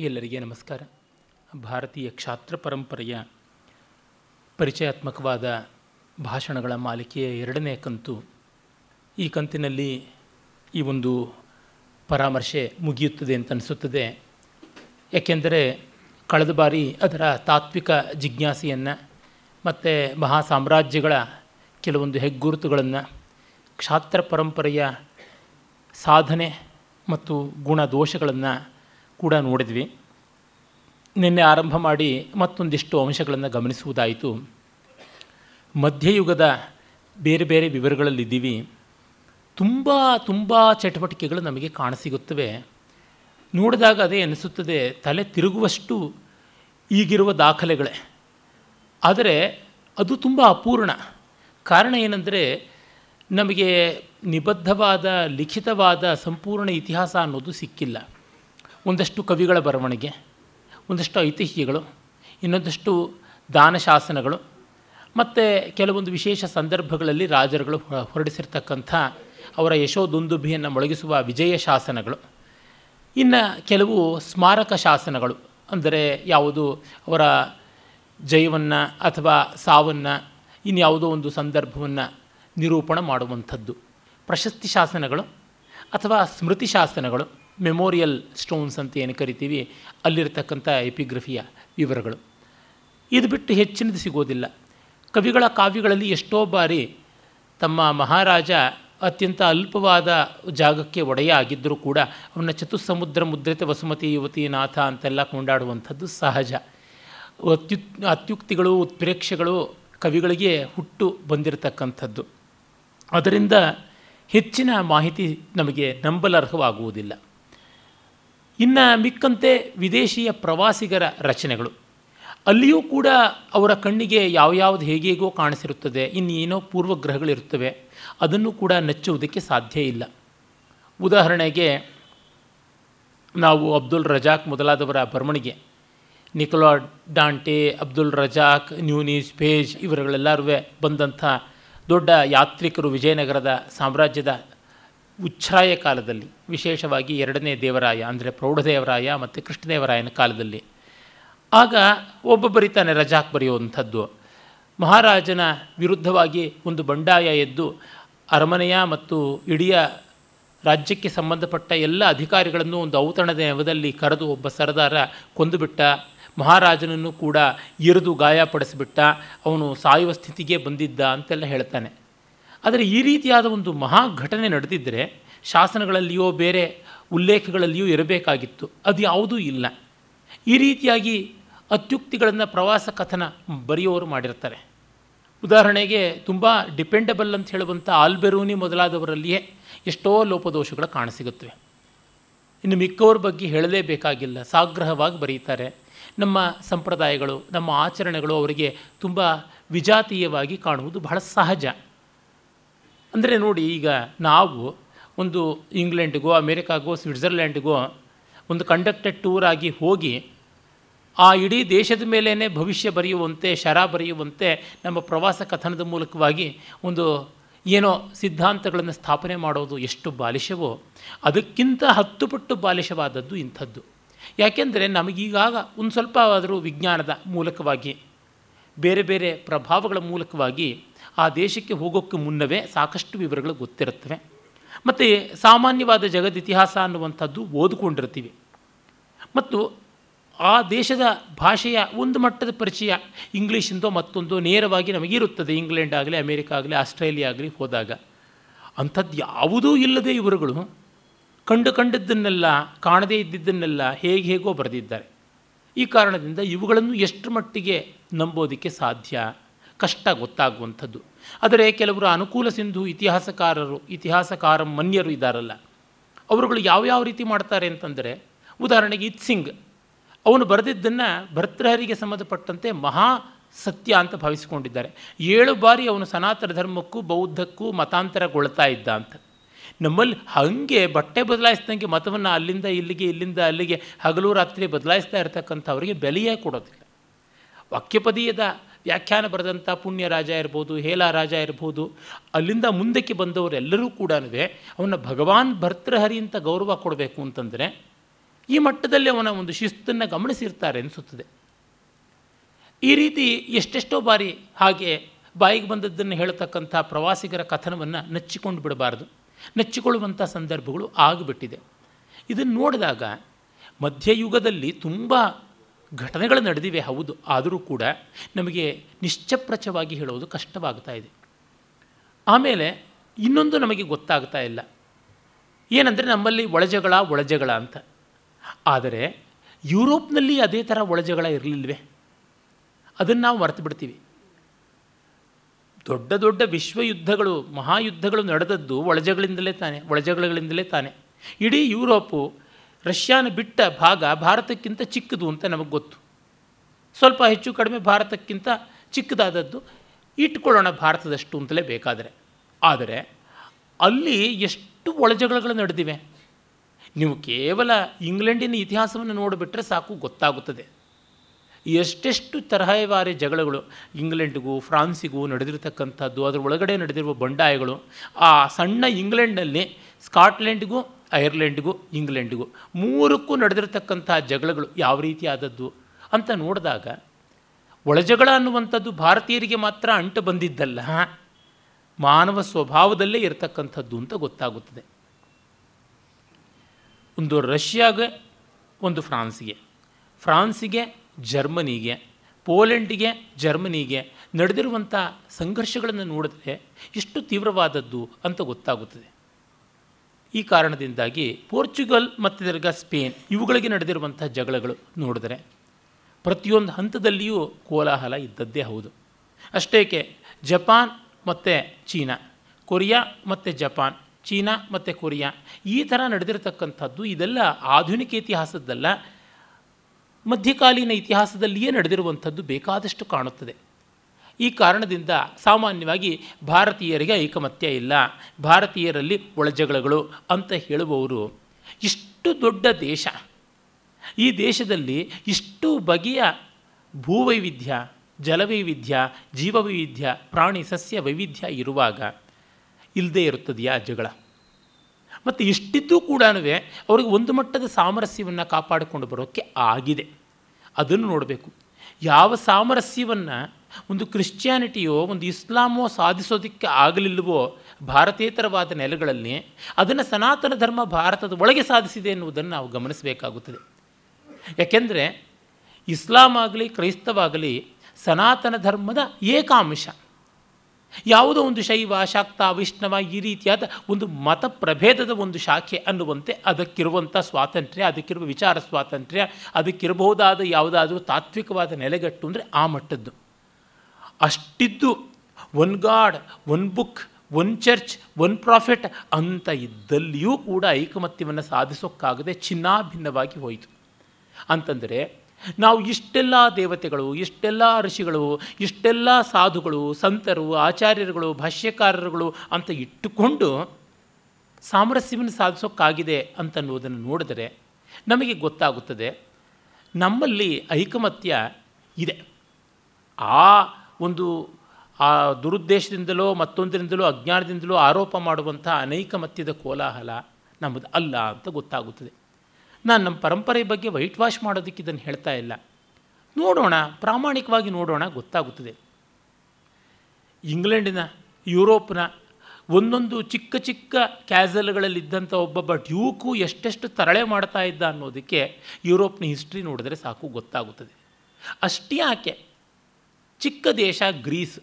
ಎಲ್ಲರಿಗೆ ನಮಸ್ಕಾರ. ಭಾರತೀಯ ಕ್ಷಾತ್ರ ಪರಂಪರೆಯ ಪರಿಚಯಾತ್ಮಕವಾದ ಭಾಷಣಗಳ ಮಾಲಿಕೆಯ ಎರಡನೇ ಕಂತು. ಈ ಕಂತಿನಲ್ಲಿ ಈ ಒಂದು ಪರಾಮರ್ಶೆ ಮುಗಿಯುತ್ತದೆ ಅಂತ ಅನಿಸುತ್ತದೆ. ಏಕೆಂದರೆ ಕಳೆದ ಬಾರಿ ಅದರ ತಾತ್ವಿಕ ಜಿಜ್ಞಾಸೆಯನ್ನು ಮತ್ತು ಮಹಾ ಸಾಮ್ರಾಜ್ಯಗಳ ಕೆಲವೊಂದು ಹೆಗ್ಗುರುತುಗಳನ್ನು ಕ್ಷಾತ್ರ ಪರಂಪರೆಯ ಸಾಧನೆ ಮತ್ತು ಗುಣ ದೋಷಗಳನ್ನು ಕೂಡ ನೋಡಿದ್ವಿ. ನಿನ್ನೆ ಆರಂಭ ಮಾಡಿ ಮತ್ತೊಂದಿಷ್ಟು ಅಂಶಗಳನ್ನು ಗಮನಿಸುವುದಾಯಿತು. ಮಧ್ಯಯುಗದ ಬೇರೆ ಬೇರೆ ವಿವರಗಳಲ್ಲಿದ್ದೀವಿ. ತುಂಬ ತುಂಬ ಚಟುವಟಿಕೆಗಳು ನಮಗೆ ಕಾಣಸಿಗುತ್ತವೆ. ನೋಡಿದಾಗ ಅದೇ ಅನಿಸುತ್ತದೆ, ತಲೆ ತಿರುಗುವಷ್ಟು ಈಗಿರುವ ದಾಖಲೆಗಳೇ. ಆದರೆ ಅದು ತುಂಬ ಅಪೂರ್ಣ. ಕಾರಣ ಏನಂದರೆ, ನಮಗೆ ನಿಬದ್ಧವಾದ, ಲಿಖಿತವಾದ, ಸಂಪೂರ್ಣ ಇತಿಹಾಸ ಅನ್ನೋದು ಸಿಕ್ಕಿಲ್ಲ. ಒಂದಷ್ಟು ಕವಿಗಳ ಬರವಣಿಗೆ, ಒಂದಷ್ಟು ಐತಿಹ್ಯಗಳು, ಇನ್ನೊಂದಷ್ಟು ದಾನಶಾಸನಗಳು ಮತ್ತು ಕೆಲವೊಂದು ವಿಶೇಷ ಸಂದರ್ಭಗಳಲ್ಲಿ ರಾಜರುಗಳು ಹೊರಡಿಸಿರ್ತಕ್ಕಂಥ ಅವರ ಯಶೋದುಂದುಭಿಯನ್ನು ಮೊಳಗಿಸುವ ವಿಜಯ ಶಾಸನಗಳು. ಇನ್ನು ಕೆಲವು ಸ್ಮಾರಕ ಶಾಸನಗಳು, ಅಂದರೆ ಯಾವುದು ಅವರ ಜಯವನ್ನು ಅಥವಾ ಸಾವನ್ನು, ಇನ್ಯಾವುದೋ ಒಂದು ಸಂದರ್ಭವನ್ನು ನಿರೂಪಣ ಮಾಡುವಂಥದ್ದು. ಪ್ರಶಸ್ತಿ ಶಾಸನಗಳು ಅಥವಾ ಸ್ಮೃತಿ ಶಾಸನಗಳು ಮೆಮೋರಿಯಲ್ ಸ್ಟೋನ್ಸ್ ಅಂತ ಏನು ಕರಿತೀವಿ, ಅಲ್ಲಿರ್ತಕ್ಕಂಥ ಎಪಿಗ್ರಫಿಯ ವಿವರಗಳು. ಇದು ಬಿಟ್ಟು ಹೆಚ್ಚಿನದು ಸಿಗೋದಿಲ್ಲ. ಕವಿಗಳ ಕಾವ್ಯಗಳಲ್ಲಿ ಎಷ್ಟೋ ಬಾರಿ ತಮ್ಮ ಮಹಾರಾಜ ಅತ್ಯಂತ ಅಲ್ಪವಾದ ಜಾಗಕ್ಕೆ ಒಡೆಯ ಆಗಿದ್ದರೂ ಕೂಡ ಅವನ ಚತುಸ್ಸಮುದ್ರ ಮುದ್ರಿತ ವಸುಮತಿ, ಯುವತಿ, ನಾಥ ಅಂತೆಲ್ಲ ಕೊಂಡಾಡುವಂಥದ್ದು ಸಹಜ. ಅತ್ಯುತ್ ಅತ್ಯುಕ್ತಿಗಳು, ಉತ್ಪ್ರೇಕ್ಷೆಗಳು ಕವಿಗಳಿಗೆ ಹುಟ್ಟು ಬಂದಿರತಕ್ಕಂಥದ್ದು. ಅದರಿಂದ ಹೆಚ್ಚಿನ ಮಾಹಿತಿ ನಮಗೆ ನಂಬಲರ್ಹವಾಗುವುದಿಲ್ಲ. ಇನ್ನು ಮಿಕ್ಕಂತೆ ವಿದೇಶಿಯ ಪ್ರವಾಸಿಗರ ರಚನೆಗಳು. ಅಲ್ಲಿಯೂ ಕೂಡ ಅವರ ಕಣ್ಣಿಗೆ ಯಾವ್ಯಾವ್ದು ಹೇಗೇಗೋ ಕಾಣಿಸಿರುತ್ತದೆ, ಇನ್ನೇನೋ ಪೂರ್ವಗ್ರಹಗಳಿರುತ್ತವೆ, ಅದನ್ನು ಕೂಡ ನೆಚ್ಚುವುದಕ್ಕೆ ಸಾಧ್ಯ ಇಲ್ಲ. ಉದಾಹರಣೆಗೆ, ನಾವು ಅಬ್ದುಲ್ ರಜಾಕ್ ಮೊದಲಾದವರ ಬರವಣಿಗೆ, Nicola Dante, Abdul Razak, Nunes Paes ಇವರುಗಳೆಲ್ಲರೂ ಬಂದಂಥ ದೊಡ್ಡ ಯಾತ್ರಿಕರು ವಿಜಯನಗರದ ಸಾಮ್ರಾಜ್ಯದ ಉಚ್ಛ್ರಾಯ ಕಾಲದಲ್ಲಿ, ವಿಶೇಷವಾಗಿ ಎರಡನೇ ದೇವರಾಯ ಅಂದರೆ ಪ್ರೌಢದೇವರಾಯ ಮತ್ತು ಕೃಷ್ಣದೇವರಾಯನ ಕಾಲದಲ್ಲಿ. ಆಗ ಒಬ್ಬ ಬರಿತಾನೆ ರಜಾಕ್ ಬರೆಯುವಂಥದ್ದು. ಮಹಾರಾಜನ ವಿರುದ್ಧವಾಗಿ ಒಂದು ಬಂಡಾಯ ಎದ್ದು ಅರಮನೆಯ ಮತ್ತು ಇಡೀ ರಾಜ್ಯಕ್ಕೆ ಸಂಬಂಧಪಟ್ಟ ಎಲ್ಲ ಅಧಿಕಾರಿಗಳನ್ನು ಒಂದು ಔತಣದ ನೆವದಲ್ಲಿ ಕರೆದು ಒಬ್ಬ ಸರದಾರ ಕೊಂದುಬಿಟ್ಟ. ಮಹಾರಾಜನನ್ನು ಕೂಡ ಇರಿದು ಗಾಯಪಡಿಸಿಬಿಟ್ಟ. ಅವನು ಸಾಯುವ ಸ್ಥಿತಿಗೆ ಬಂದಿದ್ದ ಅಂತೆಲ್ಲ ಹೇಳ್ತಾನೆ. ಆದರೆ ಈ ರೀತಿಯಾದ ಒಂದು ಮಹಾ ಘಟನೆ ನಡೆದಿದ್ದರೆ ಶಾಸನಗಳಲ್ಲಿಯೋ ಬೇರೆ ಉಲ್ಲೇಖಗಳಲ್ಲಿಯೋ ಇರಬೇಕಾಗಿತ್ತು. ಅದು ಯಾವುದೂ ಇಲ್ಲ. ಈ ರೀತಿಯಾಗಿ ಅತ್ಯುಕ್ತಿಗಳನ್ನು ಪ್ರವಾಸ ಕಥನ ಬರೆಯೋರು ಮಾಡಿರ್ತಾರೆ. ಉದಾಹರಣೆಗೆ ತುಂಬ ಡಿಪೆಂಡಬಲ್ ಅಂತ ಹೇಳುವಂಥ ಆಲ್ಬೆರೂನಿ ಮೊದಲಾದವರಲ್ಲಿಯೇ ಎಷ್ಟೋ ಲೋಪದೋಷಗಳು ಕಾಣಸಿಗುತ್ತವೆ. ಇನ್ನು ಮಿಕ್ಕವ್ರ ಬಗ್ಗೆ ಹೇಳಲೇಬೇಕಾಗಿಲ್ಲ. ಸಾಗ್ರಹವಾಗಿ ಬರೀತಾರೆ. ನಮ್ಮ ಸಂಪ್ರದಾಯಗಳು, ನಮ್ಮ ಆಚರಣೆಗಳು ಅವರಿಗೆ ತುಂಬ ವಿಜಾತೀಯವಾಗಿ ಕಾಣುವುದು ಬಹಳ ಸಹಜ. ಅಂದರೆ ನೋಡಿ, ಈಗ ನಾವು ಒಂದು ಇಂಗ್ಲೆಂಡ್ಗೋ, ಅಮೇರಿಕಾಗೋ ಸ್ವಿಟ್ಜರ್ಲ್ಯಾಂಡ್ಗೋ ಒಂದು ಕಂಡಕ್ಟೆಡ್ ಟೂರ್ ಆಗಿ ಹೋಗಿ, ಆ ಇಡೀ ದೇಶದ ಮೇಲೇ ಭವಿಷ್ಯ ಬರೆಯುವಂತೆ, ಶರ ಬರೆಯುವಂತೆ ನಮ್ಮ ಪ್ರವಾಸ ಕಥನದ ಮೂಲಕವಾಗಿ ಒಂದು ಏನೋ ಸಿದ್ಧಾಂತಗಳನ್ನು ಸ್ಥಾಪನೆ ಮಾಡೋದು ಎಷ್ಟು ಬಾಲಿಶವೋ, ಅದಕ್ಕಿಂತ ಹತ್ತು ಪಟ್ಟು ಬಾಲಿಶವಾದದ್ದು ಇಂಥದ್ದು. ಯಾಕೆಂದರೆ ನಮಗೀಗಾಗ ಒಂದು ಸ್ವಲ್ಪ ಆದರೂ ವಿಜ್ಞಾನದ ಮೂಲಕವಾಗಿ, ಬೇರೆ ಬೇರೆ ಪ್ರಭಾವಗಳ ಮೂಲಕವಾಗಿ ಆ ದೇಶಕ್ಕೆ ಹೋಗೋಕ್ಕೆ ಮುನ್ನವೇ ಸಾಕಷ್ಟು ವಿವರಗಳು ಗೊತ್ತಿರುತ್ತವೆ. ಮತ್ತು ಸಾಮಾನ್ಯವಾದ ಜಗದ ಇತಿಹಾಸ ಅನ್ನುವಂಥದ್ದು ಓದಿಕೊಂಡಿರ್ತೀವಿ. ಮತ್ತು ಆ ದೇಶದ ಭಾಷೆಯ ಒಂದು ಮಟ್ಟದ ಪರಿಚಯ ಇಂಗ್ಲೀಷಿಂದೋ ಮತ್ತೊಂದು ನೇರವಾಗಿ ನಮಗಿರುತ್ತದೆ. ಇಂಗ್ಲೆಂಡ್ ಆಗಲಿ, ಅಮೇರಿಕಾ ಆಗಲಿ, ಆಸ್ಟ್ರೇಲಿಯಾ ಆಗಲಿ ಹೋದಾಗ. ಅಂಥದ್ದು ಯಾವುದೂ ಇಲ್ಲದೆ ಇವರುಗಳು ಕಂಡು ಕಂಡದ್ದನ್ನೆಲ್ಲ, ಕಾಣದೇ ಇದ್ದಿದ್ದನ್ನೆಲ್ಲ ಹೇಗೆ ಹೇಗೋ ಬರೆದಿದ್ದಾರೆ. ಈ ಕಾರಣದಿಂದ ಇವುಗಳನ್ನು ಎಷ್ಟು ಮಟ್ಟಿಗೆ ನಂಬೋದಕ್ಕೆ ಸಾಧ್ಯ? ಕಷ್ಟ ಗೊತ್ತಾಗುವಂಥದ್ದು. ಆದರೆ ಕೆಲವರು ಅನುಕೂಲ ಸಿಂಧು ಇತಿಹಾಸಕಾರರು, ಇತಿಹಾಸಕಾರ ಮನ್ಯರು ಇದ್ದಾರಲ್ಲ. ಅವರುಗಳು ಯಾವ್ಯಾವ ರೀತಿ ಮಾಡ್ತಾರೆ ಅಂತಂದರೆ, ಉದಾಹರಣೆಗೆ ಇತ್ಸಿಂಗ್ ಅವನು ಬರೆದಿದ್ದನ್ನು ಭರ್ತೃಹರಿಗೆ ಸಂಬಂಧಪಟ್ಟಂತೆ ಮಹಾ ಸತ್ಯ ಅಂತ ಭಾವಿಸಿಕೊಂಡಿದ್ದಾರೆ. ಏಳು ಬಾರಿ ಅವನು ಸನಾತನ ಧರ್ಮಕ್ಕೂ, ಬೌದ್ಧಕ್ಕೂ ಮತಾಂತರಗೊಳ್ತಾ ಇದ್ದ ಅಂತ. ನಮ್ಮಲ್ಲಿ ಹಾಗೆ ಬಟ್ಟೆ ಬದಲಾಯಿಸ್ದಂಗೆ ಮತವನ್ನು ಅಲ್ಲಿಂದ ಇಲ್ಲಿಗೆ, ಇಲ್ಲಿಂದ ಅಲ್ಲಿಗೆ ಹಗಲು ರಾತ್ರಿ ಬದಲಾಯಿಸ್ತಾ ಇರತಕ್ಕಂಥವರಿಗೆ ಬೆಲೆಯೇ ಕೊಡೋದಿಲ್ಲ. ವಾಕ್ಯಪದೀಯದ ವ್ಯಾಖ್ಯಾನ ಬರೆದಂಥ ಪುಣ್ಯ ರಾಜ ಇರ್ಬೋದು, ಹೇಲ ರಾಜ ಇರ್ಬೋದು, ಅಲ್ಲಿಂದ ಮುಂದಕ್ಕೆ ಬಂದವರೆಲ್ಲರೂ ಕೂಡ ಅವನ ಭಗವಾನ್ ಭರ್ತೃಹರಿ ಅಂತ ಗೌರವ ಕೊಡಬೇಕು ಅಂತಂದರೆ ಈ ಮಟ್ಟದಲ್ಲಿ ಅವನ ಒಂದು ಶಿಸ್ತನ್ನು ಗಮನಿಸಿರ್ತಾರೆ ಅನಿಸುತ್ತದೆ. ಈ ರೀತಿ ಎಷ್ಟೆಷ್ಟೋ ಬಾರಿ ಹಾಗೆ ಬಾಯಿಗೆ ಬಂದದ್ದನ್ನು ಹೇಳ್ತಕ್ಕಂಥ ಪ್ರವಾಸಿಗರ ಕಥನವನ್ನು ನೆಚ್ಚಿಕೊಂಡು ಬಿಡಬಾರ್ದು. ನೆಚ್ಚಿಕೊಳ್ಳುವಂಥ ಸಂದರ್ಭಗಳು ಆಗಿಬಿಟ್ಟಿದೆ. ಇದನ್ನು ನೋಡಿದಾಗ ಮಧ್ಯಯುಗದಲ್ಲಿ ತುಂಬ ಘಟನೆಗಳು ನಡೆದಿವೆ ಹೌದು. ಆದರೂ ಕೂಡ ನಮಗೆ ನಿಶ್ಚಪ್ರಚವಾಗಿ ಹೇಳೋದು ಕಷ್ಟವಾಗ್ತಾ ಇದೆ. ಆಮೇಲೆ ಇನ್ನೊಂದು ನಮಗೆ ಗೊತ್ತಾಗ್ತಾ ಇಲ್ಲ. ಏನಂದರೆ ನಮ್ಮಲ್ಲಿ ಒಳಜಗಳ ಒಳಜಗಳ ಅಂತ. ಆದರೆ ಯುರೋಪ್ನಲ್ಲಿ ಅದೇ ಥರ ಒಳಜಗಳ ಇರಲಿಲ್ವೇ? ಅದನ್ನು ನಾವು ಮರೆತು ಬಿಡ್ತೀವಿ. ದೊಡ್ಡ ದೊಡ್ಡ ವಿಶ್ವಯುದ್ಧಗಳು, ಮಹಾಯುದ್ಧಗಳು ನಡೆದದ್ದು ಒಳಜಗಳಿಂದಲೇ ತಾನೆ, ಒಳಜಗಳಗಳಿಂದಲೇ ತಾನೆ. ಇಡೀ ಯುರೋಪು ರಷ್ಯಾನ ಬಿಟ್ಟ ಭಾಗ ಭಾರತಕ್ಕಿಂತ ಚಿಕ್ಕದು ಅಂತ ನಮಗೆ ಗೊತ್ತು. ಸ್ವಲ್ಪ ಹೆಚ್ಚು ಕಡಿಮೆ ಭಾರತಕ್ಕಿಂತ ಚಿಕ್ಕದಾದದ್ದು ಇಟ್ಕೊಳ್ಳೋಣ ಭಾರತದಷ್ಟು ಅಂತಲೇ ಬೇಕಾದರೆ. ಆದರೆ ಅಲ್ಲಿ ಎಷ್ಟು ಒಳಜಗಳಗಳು ನಡೆದಿವೆ? ನೀವು ಕೇವಲ ಇಂಗ್ಲೆಂಡಿನ ಇತಿಹಾಸವನ್ನು ನೋಡಿಬಿಟ್ರೆ ಸಾಕು, ಗೊತ್ತಾಗುತ್ತದೆ. ಎಷ್ಟೆಷ್ಟು ತರಹವಾರಿ ಜಗಳಗಳು ಇಂಗ್ಲೆಂಡ್ಗೂ ಫ್ರಾನ್ಸಿಗೂ ನಡೆದಿರತಕ್ಕಂಥದ್ದು, ಅದರ ಒಳಗಡೆ ನಡೆದಿರುವ ಬಂಡಾಯಗಳು, ಆ ಸಣ್ಣ ಇಂಗ್ಲೆಂಡ್ನಲ್ಲಿ ಸ್ಕಾಟ್ಲೆಂಡ್ಗೂ ಐರ್ಲೆಂಡ್ಗೂ ಇಂಗ್ಲೆಂಡ್ಗೂ ಮೂರಕ್ಕೂ ನಡೆದಿರತಕ್ಕಂಥ ಜಗಳಗಳು ಯಾವ ರೀತಿ ಆದದ್ದು ಅಂತ ನೋಡಿದಾಗ ಒಳಜಗಳ ಅನ್ನುವಂಥದ್ದು ಭಾರತೀಯರಿಗೆ ಮಾತ್ರ ಅಂಟು ಬಂದಿದ್ದಲ್ಲ. ಮಾನವ ಸ್ವಭಾವದಲ್ಲೇ ಇರತಕ್ಕಂಥದ್ದು ಅಂತ ಗೊತ್ತಾಗುತ್ತದೆ. ಒಂದು ರಷ್ಯಾಗೆ, ಒಂದು ಫ್ರಾನ್ಸ್ಗೆ. ಫ್ರಾನ್ಸಿಗೆ, ಜರ್ಮನಿಗೆ, ಪೋಲೆಂಡಿಗೆ, ಜರ್ಮನಿಗೆ ನಡೆದಿರುವಂಥ ಸಂಘರ್ಷಗಳನ್ನು ನೋಡಿದ್ರೆ ಎಷ್ಟು ತೀವ್ರವಾದದ್ದು ಅಂತ ಗೊತ್ತಾಗುತ್ತದೆ. ಈ ಕಾರಣದಿಂದಾಗಿ ಪೋರ್ಚುಗಲ್ ಮತ್ತು ತಿರ್ಗ ಸ್ಪೇನ್ ಇವುಗಳಿಗೆ ನಡೆದಿರುವಂಥ ಜಗಳಗಳು ನೋಡಿದರೆ ಪ್ರತಿಯೊಂದು ಹಂತದಲ್ಲಿಯೂ ಕೋಲಾಹಲ ಇದ್ದದ್ದೇ ಹೌದು. ಅಷ್ಟೇಕೆ ಜಪಾನ್ ಮತ್ತು ಚೀನಾ, ಕೊರಿಯಾ ಮತ್ತು ಜಪಾನ್, ಚೀನಾ ಮತ್ತು ಕೊರಿಯಾ ಈ ಥರ ನಡೆದಿರತಕ್ಕಂಥದ್ದು ಇದೆಲ್ಲ ಆಧುನಿಕ ಇತಿಹಾಸದ್ದಲ್ಲ, ಮಧ್ಯಕಾಲೀನ ಇತಿಹಾಸದಲ್ಲಿಯೇ ನಡೆದಿರುವಂಥದ್ದು ಬೇಕಾದಷ್ಟು ಕಾಣುತ್ತದೆ. ಈ ಕಾರಣದಿಂದ ಸಾಮಾನ್ಯವಾಗಿ ಭಾರತೀಯರಿಗೆ ಐಕಮತ್ಯ ಇಲ್ಲ. ಭಾರತೀಯರಲ್ಲಿ ಒಳಜಗಳಗಳು ಅಂತ ಹೇಳುವವರು, ಇಷ್ಟು ದೊಡ್ಡ ದೇಶ, ಈ ದೇಶದಲ್ಲಿ ಇಷ್ಟು ಬಗೆಯ ಭೂವೈವಿಧ್ಯ, ಜಲವೈವಿಧ್ಯ, ಜೀವವೈವಿಧ್ಯ, ಪ್ರಾಣಿ ಸಸ್ಯ ವೈವಿಧ್ಯ ಇರುವಾಗ ಇಲ್ಲದೇ ಇರುತ್ತದೆಯಾ ಜಗಳ ಮತ್ತು ಇಷ್ಟಿದ್ದೂ ಕೂಡ ಅವ್ರಿಗೆ ಒಂದು ಮಟ್ಟದ ಸಾಮರಸ್ಯವನ್ನು ಕಾಪಾಡಿಕೊಂಡು ಬರೋಕ್ಕೆ ಆಗಿದೆ. ಅದನ್ನು ನೋಡಬೇಕು. ಯಾವ ಸಾಮರಸ್ಯವನ್ನು ಒಂದು ಕ್ರಿಶ್ಚಿಯಾನಿಟಿಯೋ, ಒಂದು ಇಸ್ಲಾಮೋ ಸಾಧಿಸೋದಕ್ಕೆ ಆಗಲಿಲ್ಲವೋ ಭಾರತೇತರವಾದ ನೆಲೆಗಳಲ್ಲಿ ಅದನ್ನು ಸನಾತನ ಧರ್ಮ ಭಾರತದ ಒಳಗೆ ಸಾಧಿಸಿದೆ ಎನ್ನುವುದನ್ನು ನಾವು ಗಮನಿಸಬೇಕಾಗುತ್ತದೆ. ಯಾಕೆಂದರೆ ಇಸ್ಲಾಂ ಆಗಲಿ ಕ್ರೈಸ್ತವಾಗಲಿ ಸನಾತನ ಧರ್ಮದ ಏಕಾಂಶ, ಯಾವುದೋ ಒಂದು ಶೈವ, ಶಾಕ್ತ, ವೈಷ್ಣವ ಈ ರೀತಿಯಾದ ಒಂದು ಮತ ಪ್ರಭೇದದ ಒಂದು ಶಾಖೆ ಅನ್ನುವಂತೆ ಅದಕ್ಕಿರುವಂಥ ಸ್ವಾತಂತ್ರ್ಯ, ಅದಕ್ಕಿರುವ ವಿಚಾರ ಸ್ವಾತಂತ್ರ್ಯ, ಅದಕ್ಕಿರಬಹುದಾದ ಯಾವುದಾದರೂ ತಾತ್ವಿಕವಾದ ನೆಲೆಗಟ್ಟು ಅಂದರೆ ಆ ಮಟ್ಟದ್ದು. ಅಷ್ಟಿದ್ದು one God one book one church one prophet ಅಂತ ಇದ್ದಲ್ಲಿಯೂ ಕೂಡ ಐಕಮತ್ಯವನ್ನು ಸಾಧಿಸೋಕ್ಕಾಗದೆ ಚಿನ್ನಾಭಿನ್ನವಾಗಿ ಹೋಯಿತು. ಅಂತಂದರೆ ನಾವು ಇಷ್ಟೆಲ್ಲ ದೇವತೆಗಳು, ಇಷ್ಟೆಲ್ಲ ಋಷಿಗಳು, ಇಷ್ಟೆಲ್ಲ ಸಾಧುಗಳು, ಸಂತರು, ಆಚಾರ್ಯರುಗಳು, ಭಾಷ್ಯಕಾರರುಗಳು ಅಂತ ಇಟ್ಟುಕೊಂಡು ಸಾಮರಸ್ಯವನ್ನು ಸಾಧಿಸೋಕ್ಕಾಗಿದೆ ಅಂತನ್ನುವುದನ್ನು ನೋಡಿದರೆ ನಮಗೆ ಗೊತ್ತಾಗುತ್ತದೆ ನಮ್ಮಲ್ಲಿ ಐಕಮತ್ಯ ಇದೆ. ಆ ಒಂದು, ಆ ದುರುದ್ದೇಶದಿಂದಲೋ ಮತ್ತೊಂದರಿಂದಲೋ ಅಜ್ಞಾನದಿಂದಲೋ ಆರೋಪ ಮಾಡುವಂಥ ಅನೇಕ ಮತ್ತಿದ ಕೋಲಾಹಲ ನಮ್ಮದು ಅಲ್ಲ ಅಂತ ಗೊತ್ತಾಗುತ್ತದೆ. ನಾನು ನಮ್ಮ ಪರಂಪರೆ ಬಗ್ಗೆ ವೈಟ್ ವಾಶ್ ಮಾಡೋದಕ್ಕೆ ಇದನ್ನು ಹೇಳ್ತಾ ಇಲ್ಲ. ನೋಡೋಣ, ಪ್ರಾಮಾಣಿಕವಾಗಿ ನೋಡೋಣ ಗೊತ್ತಾಗುತ್ತದೆ. ಇಂಗ್ಲೆಂಡಿನ, ಯುರೋಪ್ನ ಒಂದೊಂದು ಚಿಕ್ಕ ಚಿಕ್ಕ ಕ್ಯಾಸಲ್ಗಳಲ್ಲಿದ್ದಂಥ ಒಬ್ಬೊಬ್ಬ ಡ್ಯೂಕು ಎಷ್ಟೆಷ್ಟು ತರಳೆ ಮಾಡ್ತಾ ಇದ್ದ ಅನ್ನೋದಕ್ಕೆ ಯುರೋಪ್ನ ಹಿಸ್ಟ್ರಿ ನೋಡಿದ್ರೆ ಸಾಕು ಗೊತ್ತಾಗುತ್ತದೆ. ಅಷ್ಟೇ ಯಾಕೆ ಚಿಕ್ಕ ದೇಶ ಗ್ರೀಸ್.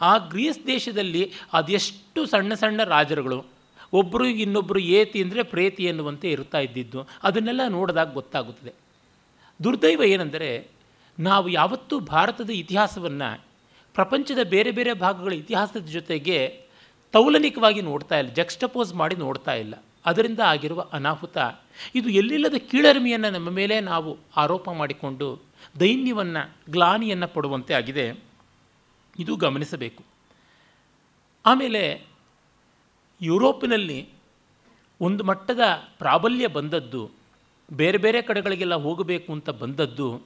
ಆ ಗ್ರೀಸ್ ದೇಶದಲ್ಲಿ ಅದೆಷ್ಟು ಸಣ್ಣ ಸಣ್ಣ ರಾಜರುಗಳು ಒಬ್ಬರು ಇನ್ನೊಬ್ಬರು ಏತಿ ಅಂದರೆ ಪ್ರೇತಿ ಎನ್ನುವಂತೆ ಇರ್ತಾ ಇದ್ದಿದ್ದು, ಅದನ್ನೆಲ್ಲ ನೋಡಿದಾಗ ಗೊತ್ತಾಗುತ್ತದೆ. ದುರ್ದೈವ ಏನೆಂದರೆ, ನಾವು ಯಾವತ್ತೂ ಭಾರತದ ಇತಿಹಾಸವನ್ನು, ಪ್ರಪಂಚದ ಬೇರೆ ಬೇರೆ ಭಾಗಗಳ ಇತಿಹಾಸದ ಜೊತೆಗೆ ತೌಲನಿಕವಾಗಿ ನೋಡ್ತಾ ಇಲ್ಲ, ಜಕ್ಸ್ಟಪೋಸ್ ಮಾಡಿ ನೋಡ್ತಾ ಇಲ್ಲ. ಅದರಿಂದ ಆಗಿರುವ ಅನಾಹುತ, ಇದು ಎಲ್ಲಿಲ್ಲದ ಕೀಳರಿಮೆಯನ್ನು ನಮ್ಮ ಮೇಲೆ ನಾವು ಆರೋಪ ಮಾಡಿಕೊಂಡು ದೈನ್ಯವನ್ನು, ಗ್ಲಾನಿಯನ್ನು ಪಡುವಂತೆ ಆಗಿದೆ. ಇದು ಗಮನಿಸಬೇಕು. ಆಮೇಲೆ, ಯುರೋಪಿನಲ್ಲಿ ಒಂದು ಮಟ್ಟದ ಪ್ರಾಬಲ್ಯ ಬಂದದ್ದು, ಬೇರೆ ಬೇರೆ ಕಡೆಗಳಿಗೆಲ್ಲ ಹೋಗಬೇಕು ಅಂತ ಬಂದದ್ದು,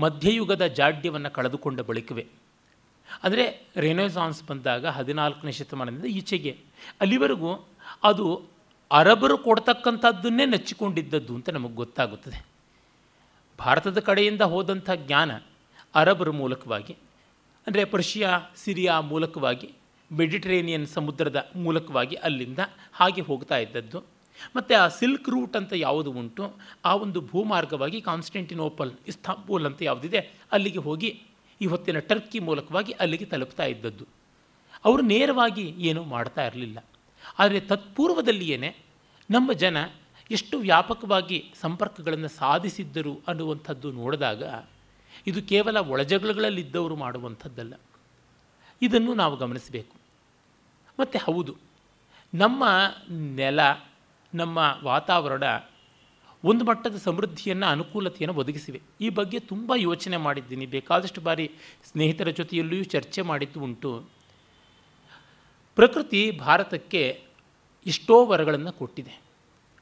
ಮಧ್ಯಯುಗದ ಜಾಡ್ಯವನ್ನು ಕಳೆದುಕೊಂಡ ಬಳಿಕವೇ. ಅಂದರೆ, ರೆನೆಸಾನ್ಸ್ ಬಂದಾಗ ಹದಿನಾಲ್ಕನೇ ಶತಮಾನದಿಂದ ಈಚೆಗೆ. ಅಲ್ಲಿವರೆಗೂ ಅದು ಅರಬರು ಕೊಡ್ತಕ್ಕಂಥದ್ದನ್ನೇ ನೆಚ್ಚಿಕೊಂಡಿದ್ದದ್ದು ಅಂತ ನಮಗೆ ಗೊತ್ತಾಗುತ್ತದೆ. ಭಾರತದ ಕಡೆಯಿಂದ ಹೋದಂಥ ಜ್ಞಾನ ಅರಬರ ಮೂಲಕವಾಗಿ, ಅಂದರೆ ಪರ್ಷಿಯಾ, ಸಿರಿಯಾ ಮೂಲಕವಾಗಿ, ಮೆಡಿಟರೇನಿಯನ್ ಸಮುದ್ರದ ಮೂಲಕವಾಗಿ ಅಲ್ಲಿಂದ ಹಾಗೆ ಹೋಗ್ತಾ ಇದ್ದದ್ದು. ಮತ್ತು ಆ ಸಿಲ್ಕ್ ರೂಟ್ ಅಂತ ಯಾವುದು ಉಂಟು, ಆ ಒಂದು ಭೂಮಾರ್ಗವಾಗಿ ಕಾನ್ಸ್ಟೆಂಟಿನೋಪಲ್, ಇಸ್ತಾಂಬೂಲ್ ಅಂತ ಯಾವುದಿದೆ, ಅಲ್ಲಿಗೆ ಹೋಗಿ ಈ ಹೊತ್ತಿನ ಟರ್ಕಿ ಮೂಲಕವಾಗಿ ಅಲ್ಲಿಗೆ ತಲುಪ್ತಾ ಇದ್ದದ್ದು. ಅವರು ನೇರವಾಗಿ ಏನೂ ಮಾಡ್ತಾ ಇರಲಿಲ್ಲ. ಆದರೆ ತತ್ಪೂರ್ವದಲ್ಲಿಯೇ ನಮ್ಮ ಜನ ಎಷ್ಟು ವ್ಯಾಪಕವಾಗಿ ಸಂಪರ್ಕಗಳನ್ನು ಸಾಧಿಸಿದ್ದರು ಅನ್ನುವಂಥದ್ದು ನೋಡಿದಾಗ ಇದು ಕೇವಲ ಒಳಜಗಳಲ್ಲಿದ್ದವರು ಮಾಡುವಂಥದ್ದಲ್ಲ. ಇದನ್ನು ನಾವು ಗಮನಿಸಬೇಕು. ಮತ್ತು ಹೌದು, ನಮ್ಮ ನೆಲ, ನಮ್ಮ ವಾತಾವರಣ ಒಂದು ಮಟ್ಟದ ಸಮೃದ್ಧಿಯನ್ನು, ಅನುಕೂಲತೆಯನ್ನು ಒದಗಿಸಿವೆ. ಈ ಬಗ್ಗೆ ತುಂಬ ಯೋಚನೆ ಮಾಡಿದ್ದೀನಿ. ಬೇಕಾದಷ್ಟು ಬಾರಿ ಸ್ನೇಹಿತರ ಜೊತೆಯಲ್ಲಿಯೂ ಚರ್ಚೆ ಮಾಡಿದ್ದು ಉಂಟು. ಪ್ರಕೃತಿ ಭಾರತಕ್ಕೆ ಎಷ್ಟೋ ವರಗಳನ್ನು ಕೊಟ್ಟಿದೆ.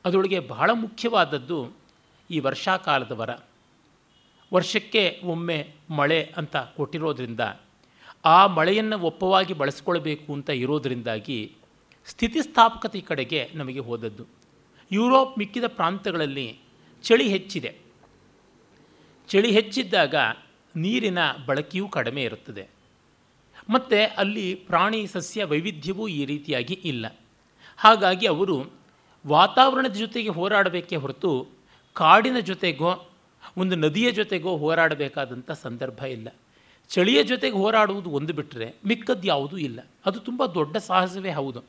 ಅದರೊಳಗೆ ಬಹಳ ಮುಖ್ಯವಾದದ್ದು ಈ ವರ್ಷಾಕಾಲದ ವರ. ವರ್ಷಕ್ಕೆ ಒಮ್ಮೆ ಮಳೆ ಅಂತ ಕೊಟ್ಟಿರೋದ್ರಿಂದ, ಆ ಮಳೆಯನ್ನು ಒಪ್ಪವಾಗಿ ಬಳಸ್ಕೊಳ್ಬೇಕು ಅಂತ ಇರೋದರಿಂದಾಗಿ ಸ್ಥಿತಿಸ್ಥಾಪಕತೆ ಕಡೆಗೆ ನಮಗೆ ಹೋದದ್ದು. ಯುರೋಪ್ ಮಿಕ್ಕಿದ ಪ್ರಾಂತಗಳಲ್ಲಿ ಚಳಿ ಹೆಚ್ಚಿದೆ. ಚಳಿ ಹೆಚ್ಚಿದ್ದಾಗ ನೀರಿನ ಬಳಕೆಯೂ ಕಡಿಮೆ ಇರುತ್ತದೆ. ಮತ್ತು ಅಲ್ಲಿ ಪ್ರಾಣಿ ಸಸ್ಯ ವೈವಿಧ್ಯವೂ ಈ ರೀತಿಯಾಗಿ ಇಲ್ಲ. ಹಾಗಾಗಿ ಅವರು ವಾತಾವರಣದ ಜೊತೆಗೆ ಹೋರಾಡಬೇಕೇ ಹೊರತು ಕಾಡಿನ ಜೊತೆಗೋ, ಒಂದು ನದಿಯ ಜೊತೆಗೋ ಹೋರಾಡಬೇಕಾದಂಥ ಸಂದರ್ಭ ಇಲ್ಲ. ಚಳಿಯ ಜೊತೆಗೆ ಹೋರಾಡುವುದು ಒಂದು ಬಿಟ್ಟರೆ ಮಿಕ್ಕದ್ದು ಯಾವುದೂ ಇಲ್ಲ. ಅದು ತುಂಬ ದೊಡ್ಡ ಸಾಹಸವೇ ಹೌದು.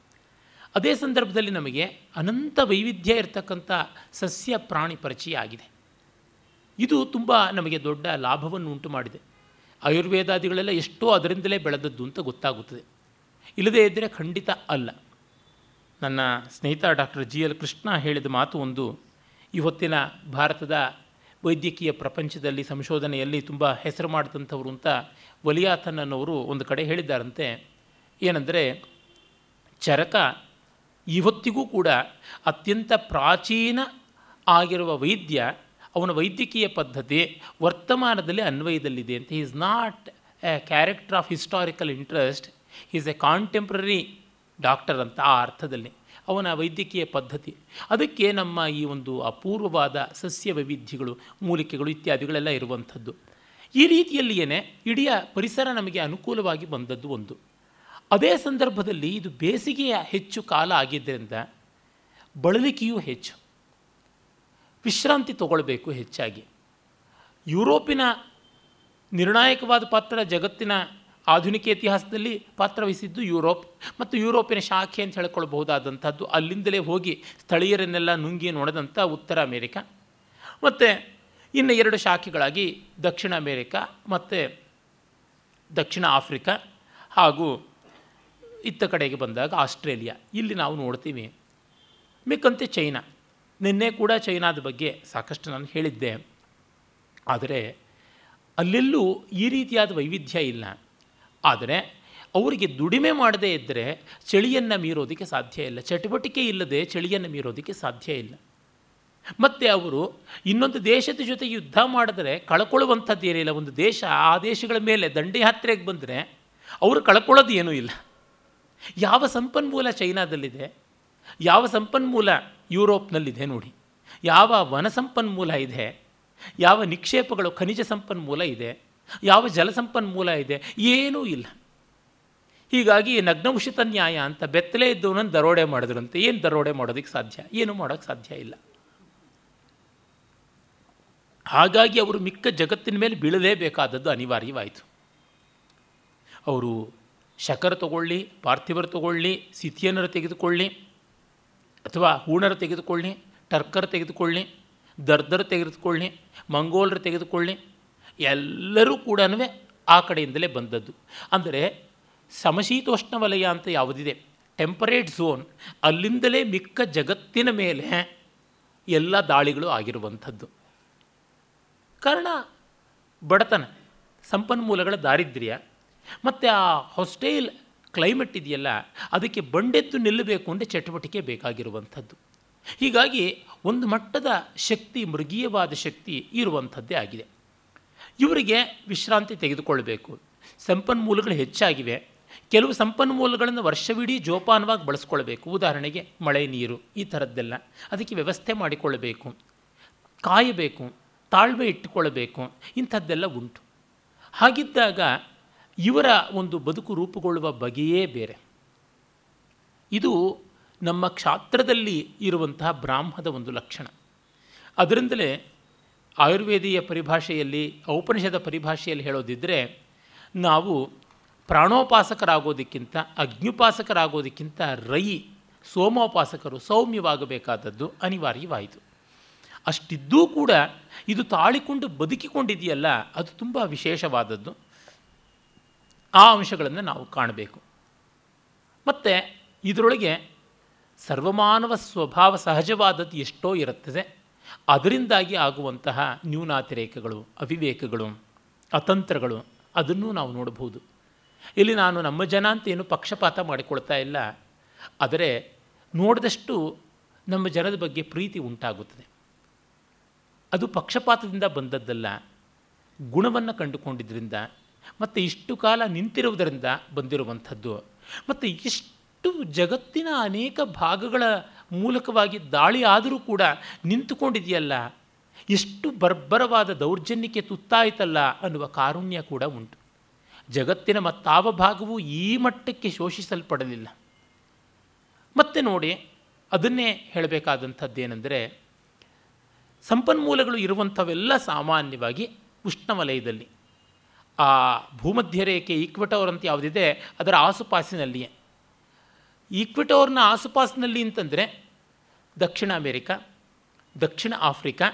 ಅದೇ ಸಂದರ್ಭದಲ್ಲಿ ನಮಗೆ ಅನಂತ ವೈವಿಧ್ಯ ಇರತಕ್ಕಂಥ ಸಸ್ಯ ಪ್ರಾಣಿ ಪರಿಚಯ ಆಗಿದೆ. ಇದು ತುಂಬ ನಮಗೆ ದೊಡ್ಡ ಲಾಭವನ್ನು ಉಂಟು ಮಾಡಿದೆ. ಆಯುರ್ವೇದಾದಿಗಳೆಲ್ಲ ಎಷ್ಟೋ ಅದರಿಂದಲೇ ಬೆಳೆದದ್ದು ಅಂತ ಗೊತ್ತಾಗುತ್ತದೆ. ಇಲ್ಲದೇ ಇದ್ದರೆ ಖಂಡಿತ ಅಲ್ಲ. ನನ್ನ ಸ್ನೇಹಿತ ಡಾಕ್ಟರ್ ಜಿ ಎಲ್ ಕೃಷ್ಣ ಹೇಳಿದ ಮಾತು ಒಂದು. ಇವತ್ತಿನ ಭಾರತದ ವೈದ್ಯಕೀಯ ಪ್ರಪಂಚದಲ್ಲಿ ಸಂಶೋಧನೆಯಲ್ಲಿ ತುಂಬ ಹೆಸರು ಮಾಡಿದಂಥವ್ರು ಅಂತ ವಲಿಯಾಥನ್ ಅನ್ನೋರು ಒಂದು ಕಡೆ ಹೇಳಿದ್ದಾರಂತೆ. ಏನಂದರೆ, ಚರಕ ಇವತ್ತಿಗೂ ಕೂಡ ಅತ್ಯಂತ ಪ್ರಾಚೀನ ಆಗಿರುವ ವೈದ್ಯ, ಅವನ ವೈದ್ಯಕೀಯ ಪದ್ಧತಿ ವರ್ತಮಾನದಲ್ಲಿ ಅನ್ವಯದಲ್ಲಿದೆ ಅಂತ. Is not a character of historical interest is a contemporary doctor ಅಂತ ಆ ಅರ್ಥದಲ್ಲಿ ಅವನ ವೈದ್ಯಕೀಯ ಪದ್ಧತಿ. ಅದಕ್ಕೆ ನಮ್ಮ ಈ ಒಂದು ಅಪೂರ್ವವಾದ ಸಸ್ಯ ವೈವಿಧ್ಯಗಳು, ಮೂಲಿಕೆಗಳು ಇತ್ಯಾದಿಗಳೆಲ್ಲ ಇರುವಂಥದ್ದು. ಈ ರೀತಿಯಲ್ಲಿಯೇ ಇಡೀ ಪರಿಸರ ನಮಗೆ ಅನುಕೂಲವಾಗಿ ಬಂದದ್ದು ಒಂದು. ಅದೇ ಸಂದರ್ಭದಲ್ಲಿ ಇದು ಬೇಸಿಗೆಯ ಹೆಚ್ಚು ಕಾಲ ಆಗಿದ್ದರಿಂದ ಬಳಲಿಕೆಯೂ ಹೆಚ್ಚು. ವಿಶ್ರಾಂತಿ ತಗೊಳ್ಬೇಕು ಹೆಚ್ಚಾಗಿ. ಯುರೋಪಿನ ನಿರ್ಣಾಯಕವಾದ ಪಾತ್ರ ಜಗತ್ತಿನ ಆಧುನಿಕ ಇತಿಹಾಸದಲ್ಲಿ ಪಾತ್ರವಹಿಸಿದ್ದು ಯುರೋಪ್ ಮತ್ತು ಯುರೋಪಿನ ಶಾಖೆ ಅಂತ ಹೇಳ್ಕೊಳ್ಬಹುದಾದಂಥದ್ದು. ಅಲ್ಲಿಂದಲೇ ಹೋಗಿ ಸ್ಥಳೀಯರನ್ನೆಲ್ಲ ನುಂಗಿ ನೋಡಿದಂಥ ಉತ್ತರ ಅಮೇರಿಕಾ ಮತ್ತು ಇನ್ನು ಎರಡು ಶಾಖೆಗಳಾಗಿ ದಕ್ಷಿಣ ಅಮೇರಿಕಾ ಮತ್ತು ದಕ್ಷಿಣ ಆಫ್ರಿಕಾ ಹಾಗೂ ಇತ್ತ ಕಡೆಗೆ ಬಂದಾಗ ಆಸ್ಟ್ರೇಲಿಯಾ. ಇಲ್ಲಿ ನಾವು ನೋಡ್ತೀವಿ ಮಿಕ್ಕಂತೆ ಚೈನಾ. ನಿನ್ನೆ ಕೂಡ ಚೈನಾದ ಬಗ್ಗೆ ಸಾಕಷ್ಟು ನಾನು ಹೇಳಿದ್ದೆ. ಆದರೆ ಅಲ್ಲೆಲ್ಲೂ ಈ ರೀತಿಯಾದ ವೈವಿಧ್ಯ ಇಲ್ಲ. ಆದರೆ ಅವರಿಗೆ ದುಡಿಮೆ ಮಾಡದೇ ಇದ್ದರೆ ಚಳಿಯನ್ನು ಮೀರೋದಕ್ಕೆ ಸಾಧ್ಯ ಇಲ್ಲ. ಚಟುವಟಿಕೆ ಇಲ್ಲದೆ ಚಳಿಯನ್ನು ಮೀರೋದಕ್ಕೆ ಸಾಧ್ಯ ಇಲ್ಲ. ಮತ್ತು ಅವರು ಇನ್ನೊಂದು ದೇಶದ ಜೊತೆ ಯುದ್ಧ ಮಾಡಿದ್ರೆ ಕಳ್ಕೊಳ್ಳುವಂಥದ್ದು ಏನಿಲ್ಲ. ಒಂದು ದೇಶ ಆ ದೇಶಗಳ ಮೇಲೆ ದಂಡಯಾತ್ರೆಗೆ ಬಂದರೆ ಅವರು ಕಳ್ಕೊಳ್ಳೋದು ಏನೂ ಇಲ್ಲ. ಯಾವ ಸಂಪನ್ಮೂಲ ಚೈನಾದಲ್ಲಿದೆ? ಯಾವ ಸಂಪನ್ಮೂಲ ಯುರೋಪ್ನಲ್ಲಿದೆ ನೋಡಿ. ಯಾವ ವನ ಸಂಪನ್ಮೂಲ ಇದೆ? ಯಾವ ನಿಕ್ಷೇಪಗಳು ಖನಿಜ ಸಂಪನ್ಮೂಲ ಇದೆ? ಯಾವ ಜಲಸಂಪನ್ಮೂಲ ಇದೆ? ಏನೂ ಇಲ್ಲ. ಹೀಗಾಗಿ ನಗ್ನೌಷಿತ ನ್ಯಾಯ ಅಂತ ಬೆತ್ತಲೆ ಇದ್ದವನನ್ನು ದರೋಡೆ ಮಾಡಿದ್ರಂತೆ. ಏನು ದರೋಡೆ ಮಾಡೋದಕ್ಕೆ ಸಾಧ್ಯ? ಏನು ಮಾಡೋಕ್ಕೆ ಸಾಧ್ಯ ಇಲ್ಲ. ಹಾಗಾಗಿ ಅವರು ಮಿಕ್ಕ ಜಗತ್ತಿನ ಮೇಲೆ ಬೀಳಲೇಬೇಕಾದದ್ದು ಅನಿವಾರ್ಯವಾಯಿತು. ಅವರು ಶಕರ ತಗೊಳ್ಳಿ, ಪಾರ್ಥಿವರ ತಗೊಳ್ಳಿ ಸಿಥಿಯನರು ತೆಗೆದುಕೊಳ್ಳಿ, ಅಥವಾ ಹೂಣರು ತೆಗೆದುಕೊಳ್ಳಿ, ಟರ್ಕರ್ ತೆಗೆದುಕೊಳ್ಳಿ, ದರ್ದರ್ ತೆಗೆದುಕೊಳ್ಳಿ, ಮಂಗೋಲರು ತೆಗೆದುಕೊಳ್ಳಿ ಎಲ್ಲರೂ ಕೂಡ ಆ ಕಡೆಯಿಂದಲೇ ಬಂದದ್ದು. ಅಂದರೆ ಸಮಶೀತೋಷ್ಣ ವಲಯ ಅಂತ ಯಾವುದಿದೆ? ಟೆಂಪರೇಟ್ ಝೋನ್ ಅಲ್ಲಿಂದಲೇ ಮಿಕ್ಕ ಜಗತ್ತಿನ ಮೇಲೆ ಎಲ್ಲ ದಾಳಿಗಳು ಆಗಿರುವಂಥದ್ದು. ಕಾರಣ ಬಡತನ, ಸಂಪನ್ಮೂಲಗಳ ದಾರಿದ್ರ್ಯ, ಮತ್ತು ಆ ಹೊಸ್ಟೈಲ್ ಕ್ಲೈಮೇಟ್ ಇದೆಯಲ್ಲ, ಅದಕ್ಕೆ ಬಂಡೆತ್ತು ನಿಲ್ಲಬೇಕು ಅಂದರೆ ಚಟುವಟಿಕೆ ಬೇಕಾಗಿರುವಂಥದ್ದು. ಹೀಗಾಗಿ ಒಂದು ಮಟ್ಟದ ಶಕ್ತಿ, ಮೃಗೀಯವಾದ ಶಕ್ತಿ ಇರುವಂಥದ್ದೇ ಆಗಿದೆ. ಇವರಿಗೆ ವಿಶ್ರಾಂತಿ ತೆಗೆದುಕೊಳ್ಬೇಕು. ಸಂಪನ್ಮೂಲಗಳು ಹೆಚ್ಚಾಗಿವೆ. ಕೆಲವು ಸಂಪನ್ಮೂಲಗಳನ್ನು ವರ್ಷವಿಡೀ ಜೋಪಾನವಾಗಿ ಬಳಸ್ಕೊಳ್ಬೇಕು. ಉದಾಹರಣೆಗೆ ಮಳೆ ನೀರು, ಈ ಥರದ್ದೆಲ್ಲ. ಅದಕ್ಕೆ ವ್ಯವಸ್ಥೆ ಮಾಡಿಕೊಳ್ಳಬೇಕು. ಕಾಯಬೇಕು, ತಾಳ್ಮೆ ಇಟ್ಟುಕೊಳ್ಳಬೇಕು. ಇಂಥದ್ದೆಲ್ಲ ಉಂಟು. ಹಾಗಿದ್ದಾಗ ಇವರ ಒಂದು ಬದುಕು ರೂಪುಗೊಳ್ಳುವ ಬಗೆಯೇ ಬೇರೆ. ಇದು ನಮ್ಮ ಕ್ಷಾತ್ರದಲ್ಲಿ ಇರುವಂತಹ ಬ್ರಾಹ್ಮದ ಒಂದು ಲಕ್ಷಣ. ಅದರಿಂದಲೇ ಆಯುರ್ವೇದೀಯ ಪರಿಭಾಷೆಯಲ್ಲಿ, ಔಪನಿಷದ ಪರಿಭಾಷೆಯಲ್ಲಿ ಹೇಳೋದಿದ್ದರೆ ನಾವು ಪ್ರಾಣೋಪಾಸಕರಾಗೋದಕ್ಕಿಂತ ಅಗ್ನಿಪಾಸಕರಾಗೋದಕ್ಕಿಂತ ರೈ ಸೋಮೋಪಾಸಕರು ಸೌಮ್ಯವಾಗಬೇಕಾದದ್ದು ಅನಿವಾರ್ಯವಾಯಿತು. ಅಷ್ಟಿದ್ದೂ ಕೂಡ ಇದು ತಾಳಿಕೊಂಡು ಬದುಕಿಕೊಂಡಿದೆಯಲ್ಲ, ಅದು ತುಂಬ ವಿಶೇಷವಾದದ್ದು. ಆ ಅಂಶಗಳನ್ನು ನಾವು ಕಾಣಬೇಕು. ಮತ್ತು, ಇದರೊಳಗೆ ಸರ್ವಮಾನವ ಸ್ವಭಾವ ಸಹಜವಾದದ್ದು ಎಷ್ಟೋ ಇರುತ್ತದೆ. ಅದರಿಂದಾಗಿ ಆಗುವಂತಹ ನ್ಯೂನಾತಿರೇಕಗಳು, ಅವಿವೇಕಗಳು, ಅತಂತ್ರಗಳು, ಅದನ್ನು ನಾವು ನೋಡಬಹುದು. ಇಲ್ಲಿ ನಾನು ನಮ್ಮ ಜನ ಅಂತ ಏನು ಪಕ್ಷಪಾತ ಮಾಡಿಕೊಳ್ತಾ ಇಲ್ಲ. ಆದರೆ ನೋಡಿದಷ್ಟು ನಮ್ಮ ಜನದ ಬಗ್ಗೆ ಪ್ರೀತಿ ಉಂಟಾಗುತ್ತದೆ. ಅದು ಪಕ್ಷಪಾತದಿಂದ ಬಂದದ್ದಲ್ಲ. ಗುಣವನ್ನು ಕಂಡುಕೊಂಡಿದ್ದರಿಂದ ಮತ್ತು ಇಷ್ಟು ಕಾಲ ನಿಂತಿರುವುದರಿಂದ ಬಂದಿರುವಂಥದ್ದು. ಮತ್ತು ಇಷ್ಟು ಜಗತ್ತಿನ ಅನೇಕ ಭಾಗಗಳ ಮೂಲಕವಾಗಿ ದಾಳಿ ಆದರೂ ಕೂಡ ನಿಂತುಕೊಂಡಿದೆಯಲ್ಲ? ಎಷ್ಟು ಬರ್ಬರವಾದ ದೌರ್ಜನ್ಯಕ್ಕೆ ತುತ್ತಾಯಿತಲ್ಲ ಅನ್ನುವ ಕಾರುಣ್ಯ ಕೂಡ ಉಂಟು. ಜಗತ್ತಿನ ಮತ್ತಾವ ಭಾಗವೂ ಈ ಮಟ್ಟಕ್ಕೆ ಶೋಷಿಸಲ್ಪಡಲಿಲ್ಲ. ಮತ್ತೆ ನೋಡಿ, ಅದನ್ನೇ ಹೇಳಬೇಕಾದಂಥದ್ದೇನೆಂದರೆ, ಸಂಪನ್ಮೂಲಗಳು ಇರುವಂಥವೆಲ್ಲ ಸಾಮಾನ್ಯವಾಗಿ ಉಷ್ಣವಲಯದಲ್ಲಿ. ಆ ಭೂಮಧ್ಯ ರೇಖೆ ಈಕ್ವಟೋರ್ ಅಂತ ಯಾವುದಿದೆ, ಅದರ ಆಸುಪಾಸಿನಲ್ಲಿಯೇ. ಈಕ್ವಟೋರ್ನ ಆಸುಪಾಸಿನಲ್ಲಿ ಅಂತಂದರೆ ದಕ್ಷಿಣ ಅಮೇರಿಕಾ, ದಕ್ಷಿಣ ಆಫ್ರಿಕಾ,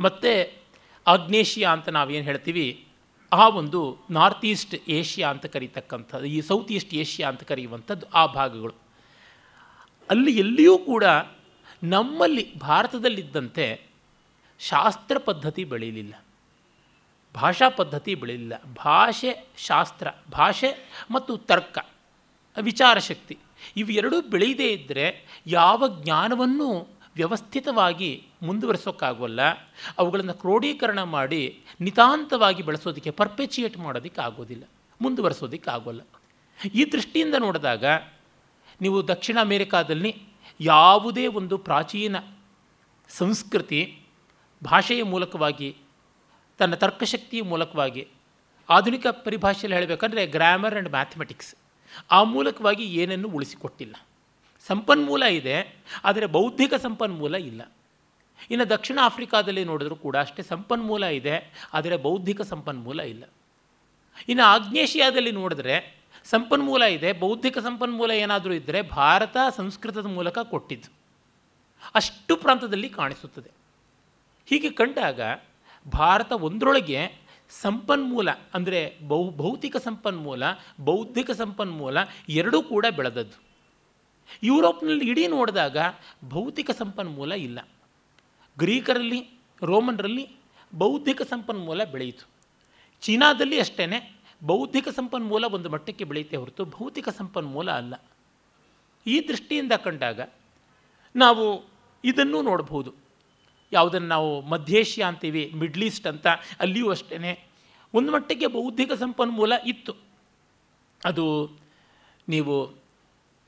ಮತ್ತು ಆಗ್ನೇಷಿಯಾ ಅಂತ ನಾವೇನು ಹೇಳ್ತೀವಿ, ಆ ಒಂದು ನಾರ್ತ್ ಈಸ್ಟ್ ಏಷ್ಯಾ ಅಂತ ಕರೀತಕ್ಕಂಥದ್ದು, ಈ ಸೌತ್ ಈಸ್ಟ್ ಏಷ್ಯಾ ಅಂತ ಕರೆಯುವಂಥದ್ದು ಆ ಭಾಗಗಳು. ಅಲ್ಲಿ ಎಲ್ಲಿಯೂ ಕೂಡ ನಮ್ಮಲ್ಲಿ ಭಾರತದಲ್ಲಿದ್ದಂತೆ ಶಾಸ್ತ್ರ ಪದ್ಧತಿ ಬೆಳೀಲಿಲ್ಲ ಭಾಷಾ ಪದ್ಧತಿ ಬೆಳೀಲಿಲ್ಲ ಭಾಷೆ ಶಾಸ್ತ್ರ, ಭಾಷೆ ಮತ್ತು ತರ್ಕ, ವಿಚಾರ ಶಕ್ತಿ. ಇವೆರಡೂ ಬೆಳೆಯದೇ ಇದ್ದರೆ ಯಾವ ಜ್ಞಾನವನ್ನು ವ್ಯವಸ್ಥಿತವಾಗಿ ಮುಂದುವರಿಸೋಕ್ಕಾಗೋಲ್ಲ. ಅವುಗಳನ್ನು ಕ್ರೋಢೀಕರಣ ಮಾಡಿ ನಿತಾಂತವಾಗಿ ಬಳಸೋದಕ್ಕೆ ಪರ್ಪೆಚಿಯೇಟ್ ಮಾಡೋದಕ್ಕೆ ಆಗೋದಿಲ್ಲ ಮುಂದುವರಿಸೋದಕ್ಕೆ ಆಗೋಲ್ಲ ಈ ದೃಷ್ಟಿಯಿಂದ ನೋಡಿದಾಗ ನೀವು ದಕ್ಷಿಣ ಅಮೇರಿಕಾದಲ್ಲಿ ಯಾವುದೇ ಒಂದು ಪ್ರಾಚೀನ ಸಂಸ್ಕೃತಿ ಭಾಷೆಯ ಮೂಲಕವಾಗಿ, ತನ್ನ ತರ್ಕಶಕ್ತಿಯ ಮೂಲಕವಾಗಿ ಆಧುನಿಕ ಪರಿಭಾಷೆಯಲ್ಲಿ ಹೇಳಬೇಕಂದ್ರೆ ಗ್ರಾಮರ್ ಆ್ಯಂಡ್ ಮ್ಯಾಥಮೆಟಿಕ್ಸ್ ಆ ಮೂಲಕವಾಗಿ ಏನನ್ನು ಉಳಿಸಿಕೊಟ್ಟಿಲ್ಲ. ಸಂಪನ್ಮೂಲ ಇದೆ, ಆದರೆ ಬೌದ್ಧಿಕ ಸಂಪನ್ಮೂಲ ಇಲ್ಲ. ಇನ್ನು ದಕ್ಷಿಣ ಆಫ್ರಿಕಾದಲ್ಲಿ ನೋಡಿದ್ರೂ ಕೂಡ ಅಷ್ಟೇ ಸಂಪನ್ಮೂಲ ಇದೆ, ಆದರೆ ಬೌದ್ಧಿಕ ಸಂಪನ್ಮೂಲ ಇಲ್ಲ. ಇನ್ನು ಆಗ್ನೇಷಿಯಾದಲ್ಲಿ ನೋಡಿದ್ರೆ ಸಂಪನ್ಮೂಲ ಇದೆ, ಬೌದ್ಧಿಕ ಸಂಪನ್ಮೂಲ ಏನಾದರೂ ಇದ್ದರೆ ಭಾರತ ಸಂಸ್ಕೃತದ ಮೂಲಕ ಕೊಟ್ಟಿದ್ದು. ಅಷ್ಟು ಪ್ರಾಂತದಲ್ಲಿ ಕಾಣಿಸುತ್ತದೆ. ಹೀಗೆ ಕಂಡಾಗ ಭಾರತ ಒಂದರೊಳಗೆ ಸಂಪನ್ಮೂಲ ಅಂದರೆ ಬೌ ಭೌತಿಕ ಸಂಪನ್ಮೂಲ, ಬೌದ್ಧಿಕ ಸಂಪನ್ಮೂಲ ಎರಡೂ ಕೂಡ ಬೆಳೆದದ್ದು. ಯುರೋಪ್ನಲ್ಲಿ ಇಡೀ ನೋಡಿದಾಗ ಭೌತಿಕ ಸಂಪನ್ಮೂಲ ಇಲ್ಲ. ಗ್ರೀಕರಲ್ಲಿ, ರೋಮನ್ರಲ್ಲಿ ಬೌದ್ಧಿಕ ಸಂಪನ್ಮೂಲ ಬೆಳೆಯಿತು. ಚೀನಾದಲ್ಲಿ ಅಷ್ಟೇ ಬೌದ್ಧಿಕ ಸಂಪನ್ಮೂಲ ಒಂದು ಮಟ್ಟಕ್ಕೆ ಬೆಳೆಯುತ್ತೆ ಹೊರತು ಭೌತಿಕ ಸಂಪನ್ಮೂಲ ಅಲ್ಲ. ಈ ದೃಷ್ಟಿಯಿಂದ ಕಂಡಾಗ ನಾವು ಇದನ್ನು ನೋಡಬಹುದು. ಯಾವುದನ್ನು ನಾವು ಮಧ್ಯೇಷ್ಯಾ ಅಂತೀವಿ, ಮಿಡ್ಲ್ ಈಸ್ಟ್ ಅಂತ, ಅಲ್ಲಿಯೂ ಅಷ್ಟೇ ಒಂದು ಮಟ್ಟಿಗೆ ಬೌದ್ಧಿಕ ಸಂಪನ್ಮೂಲ ಇತ್ತು. ಅದು ನೀವು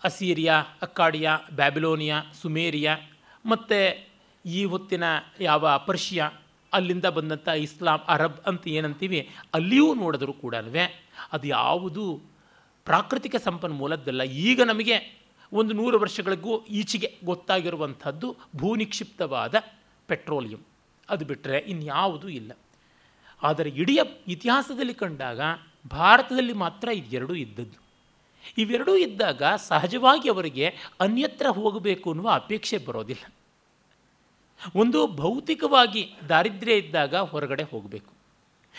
ಅಸೀರಿಯಾ, ಅಕ್ಕಾಡಿಯಾ, ಬ್ಯಾಬಿಲೋನಿಯಾ, ಸುಮೇರಿಯಾ, ಮತ್ತು ಈ ಹೊತ್ತಿನ ಯಾವ ಪರ್ಷಿಯಾ, ಅಲ್ಲಿಂದ ಬಂದಂಥ ಇಸ್ಲಾಂ, ಅರಬ್ ಅಂತ ಏನಂತೀವಿ, ಅಲ್ಲಿಯೂ ನೋಡಿದ್ರು ಕೂಡ ಅದು ಯಾವುದು ಪ್ರಾಕೃತಿಕ ಸಂಪನ್ಮೂಲದ್ದಲ್ಲ. ಈಗ ನಮಗೆ ಒಂದು ನೂರು ವರ್ಷಗಳಿಗೂ ಈಚೆಗೆ ಗೊತ್ತಾಗಿರುವಂಥದ್ದು ಭೂನಿಕ್ಷಿಪ್ತವಾದ ಪೆಟ್ರೋಲಿಯಂ. ಅದು ಬಿಟ್ಟರೆ ಇನ್ಯಾವುದೂ ಇಲ್ಲ. ಆದರೆ ಇಡೀ ಇತಿಹಾಸದಲ್ಲಿ ಕಂಡಾಗ ಭಾರತದಲ್ಲಿ ಮಾತ್ರ ಇದೆರಡೂ ಇದ್ದದ್ದು. ಇವೆರಡೂ ಇದ್ದಾಗ ಸಹಜವಾಗಿ ಅವರಿಗೆ ಅನ್ಯತ್ರ ಹೋಗಬೇಕು ಅನ್ನುವ ಅಪೇಕ್ಷೆ ಬರೋದಿಲ್ಲ. ಒಂದು ಭೌತಿಕವಾಗಿ ದಾರಿದ್ರ್ಯ ಇದ್ದಾಗ ಹೊರಗಡೆ ಹೋಗಬೇಕು.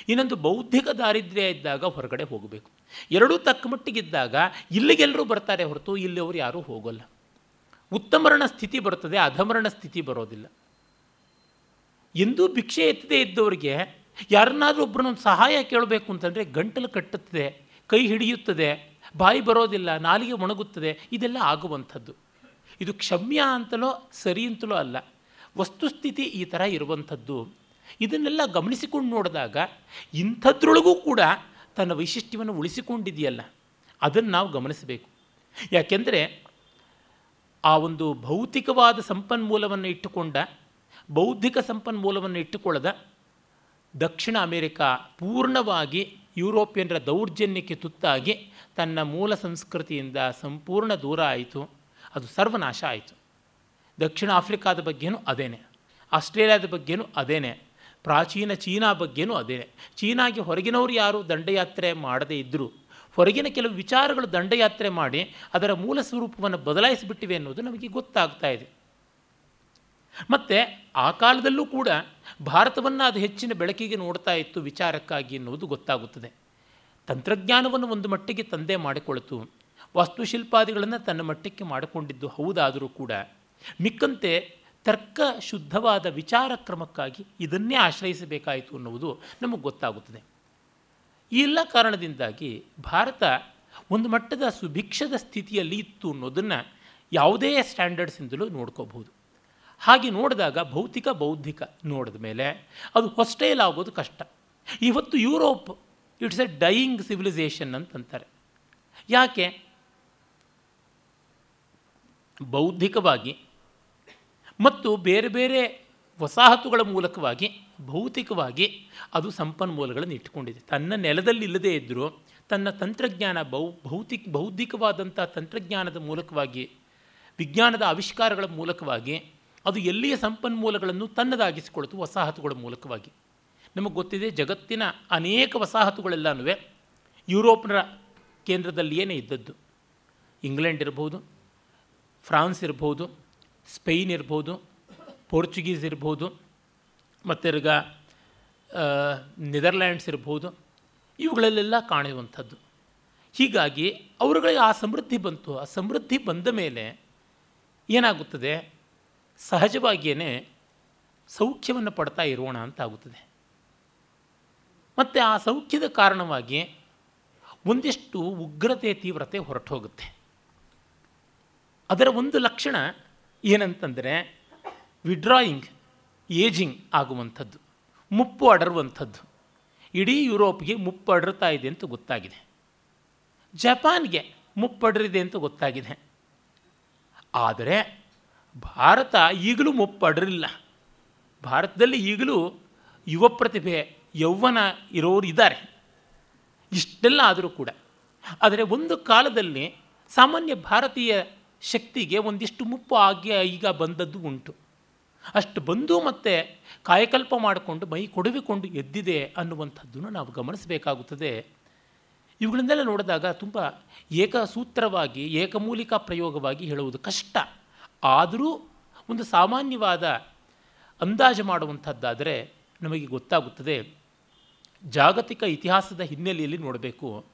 ಇನ್ನೊಂದು ಬೌದ್ಧಿಕ ದಾರಿದ್ರ್ಯ ಇದ್ದಾಗ ಹೊರಗಡೆ ಹೋಗಬೇಕು. ಎರಡೂ ತಕ್ಕಮಟ್ಟಿಗಿದ್ದಾಗ ಇಲ್ಲಿಗೆಲ್ಲರೂ ಬರ್ತಾರೆ ಹೊರತು ಇಲ್ಲಿ ಅವರು ಯಾರೂ ಹೋಗೋಲ್ಲ. ಉತ್ತಮರಣ ಸ್ಥಿತಿ ಬರ್ತದೆ, ಅಧಮರಣ ಸ್ಥಿತಿ ಬರೋದಿಲ್ಲ. ಎಂದೂ ಭಿಕ್ಷೆ ಎತ್ತದೇ ಇದ್ದವರಿಗೆ ಯಾರನ್ನಾದರೂ ಒಬ್ಬರನ್ನೊಂದು ಸಹಾಯ ಕೇಳಬೇಕು ಅಂತಂದರೆ ಗಂಟಲು ಕಟ್ಟುತ್ತದೆ, ಕೈ ಹಿಡಿಯುತ್ತದೆ, ಬಾಯಿ ಬರೋದಿಲ್ಲ, ನಾಲಿಗೆ ಒಣಗುತ್ತದೆ, ಇದೆಲ್ಲ ಆಗುವಂಥದ್ದು. ಇದು ಕ್ಷಮ್ಯ ಅಂತಲೋ ಸರಿ ಅಂತಲೋ ಅಲ್ಲ. ವಸ್ತುಸ್ಥಿತಿ ಈ ಥರ ಇರುವಂಥದ್ದು. ಇದನ್ನೆಲ್ಲ ಗಮನಿಸಿಕೊಂಡು ನೋಡಿದಾಗ ಇಂಥದ್ರೊಳಗೂ ಕೂಡ ತನ್ನ ವೈಶಿಷ್ಟ್ಯವನ್ನು ಉಳಿಸಿಕೊಂಡಿದೆಯಲ್ಲ, ಅದನ್ನು ನಾವು ಗಮನಿಸಬೇಕು. ಯಾಕೆಂದರೆ ಆ ಒಂದು ಭೌತಿಕವಾದ ಸಂಪನ್ಮೂಲವನ್ನು ಇಟ್ಟುಕೊಂಡ ಬೌದ್ಧಿಕ ಸಂಪನ್ಮೂಲವನ್ನು ಇಟ್ಟುಕೊಳ್ಳದ ದಕ್ಷಿಣ ಅಮೆರಿಕ ಪೂರ್ಣವಾಗಿ ಯುರೋಪಿಯನ್ರ ದೌರ್ಜನ್ಯಕ್ಕೆ ತುತ್ತಾಗಿ ತನ್ನ ಮೂಲ ಸಂಸ್ಕೃತಿಯಿಂದ ಸಂಪೂರ್ಣ ದೂರ ಆಯಿತು. ಅದು ಸರ್ವನಾಶ ಆಯಿತು. ದಕ್ಷಿಣ ಆಫ್ರಿಕಾದ ಬಗ್ಗೆನೂ ಅದೇನೆ. ಆಸ್ಟ್ರೇಲಿಯಾದ ಬಗ್ಗೆನೂ ಅದೇನೆ. ಪ್ರಾಚೀನ ಚೀನಾ ಬಗ್ಗೆನೂ ಅದೇನೆ. ಚೀನಾಗೆ ಹೊರಗಿನವರು ಯಾರು ದಂಡಯಾತ್ರೆ ಮಾಡದೇ ಇದ್ದರು, ಹೊರಗಿನ ಕೆಲವು ವಿಚಾರಗಳು ದಂಡಯಾತ್ರೆ ಮಾಡಿ ಅದರ ಮೂಲ ಸ್ವರೂಪವನ್ನು ಬದಲಾಯಿಸಿಬಿಟ್ಟಿವೆ ಅನ್ನೋದು ನಮಗೆ ಗೊತ್ತಾಗ್ತಾ ಇದೆ. ಮತ್ತು ಆ ಕಾಲದಲ್ಲೂ ಕೂಡ ಭಾರತವನ್ನು ಅದು ಹೆಚ್ಚಿನ ಬೆಳಕಿಗೆ ನೋಡ್ತಾ ಇತ್ತು ವಿಚಾರಕ್ಕಾಗಿ ಎನ್ನುವುದು ಗೊತ್ತಾಗುತ್ತದೆ. ತಂತ್ರಜ್ಞಾನವನ್ನು ಒಂದು ಮಟ್ಟಿಗೆ ತಂದೆ ಮಾಡಿಕೊಳ್ತು. ವಾಸ್ತುಶಿಲ್ಪಾದಿಗಳನ್ನು ತನ್ನ ಮಟ್ಟಕ್ಕೆ ಮಾಡಿಕೊಂಡಿದ್ದು ಹೌದಾದರೂ ಕೂಡ ಮಿಕ್ಕಂತೆ ತರ್ಕ ಶುದ್ಧವಾದ ವಿಚಾರ ಕ್ರಮಕ್ಕಾಗಿ ಇದನ್ನೇ ಆಶ್ರಯಿಸಬೇಕಾಯಿತು ಅನ್ನುವುದು ನಮಗೆ ಗೊತ್ತಾಗುತ್ತದೆ. ಈ ಎಲ್ಲ ಕಾರಣದಿಂದಾಗಿ ಭಾರತ ಒಂದು ಮಟ್ಟದ ಸುಭಿಕ್ಷದ ಸ್ಥಿತಿಯಲ್ಲಿ ಇತ್ತು ಅನ್ನೋದನ್ನು ಯಾವುದೇ ಸ್ಟ್ಯಾಂಡರ್ಡ್ಸಿಂದಲೂ ನೋಡ್ಕೋಬಹುದು. ಹಾಗೆ ನೋಡಿದಾಗ ಭೌತಿಕ ಬೌದ್ಧಿಕ ನೋಡಿದ ಮೇಲೆ ಅದು ಹೊಸ್ಟೈಲ್ ಆಗೋದು ಕಷ್ಟ. ಇವತ್ತು Europe it's a dying civilisation ಅಂತಂತಾರೆ. ಯಾಕೆ? ಬೌದ್ಧಿಕವಾಗಿ ಮತ್ತು ಬೇರೆ ಬೇರೆ ವಸಾಹತುಗಳ ಮೂಲಕವಾಗಿ, ಭೌತಿಕವಾಗಿ ಅದು ಸಂಪನ್ಮೂಲಗಳನ್ನು ಇಟ್ಟುಕೊಂಡಿದೆ. ತನ್ನ ನೆಲದಲ್ಲಿ ಇಲ್ಲದೇ ಇದ್ದರೂ ತನ್ನ ತಂತ್ರಜ್ಞಾನ ಬೌ, ಭೌತಿಕ ಬೌದ್ಧಿಕವಾದಂಥ ತಂತ್ರಜ್ಞಾನದ ಮೂಲಕವಾಗಿ, ವಿಜ್ಞಾನದ ಆವಿಷ್ಕಾರಗಳ ಮೂಲಕವಾಗಿ ಅದು ಎಲ್ಲಿಯ ಸಂಪನ್ಮೂಲಗಳನ್ನು ತನ್ನದಾಗಿಸಿಕೊಳ್ತು ವಸಾಹತುಗಳ ಮೂಲಕವಾಗಿ. ನಮಗೆ ಗೊತ್ತಿದೆ, ಜಗತ್ತಿನ ಅನೇಕ ವಸಾಹತುಗಳೆಲ್ಲನೂ ಯುರೋಪ್ನ ಕೇಂದ್ರದಲ್ಲಿಯೇ ಇದ್ದದ್ದು. ಇಂಗ್ಲೆಂಡ್ ಇರ್ಬೋದು, ಫ್ರಾನ್ಸ್ ಇರ್ಬೋದು, ಸ್ಪೇನ್ ಇರ್ಬೋದು, ಪೋರ್ಚುಗೀಸ್ ಇರ್ಬೋದು, ಮತ್ತಿರ್ಗ ನೆದರ್ಲ್ಯಾಂಡ್ಸ್ ಇರ್ಬೋದು, ಇವುಗಳಲ್ಲೆಲ್ಲ ಕಾಣುವಂಥದ್ದು. ಹೀಗಾಗಿ ಅವರುಗಳಿಗೆ ಆ ಸಮೃದ್ಧಿ ಬಂತು. ಆ ಸಮೃದ್ಧಿ ಬಂದ ಮೇಲೆ ಏನಾಗುತ್ತದೆ? ಸಹಜವಾಗಿಯೇ ಸೌಖ್ಯವನ್ನು ಪಡ್ತಾ ಇರೋಣ ಅಂತ ಆಗುತ್ತದೆ ಮತ್ತು ಆ ಸೌಖ್ಯದ ಕಾರಣವಾಗಿ ಒಂದಿಷ್ಟು ಉಗ್ರತೆ, ತೀವ್ರತೆ ಹೊರಟು ಹೋಗುತ್ತೆ ಅದರ ಒಂದು ಲಕ್ಷಣ ಏನಂತಂದರೆ ವಿಡ್ರಾಯಿಂಗ್, ಏಜಿಂಗ್ ಆಗುವಂಥದ್ದು, ಮುಪ್ಪು ಅಡರುವಂಥದ್ದು. ಇಡೀ ಯುರೋಪ್ಗೆ ಮುಪ್ಪು ಅಡರ್ತಾ ಇದೆ ಅಂತ ಗೊತ್ತಾಗಿದೆ. ಜಪಾನ್ಗೆ ಮುಪ್ಪಡರಿದೆ ಅಂತ ಗೊತ್ತಾಗಿದೆ. ಆದರೆ ಭಾರತ ಈಗಲೂ ಮುಪ್ಪಡರಿಲ್ಲ. ಭಾರತದಲ್ಲಿ ಈಗಲೂ ಯುವ ಪ್ರತಿಭೆ ಯೌವನ ಇರೋರು ಇದ್ದಾರೆ. ಇಷ್ಟೆಲ್ಲ ಆದರೂ ಕೂಡ. ಆದರೆ ಒಂದು ಕಾಲದಲ್ಲಿ ಸಾಮಾನ್ಯ ಭಾರತೀಯ ಶಕ್ತಿಗೆ ಒಂದಿಷ್ಟು ಮುಪ್ಪು ಆಗಿ ಈಗ ಬಂದದ್ದು ಉಂಟು. ಅಷ್ಟು ಬಂದು ಮತ್ತೆ ಕಾಯಕಲ್ಪ ಮಾಡಿಕೊಂಡು ಮೈ ಕೊಡುವಿಕೊಂಡು ಎದ್ದಿದೆ ಅನ್ನುವಂಥದ್ದನ್ನು ನಾವು ಗಮನಿಸಬೇಕಾಗುತ್ತದೆ. ಇವುಗಳನ್ನೆಲ್ಲ ನೋಡಿದಾಗ ತುಂಬ ಏಕಸೂತ್ರವಾಗಿ, ಏಕಮೂಲಿಕಾ ಪ್ರಯೋಗವಾಗಿ ಹೇಳುವುದು ಕಷ್ಟ. ಆದರೂ ಒಂದು ಸಾಮಾನ್ಯವಾದ ಅಂದಾಜು ಮಾಡುವಂಥದ್ದಾದರೆ ನಮಗೆ ಗೊತ್ತಾಗುತ್ತದೆ. ಜಾಗತಿಕ ಇತಿಹಾಸದ ಹಿನ್ನೆಲೆಯಲ್ಲಿ ನೋಡಬೇಕು.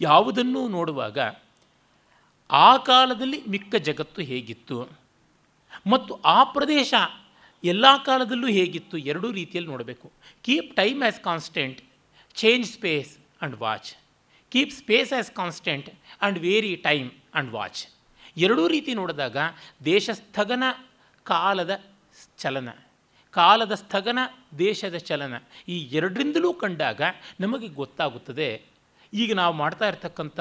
ಯಾವುದನ್ನು ನೋಡುವಾಗ ಆ ಕಾಲದಲ್ಲಿ ಮಿಕ್ಕ ಜಗತ್ತು ಹೇಗಿತ್ತು? ಮತ್ತು ಆ ಪ್ರದೇಶ ಎಲ್ಲ ಕಾಲದಲ್ಲೂ ಹೇಗಿತ್ತು ಎರಡೂ ರೀತಿಯಲ್ಲಿ ನೋಡಬೇಕು. Keep time as constant change space and watch keep space as constant and vary time and watch ಎರಡೂ ರೀತಿ ನೋಡಿದಾಗ ದೇಶ ಸ್ಥಗನ ಕಾಲದ ಚಲನ, ಕಾಲದ ಸ್ಥಗನ ದೇಶದ ಚಲನ ಈ ಎರಡರಿಂದಲೂ ಕಂಡಾಗ ನಮಗೆ ಗೊತ್ತಾಗುತ್ತದೆ. ಈಗ ನಾವು ಮಾಡ್ತಾ ಇರ್ತಕ್ಕಂಥ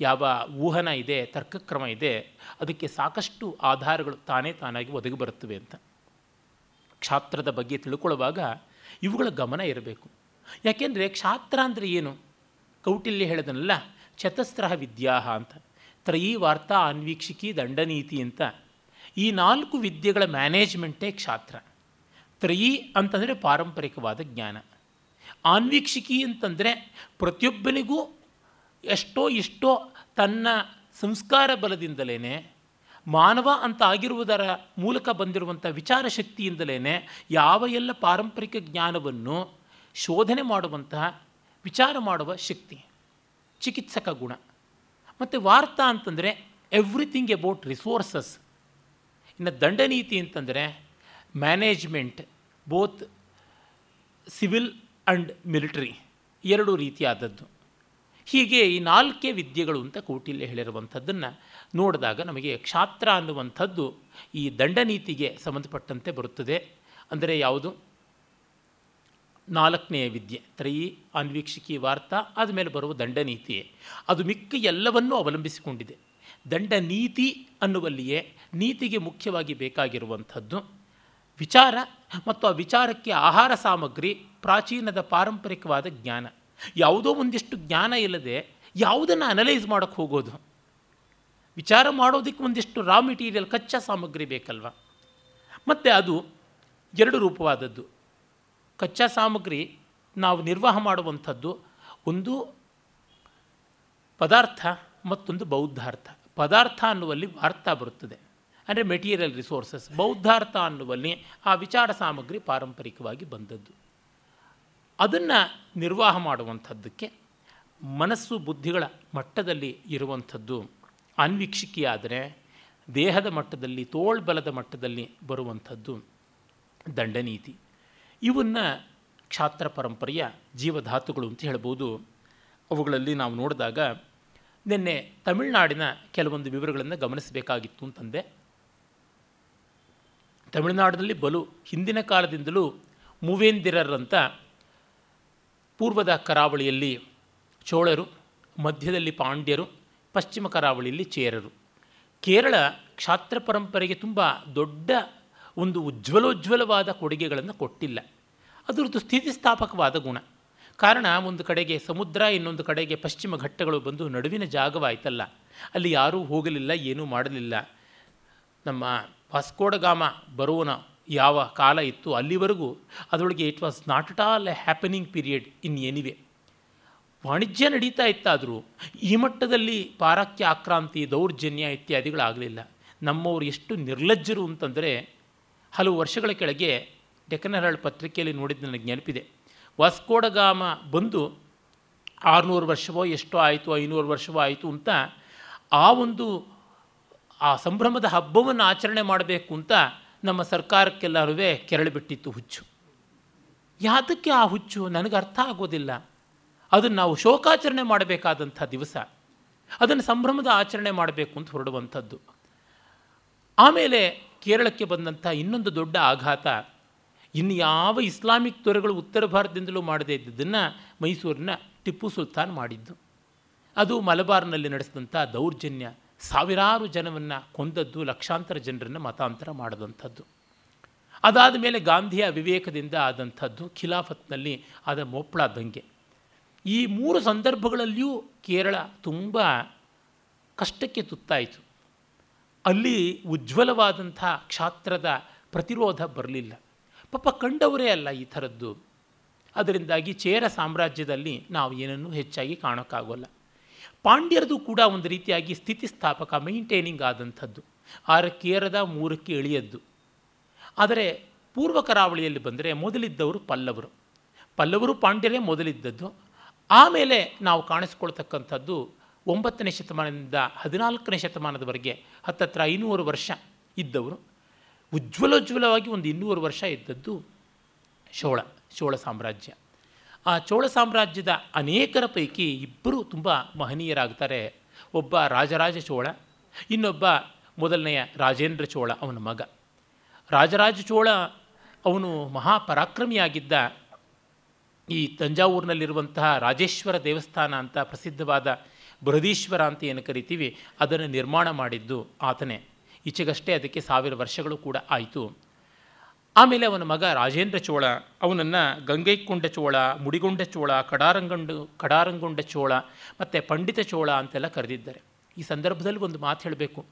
ಯಾವ ಊಹನ ಇದೆ, ತರ್ಕಕ್ರಮ ಇದೆ, ಅದಕ್ಕೆ ಸಾಕಷ್ಟು ಆಧಾರಗಳು ತಾನೇ ತಾನಾಗಿ ಒದಗಿ ಬರುತ್ತವೆ ಅಂತ. ಕ್ಷಾತ್ರದ ಬಗ್ಗೆ ತಿಳ್ಕೊಳ್ಳುವಾಗ ಇವುಗಳ ಗಮನ ಇರಬೇಕು. ಯಾಕೆಂದರೆ ಕ್ಷಾತ್ರ ಅಂದರೆ ಏನು? ಕೌಟಿಲ್ಯ ಹೇಳಿದನಲ್ಲ, ಚತಸ್ರಹ ವಿದ್ಯಾ ಅಂತ. ತ್ರಯೀ ವಾರ್ತಾ ಅನ್ವೀಕ್ಷಿಕಿ ದಂಡನೀತಿ ಅಂತ. ಈ ನಾಲ್ಕು ವಿದ್ಯೆಗಳ ಮ್ಯಾನೇಜ್ಮೆಂಟೇ ಕ್ಷಾತ್ರ. ತ್ರಯೀ ಅಂತಂದರೆ ಪಾರಂಪರಿಕವಾದ ಜ್ಞಾನ. ಆನ್ವೀಕ್ಷಿಕಿ ಅಂತಂದರೆ ಪ್ರತಿಯೊಬ್ಬನಿಗೂ ಎಷ್ಟೋ ಇಷ್ಟೋ ತನ್ನ ಸಂಸ್ಕಾರ ಬಲದಿಂದಲೇ ಮಾನವ ಅಂತ ಆಗಿರುವುದರ ಮೂಲಕ ಬಂದಿರುವಂಥ ವಿಚಾರ ಶಕ್ತಿಯಿಂದಲೇ ಯಾವ ಎಲ್ಲ ಪಾರಂಪರಿಕ ಜ್ಞಾನವನ್ನು ಶೋಧನೆ ಮಾಡುವಂತಹ ವಿಚಾರ ಮಾಡುವ ಶಕ್ತಿ, ಚಿಕಿತ್ಸಕ ಗುಣ. ಮತ್ತು ವಾರ್ತಾ ಅಂತಂದರೆ ಎವ್ರಿಥಿಂಗ್ ಅಬೌಟ್ ರಿಸೋರ್ಸಸ್ ಇನ್ನು ದಂಡನೀತಿ ಅಂತಂದರೆ management both civil and military ಎರಡು ರೀತಿಯಾದದ್ದು. ಹೀಗೆ ಈ ನಾಲ್ಕೇ ವಿದ್ಯೆಗಳು ಅಂತ ಕೌಟಿಲ್ಯ ಹೇಳಿರುವಂಥದ್ದನ್ನು ನೋಡಿದಾಗ ನಮಗೆ ಕ್ಷಾತ್ರ ಅನ್ನುವಂಥದ್ದು ಈ ದಂಡನೀತಿಗೆ ಸಂಬಂಧಪಟ್ಟಂತೆ ಬರುತ್ತದೆ. ಅಂದರೆ ಯಾವುದು? ನಾಲ್ಕನೆಯ ವಿದ್ಯೆ ತ್ರಯಿ ಅನ್ವೀಕ್ಷಿಕಿ ವಾರ್ತಾ ಆದಮೇಲೆ ಬರುವ ದಂಡನೀತಿ ಅದು ಮಿಕ್ಕ ಎಲ್ಲವನ್ನೂ ಅವಲಂಬಿಸಿಕೊಂಡಿದೆ. ದಂಡನೀತಿ ಅನ್ನುವಲ್ಲಿಯೇ ನೀತಿಗೆ ಮುಖ್ಯವಾಗಿ ಬೇಕಾಗಿರುವಂಥದ್ದು ವಿಚಾರ ಮತ್ತು ಆ ವಿಚಾರಕ್ಕೆ ಆಹಾರ ಸಾಮಗ್ರಿ, ಪ್ರಾಚೀನದ ಪಾರಂಪರಿಕವಾದ ಜ್ಞಾನ. ಯಾವುದೋ ಒಂದಿಷ್ಟು ಜ್ಞಾನ ಇಲ್ಲದೆ ಯಾವುದನ್ನು ಅನಲೈಸ್ ಮಾಡೋಕ್ಕೆ ಹೋಗೋದು. ವಿಚಾರ ಮಾಡೋದಕ್ಕೆ ಒಂದಿಷ್ಟು ರಾ ಮೆಟೀರಿಯಲ್ ಕಚ್ಚಾ ಸಾಮಗ್ರಿ ಬೇಕಲ್ವ? ಮತ್ತು ಅದು ಎರಡು ರೂಪವಾದದ್ದು. ಕಚ್ಚಾ ಸಾಮಗ್ರಿ ನಾವು ನಿರ್ವಾಹ ಮಾಡುವಂಥದ್ದು ಒಂದು ಪದಾರ್ಥ ಮತ್ತೊಂದು ಬೌದ್ಧಾರ್ಥ. ಪದಾರ್ಥ ಅನ್ನುವಲ್ಲಿ ಅರ್ಥ ಬರುತ್ತದೆ. ಅಂದರೆ ಮೆಟೀರಿಯಲ್ ರಿಸೋರ್ಸಸ್ ಬೌದ್ಧಾರ್ಥ ಅನ್ನುವಲ್ಲಿ ಆ ವಿಚಾರ ಸಾಮಗ್ರಿ ಪಾರಂಪರಿಕವಾಗಿ ಬಂದದ್ದು. ಅದನ್ನು ನಿರ್ವಾಹ ಮಾಡುವಂಥದ್ದಕ್ಕೆ ಮನಸ್ಸು ಬುದ್ಧಿಗಳ ಮಟ್ಟದಲ್ಲಿ ಇರುವಂಥದ್ದು. ಅನ್ವೀಕ್ಷಿಕೆಯಾದರೆ ದೇಹದ ಮಟ್ಟದಲ್ಲಿ, ತೋಳ್ಬಲದ ಮಟ್ಟದಲ್ಲಿ ಬರುವಂಥದ್ದು. ದಂಡನೀತಿ. ಇವನ್ನು ಕ್ಷಾತ್ರ ಪರಂಪರೆಯ ಜೀವಧಾತುಗಳು ಅಂತ ಹೇಳ್ಬೋದು. ಅವುಗಳಲ್ಲಿ ನಾವು ನೋಡಿದಾಗ ನಿನ್ನೆ ತಮಿಳುನಾಡಿನ ಕೆಲವೊಂದು ವಿವರಗಳನ್ನು ಗಮನಿಸಬೇಕಾಗಿತ್ತು ಅಂತಂದೆ. ತಮಿಳುನಾಡಿನಲ್ಲಿ ಬಲು ಹಿಂದಿನ ಕಾಲದಿಂದಲೂ ಮೂವೇಂದಿರರಂತ ಪೂರ್ವದ ಕರಾವಳಿಯಲ್ಲಿ ಚೋಳರು, ಮಧ್ಯದಲ್ಲಿ ಪಾಂಡ್ಯರು, ಪಶ್ಚಿಮ ಕರಾವಳಿಯಲ್ಲಿ ಚೇರರು. ಕೇರಳ ಕ್ಷಾತ್ರ ಪರಂಪರೆಗೆ ತುಂಬ ದೊಡ್ಡ ಒಂದು ಉಜ್ವಲೋಜ್ವಲವಾದ ಕೊಡುಗೆಗಳನ್ನು ಕೊಟ್ಟಿಲ್ಲ. ಅದರದ್ದು ಸ್ಥಿತಿಸ್ಥಾಪಕವಾದ ಗುಣ. ಕಾರಣ ಒಂದು ಕಡೆಗೆ ಸಮುದ್ರ, ಇನ್ನೊಂದು ಕಡೆಗೆ ಪಶ್ಚಿಮ ಘಟ್ಟಗಳು ಬಂದು ನಡುವಿನ ಜಾಗವಾಯ್ತಲ್ಲ. ಅಲ್ಲಿ ಯಾರೂ ಹೋಗಲಿಲ್ಲ, ಏನೂ ಮಾಡಲಿಲ್ಲ. ನಮ್ಮ ವಾಸ್ಕೋಡಗಾಮ ಬರುವನ ಯಾವ ಕಾಲ ಇತ್ತು ಅಲ್ಲಿವರೆಗೂ ಅದರೊಳಗೆ it was not at all a happening period in anyway ವಾಣಿಜ್ಯ ನಡೀತಾ ಇತ್ತಾದರೂ ಈ ಮಟ್ಟದಲ್ಲಿ ಪಾರಕ್ಯ ಆಕ್ರಾಂತಿ, ದೌರ್ಜನ್ಯ ಇತ್ಯಾದಿಗಳಾಗಲಿಲ್ಲ. ನಮ್ಮವರು ಎಷ್ಟು ನಿರ್ಲಜ್ಜರು ಅಂತಂದರೆ ಹಲವು ವರ್ಷಗಳ ಕೆಳಗೆ ಡೆಕ್ಕನ್ ಹೆರಾಲ್ಡ್ ಪತ್ರಿಕೆಯಲ್ಲಿ ನೋಡಿದ್ದು ನನಗೆ ನೆನಪಿದೆ. ವಾಸ್ಕೋಡಗಾಮ ಬಂದು ಆರುನೂರು ವರ್ಷವೋ ಎಷ್ಟೋ ಆಯಿತು, ಐನೂರು ವರ್ಷವೋ ಆಯಿತು ಅಂತ ಆ ಒಂದು, ಆ ಸಂಭ್ರಮದ ಹಬ್ಬವನ್ನು ಆಚರಣೆ ಮಾಡಬೇಕು ಅಂತ ನಮ್ಮ ಸರ್ಕಾರಕ್ಕೆಲ್ಲರೂ ಕೆರಳಿಬಿಟ್ಟಿತ್ತು ಹುಚ್ಚು. ಯಾತಕ್ಕೆ ಆ ಹುಚ್ಚು? ನನಗೆ ಅರ್ಥ ಆಗೋದಿಲ್ಲ. ಅದನ್ನು ನಾವು ಶೋಕಾಚರಣೆ ಮಾಡಬೇಕಾದಂಥ ದಿವಸ. ಅದನ್ನು ಸಂಭ್ರಮದ ಆಚರಣೆ ಮಾಡಬೇಕು ಅಂತ ಹೊರಡುವಂಥದ್ದು. ಆಮೇಲೆ ಕೇರಳಕ್ಕೆ ಬಂದಂಥ ಇನ್ನೊಂದು ದೊಡ್ಡ ಆಘಾತ ಇನ್ನು ಯಾವ ಇಸ್ಲಾಮಿಕ್ ತೊರೆಗಳು ಉತ್ತರ ಭಾರತದಿಂದಲೂ ಮಾಡದೇ ಇದ್ದದನ್ನು ಮೈಸೂರಿನ ಟಿಪ್ಪು ಸುಲ್ತಾನ್ ಮಾಡಿದ್ದು. ಅದು ಮಲಬಾರ್ನಲ್ಲಿ ನಡೆಸಿದಂಥ ದೌರ್ಜನ್ಯ ಸಾವಿರಾರು ಜನವನ್ನು ಕೊಂದದ್ದು, ಲಕ್ಷಾಂತರ ಜನರನ್ನು ಮತಾಂತರ ಮಾಡಿದಂಥದ್ದು. ಅದಾದ ಮೇಲೆ ಗಾಂಧಿಯ ವಿವೇಕದಿಂದ ಆದಂಥದ್ದು ಖಿಲಾಫತ್ನಲ್ಲಿ ಆದ ಮೋಪ್ಳ ದಂಗೆ. ಈ ಮೂರು ಸಂದರ್ಭಗಳಲ್ಲಿಯೂ ಕೇರಳ ತುಂಬ ಕಷ್ಟಕ್ಕೆ ತುತ್ತಾಯಿತು. ಅಲ್ಲಿ ಉಜ್ವಲವಾದಂಥ ಕ್ಷಾತ್ರದ ಪ್ರತಿರೋಧ ಬರಲಿಲ್ಲ. ಪಾಪ ಕಂಡವರೇ ಅಲ್ಲ ಈ ಥರದ್ದು. ಅದರಿಂದಾಗಿ ಚೇರ ಸಾಮ್ರಾಜ್ಯದಲ್ಲಿ ನಾವು ಏನನ್ನೂ ಹೆಚ್ಚಾಗಿ ಕಾಣೋಕ್ಕಾಗೋಲ್ಲ. ಪಾಂಡ್ಯರದು ಕೂಡ ಒಂದು ರೀತಿಯಾಗಿ ಸ್ಥಿತಿಸ್ಥಾಪಕ, ಮೈಂಟೈನಿಂಗ್ ಆದಂಥದ್ದು. ಆರಕ್ಕೇರದ ಮೂರಕ್ಕೆ ಇಳಿಯದ್ದು. ಆದರೆ ಪೂರ್ವ ಕರಾವಳಿಯಲ್ಲಿ ಬಂದರೆ ಮೊದಲಿದ್ದವರು ಪಲ್ಲವರು. ಪಲ್ಲವರು ಪಾಂಡ್ಯರೇ ಮೊದಲಿದ್ದದ್ದು. ಆಮೇಲೆ ನಾವು ಕಾಣಿಸ್ಕೊಳ್ತಕ್ಕಂಥದ್ದು ಒಂಬತ್ತನೇ ಶತಮಾನದಿಂದ ಹದಿನಾಲ್ಕನೇ ಶತಮಾನದವರೆಗೆ, ಹತ್ತತ್ರ ಐನೂರು ವರ್ಷ ಇದ್ದವರು. ಉಜ್ವಲೋಜ್ವಲವಾಗಿ ಒಂದು ಇನ್ನೂರು ವರ್ಷ ಇದ್ದದ್ದು ಚೋಳ ಚೋಳ ಸಾಮ್ರಾಜ್ಯ. ಆ ಚೋಳ ಸಾಮ್ರಾಜ್ಯದ ಅನೇಕರ ಪೈಕಿ ಇಬ್ಬರು ತುಂಬ ಮಹನೀಯರಾಗ್ತಾರೆ. ಒಬ್ಬ ರಾಜರಾಜ ಚೋಳ, ಇನ್ನೊಬ್ಬ ಮೊದಲನೆಯ ರಾಜೇಂದ್ರ ಚೋಳ ಅವನ ಮಗ. ರಾಜರಾಜ ಚೋಳ ಅವನು ಮಹಾಪರಾಕ್ರಮಿಯಾಗಿದ್ದ ಈ ತಂಜಾವೂರಿನಲ್ಲಿರುವಂತಹ ರಾಜೇಶ್ವರ ದೇವಸ್ಥಾನ ಅಂತ ಪ್ರಸಿದ್ಧವಾದ ಬೃಹದೀಶ್ವರ ಅಂತ ಏನು ಕರಿತೀವಿ, ಅದನ್ನು ನಿರ್ಮಾಣ ಮಾಡಿದ್ದು ಆತನೇ. ಈಚೆಗಷ್ಟೇ ಅದಕ್ಕೆ ಸಾವಿರ ವರ್ಷಗಳು ಕೂಡ ಆಯಿತು. ಆಮೇಲೆ ಅವನ ಮಗ ರಾಜೇಂದ್ರ ಚೋಳ, ಅವನನ್ನು ಗಂಗೈಕೊಂಡ ಚೋಳ, ಮುಡಿಗೊಂಡ ಚೋಳ, ಕಡಾರಂಗಂಡು, ಕಡಾರಂಗೊಂಡ ಚೋಳ ಮತ್ತು ಪಂಡಿತ ಚೋಳ ಅಂತೆಲ್ಲ ಕರೆದಿದ್ದಾರೆ. ಈ ಸಂದರ್ಭದಲ್ಲಿ ಒಂದು ಮಾತು ಹೇಳಬೇಕು.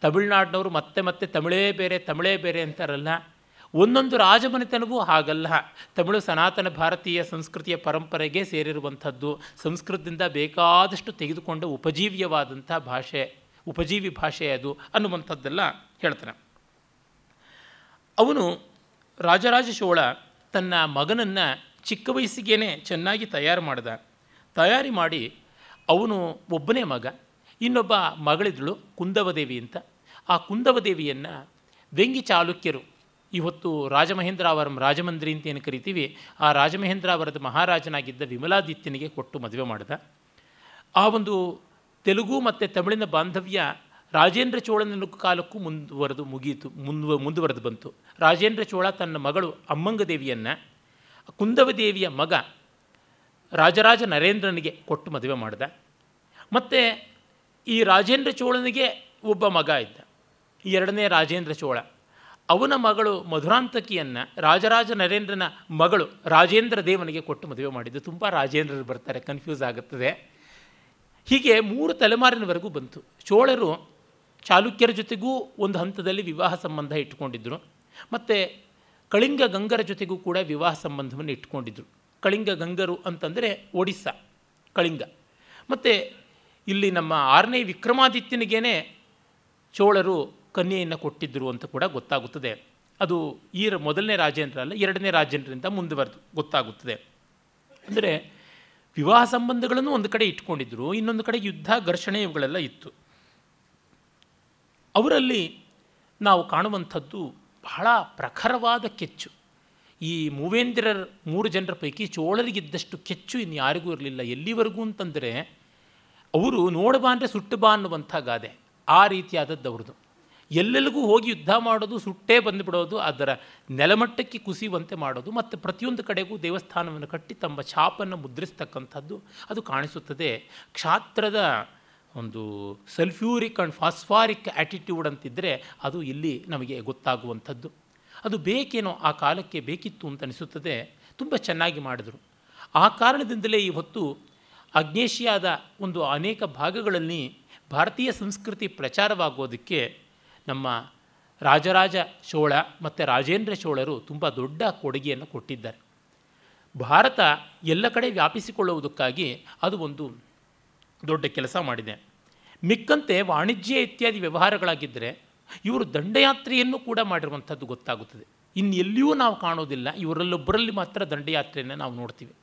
ತಮಿಳುನಾಡಿನವರು ಮತ್ತೆ ಮತ್ತೆ ತಮಿಳೇ ಬೇರೆ ತಮಿಳೇ ಬೇರೆ ಅಂತಾರಲ್ಲ. ಒಂದೊಂದು ರಾಜಮನೆತನವೂ ಹಾಗಲ್ಲ. ತಮಿಳು ಸನಾತನ ಭಾರತೀಯ ಸಂಸ್ಕೃತಿಯ ಪರಂಪರೆಗೆ ಸೇರಿರುವಂಥದ್ದು, ಸಂಸ್ಕೃತದಿಂದ ಬೇಕಾದಷ್ಟು ತೆಗೆದುಕೊಂಡ ಉಪಜೀವ್ಯವಾದಂಥ ಭಾಷೆ. ಉಪಜೀವಿ ಭಾಷೆ ಅದು ಅನ್ನುವಂಥದ್ದೆಲ್ಲ ಹೇಳ್ತಾನೆ. ಅವನು ರಾಜರಾಜ ಚೋಳ ತನ್ನ ಮಗನನ್ನು ಚಿಕ್ಕ ವಯಸ್ಸಿಗೇ ಚೆನ್ನಾಗಿ ತಯಾರು ಮಾಡಿದ. ತಯಾರಿ ಮಾಡಿ ಅವನು ಒಬ್ಬನೇ ಮಗ, ಇನ್ನೊಬ್ಬ ಮಗಳಿದಳು ಕುಂದವದೇವಿ ಅಂತ. ಆ ಕುಂದವದೇವಿಯನ್ನು ವೆಂಗಿ ಚಾಲುಕ್ಯರು, ಇವತ್ತು ರಾಜಮಹೇಂದ್ರಾವರಂ ರಾಜಮಂದ್ರಿ ಅಂತ ಏನು ಕರಿತೀವಿ, ಆ ರಾಜಮಹೇಂದ್ರಾವರದ ಮಹಾರಾಜನಾಗಿದ್ದ ವಿಮಲಾದಿತ್ಯನಿಗೆ ಕೊಟ್ಟು ಮದುವೆ ಮಾಡಿದ. ಆ ಒಂದು ತೆಲುಗು ಮತ್ತು ತಮಿಳಿನ ಬಾಂಧವ್ಯ ರಾಜೇಂದ್ರ ಚೋಳನ ಕಾಲಕ್ಕೂ ಮುಂದುವರೆದು ಮುಗಿಯಿತು, ಮುಂದುವ, ಮುಂದುವರೆದು ಬಂತು. ರಾಜೇಂದ್ರ ಚೋಳ ತನ್ನ ಮಗಳು ಅಮ್ಮಂಗ ದೇವಿಯನ್ನು ಕುಂದವದೇವಿಯ ಮಗ ರಾಜರಾಜ ನರೇಂದ್ರನಿಗೆ ಕೊಟ್ಟು ಮದುವೆ ಮಾಡಿದ. ಮತ್ತು ಈ ರಾಜೇಂದ್ರ ಚೋಳನಿಗೆ ಒಬ್ಬ ಮಗ ಇದ್ದ. ಎರಡನೇ ರಾಜೇಂದ್ರ ಚೋಳ. ಅವನ ಮಗಳು ಮಧುರಾಂತಕಿಯನ್ನು ರಾಜರಾಜ ನರೇಂದ್ರನ ಮಗಳು ರಾಜೇಂದ್ರ ದೇವನಿಗೆ ಕೊಟ್ಟು ಮದುವೆ ಮಾಡಿದ್ದು. ತುಂಬ ರಾಜೇಂದ್ರರು ಬರ್ತಾರೆ ಕನ್ಫ್ಯೂಸ್ ಆಗುತ್ತದೆ ಹೀಗೆ ಮೂರು ತಲೆಮಾರಿನವರೆಗೂ ಬಂತು. ಚೋಳರು ಚಾಲುಕ್ಯರ ಜೊತೆಗೂ ಒಂದು ಹಂತದಲ್ಲಿ ವಿವಾಹ ಸಂಬಂಧ ಇಟ್ಕೊಂಡಿದ್ದರು ಮತ್ತು ಕಳಿಂಗ ಗಂಗರ ಜೊತೆಗೂ ಕೂಡ ವಿವಾಹ ಸಂಬಂಧವನ್ನು ಇಟ್ಕೊಂಡಿದ್ದರು ಕಳಿಂಗ ಗಂಗರು ಅಂತಂದರೆ ಒಡಿಸ್ಸಾ, ಕಳಿಂಗ. ಮತ್ತು ಇಲ್ಲಿ ನಮ್ಮ ಆರನೇ ವಿಕ್ರಮಾದಿತ್ಯನಿಗೇನೆ ಚೋಳರು ಕನ್ಯೆಯನ್ನು ಕೊಟ್ಟಿದ್ದರು ಅಂತ ಕೂಡ ಗೊತ್ತಾಗುತ್ತದೆ. ಅದು ಈ ಮೊದಲನೇ ರಾಜೇಂದ್ರ ಅಲ್ಲ ಎರಡನೇ ರಾಜೇಂದ್ರಿಂದ ಮುಂದುವರೆದು ಗೊತ್ತಾಗುತ್ತದೆ. ಅಂದರೆ ವಿವಾಹ ಸಂಬಂಧಗಳನ್ನು ಒಂದು ಕಡೆ ಇಟ್ಕೊಂಡಿದ್ದರು ಇನ್ನೊಂದು ಕಡೆ ಯುದ್ಧ ಘರ್ಷಣೆ ಇವುಗಳೆಲ್ಲ ಇತ್ತು. ಅವರಲ್ಲಿ ನಾವು ಕಾಣುವಂಥದ್ದು ಬಹಳ ಪ್ರಖರವಾದ ಕೆಚ್ಚು. ಈ ಮೂವೇಂದ್ರರ ಮೂರು ಜನರ ಪೈಕಿ ಚೋಳರಿಗಿದ್ದಷ್ಟು ಕೆಚ್ಚು ಇನ್ನು ಯಾರಿಗೂ ಇರಲಿಲ್ಲ. ಎಲ್ಲಿವರೆಗೂ ಅಂತಂದರೆ, ಅವರು ನೋಡಬಾ ಅಂದರೆ ಸುಟ್ಟು ಬಾ ಅನ್ನುವಂಥ ಗಾದೆ ಆ ರೀತಿಯಾದದ್ದು ಅವ್ರದ್ದು. ಎಲ್ಲೆಲ್ಲಿಗೂ ಹೋಗಿ ಯುದ್ಧ ಮಾಡೋದು, ಸುಟ್ಟೇ ಬಂದುಬಿಡೋದು, ಅದರ ನೆಲಮಟ್ಟಕ್ಕೆ ಕುಸಿಯುವಂತೆ ಮಾಡೋದು, ಮತ್ತು ಪ್ರತಿಯೊಂದು ಕಡೆಗೂ ದೇವಸ್ಥಾನವನ್ನು ಕಟ್ಟಿ ತಮ್ಮ ಛಾಪನ್ನು ಮುದ್ರಿಸ್ತಕ್ಕಂಥದ್ದು, ಅದು ಕಾಣಿಸುತ್ತದೆ. ಕ್ಷಾತ್ರದ ಒಂದು ಸಲ್ಫ್ಯೂರಿಕ್ ಆ್ಯಂಡ್ ಫಾಸ್ಫಾರಿಕ್ ಆ್ಯಟಿಟ್ಯೂಡ್ ಅಂತಿದ್ದರೆ ಅದು ಇಲ್ಲಿ ನಮಗೆ ಗೊತ್ತಾಗುವಂಥದ್ದು. ಅದು ಬೇಕೇನೋ ಆ ಕಾಲಕ್ಕೆ ಬೇಕಿತ್ತು ಅಂತ ಅನಿಸುತ್ತದೆ. ತುಂಬ ಚೆನ್ನಾಗಿ ಮಾಡಿದರು. ಆ ಕಾರಣದಿಂದಲೇ ಇವತ್ತು ಆಗ್ನೇಷಿಯಾದ ಒಂದು ಅನೇಕ ಭಾಗಗಳಲ್ಲಿ ಭಾರತೀಯ ಸಂಸ್ಕೃತಿ ಪ್ರಚಾರವಾಗೋದಕ್ಕೆ ನಮ್ಮ ರಾಜರಾಜ ಚೋಳ ಮತ್ತು ರಾಜೇಂದ್ರ ಚೋಳರು ತುಂಬ ದೊಡ್ಡ ಕೊಡುಗೆಯನ್ನು ಕೊಟ್ಟಿದ್ದಾರೆ. ಭಾರತ ಎಲ್ಲ ಕಡೆ ವ್ಯಾಪಿಸಿಕೊಳ್ಳುವುದಕ್ಕಾಗಿ ಅದು ಒಂದು ದೊಡ್ಡ ಕೆಲಸ ಮಾಡಿದೆ. ಮಿಕ್ಕಂತೆ ವಾಣಿಜ್ಯ ಇತ್ಯಾದಿ ವ್ಯವಹಾರಗಳಾಗಿದ್ದರೆ ಇವರು ದಂಡಯಾತ್ರೆಯನ್ನು ಕೂಡ ಮಾಡಿರುವಂಥದ್ದು ಗೊತ್ತಾಗುತ್ತದೆ. ಇನ್ನು ಎಲ್ಲಿಯೂ ನಾವು ಕಾಣೋದಿಲ್ಲ, ಇವರಲ್ಲೊಬ್ಬರಲ್ಲಿ ಮಾತ್ರ ದಂಡಯಾತ್ರೆಯನ್ನು ನಾವು ನೋಡ್ತೀವಿ.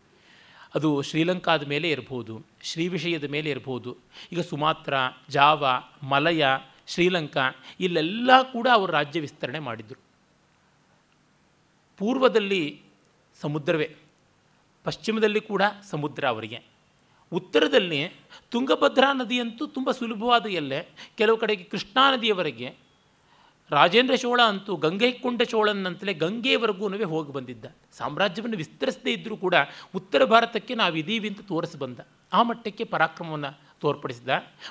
ಅದು ಶ್ರೀಲಂಕಾದ ಮೇಲೆ ಇರ್ಬೋದು, ಶ್ರೀ ವಿಷಯದ ಮೇಲೆ ಇರ್ಬೋದು, ಈಗ ಸುಮಾತ್ರ, ಜಾವ, ಮಲಯ ಶ್ರೀಲಂಕಾ ಇಲ್ಲೆಲ್ಲ ಕೂಡ ಅವರು ರಾಜ್ಯ ವಿಸ್ತರಣೆ ಮಾಡಿದರು. ಪೂರ್ವದಲ್ಲಿ ಸಮುದ್ರವೇ, ಪಶ್ಚಿಮದಲ್ಲಿ ಕೂಡ ಸಮುದ್ರ ಅವರಿಗೆ. ಉತ್ತರದಲ್ಲಿ ತುಂಗಭದ್ರಾ ನದಿಯಂತೂ ತುಂಬ ಸುಲಭವಾದ ಎಲ್ಲೆ, ಕೆಲವು ಕಡೆಗೆ ಕೃಷ್ಣಾ ನದಿಯವರೆಗೆ, ರಾಜೇಂದ್ರ ಚೋಳ ಅಂತೂ ಗಂಗೈಕೊಂಡ ಚೋಳನಂತಲೇ ಗಂಗೆಯವರೆಗೂ ಹೋಗಿ ಬಂದಿದ್ದ. ಸಾಮ್ರಾಜ್ಯವನ್ನು ವಿಸ್ತರಿಸದೇ ಇದ್ದರೂ ಕೂಡ ಉತ್ತರ ಭಾರತಕ್ಕೆ ನಾವು ಇದೀವಿ ಅಂತ ತೋರಿಸಿ ಬಂದ. ಆ ಮಟ್ಟಕ್ಕೆ ಪರಾಕ್ರಮವನ್ನು ತೋರ್ಪಡಿಸಿದ.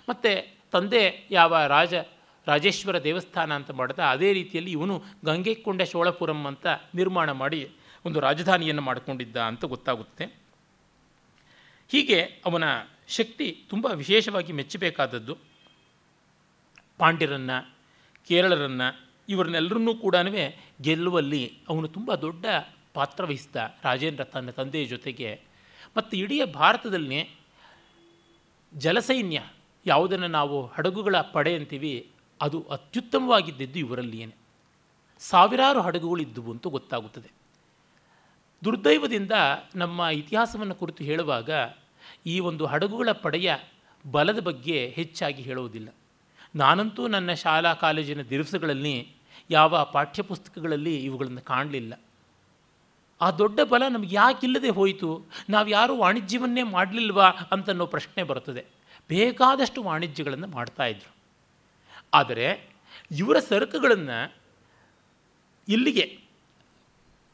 ಮತ್ತು ತಂದೆ ಯಾವ ರಾಜ, ರಾಜೇಶ್ವರ ದೇವಸ್ಥಾನ ಅಂತ ಮಾಡಿದ, ಅದೇ ರೀತಿಯಲ್ಲಿ ಇವನು ಗಂಗೆಕೊಂಡ ಶೋಳಪುರಂ ಅಂತ ನಿರ್ಮಾಣ ಮಾಡಿ ಒಂದು ರಾಜಧಾನಿಯನ್ನು ಮಾಡಿಕೊಂಡಿದ್ದ ಅಂತ ಗೊತ್ತಾಗುತ್ತೆ. ಹೀಗೆ ಅವನ ಶಕ್ತಿ ತುಂಬ ವಿಶೇಷವಾಗಿ ಮೆಚ್ಚಬೇಕಾದದ್ದು. ಪಾಂಡ್ಯರನ್ನು, ಕೇರಳರನ್ನು, ಇವರನ್ನೆಲ್ಲರನ್ನೂ ಕೂಡ ಗೆಲ್ಲುವಲ್ಲಿ ಅವನು ತುಂಬ ದೊಡ್ಡ ಪಾತ್ರ ವಹಿಸಿದ ರಾಜೇಂದ್ರ ತನ್ನ ತಂದೆಯ ಜೊತೆಗೆ. ಮತ್ತು ಇಡೀ ಭಾರತದಲ್ಲಿ ಜಲಸೈನ್ಯ ಯಾವುದನ್ನು ನಾವು ಹಡಗುಗಳ ಪಡೆ ಅಂತೀವಿ, ಅದು ಅತ್ಯುತ್ತಮವಾಗಿದ್ದಿದ್ದು ಇವರಲ್ಲಿಯೇ ಸಾವಿರಾರು ಹಡಗುಗಳಿದ್ದುವು ಅಂತ ಗೊತ್ತಾಗುತ್ತದೆ. ದುರ್ದೈವದಿಂದ ನಮ್ಮ ಇತಿಹಾಸವನ್ನು ಕುರಿತು ಹೇಳುವಾಗ, ಈ ಒಂದು ಹಡಗುಗಳ ಪಡೆಯ ಬಲದ ಬಗ್ಗೆ ಹೆಚ್ಚಾಗಿ ಹೇಳುವುದಿಲ್ಲ. ನಾನಂತೂ ನನ್ನ ಶಾಲಾ ಕಾಲೇಜಿನ ದಿವಸಗಳಲ್ಲಿ, ಯಾವ ಪಾಠ್ಯಪುಸ್ತಕಗಳಲ್ಲಿ ಇವುಗಳನ್ನು ಕಾಣಲಿಲ್ಲ. ಆ ದೊಡ್ಡ ಬಲ ನಮಗೆ ಯಾಕಿಲ್ಲದೆ ಹೋಯಿತು? ನಾವು ಯಾರೂ ವಾಣಿಜ್ಯವನ್ನೇ ಮಾಡಲಿಲ್ವಾ ಅಂತನ್ನೋ ಪ್ರಶ್ನೆ ಬರುತ್ತದೆ. ಬೇಕಾದಷ್ಟು ವಾಣಿಜ್ಯಗಳನ್ನು ಮಾಡ್ತಾಯಿದ್ರು ಆದರೆ ಇವರ ಸರಕುಗಳನ್ನು ಇಲ್ಲಿಗೆ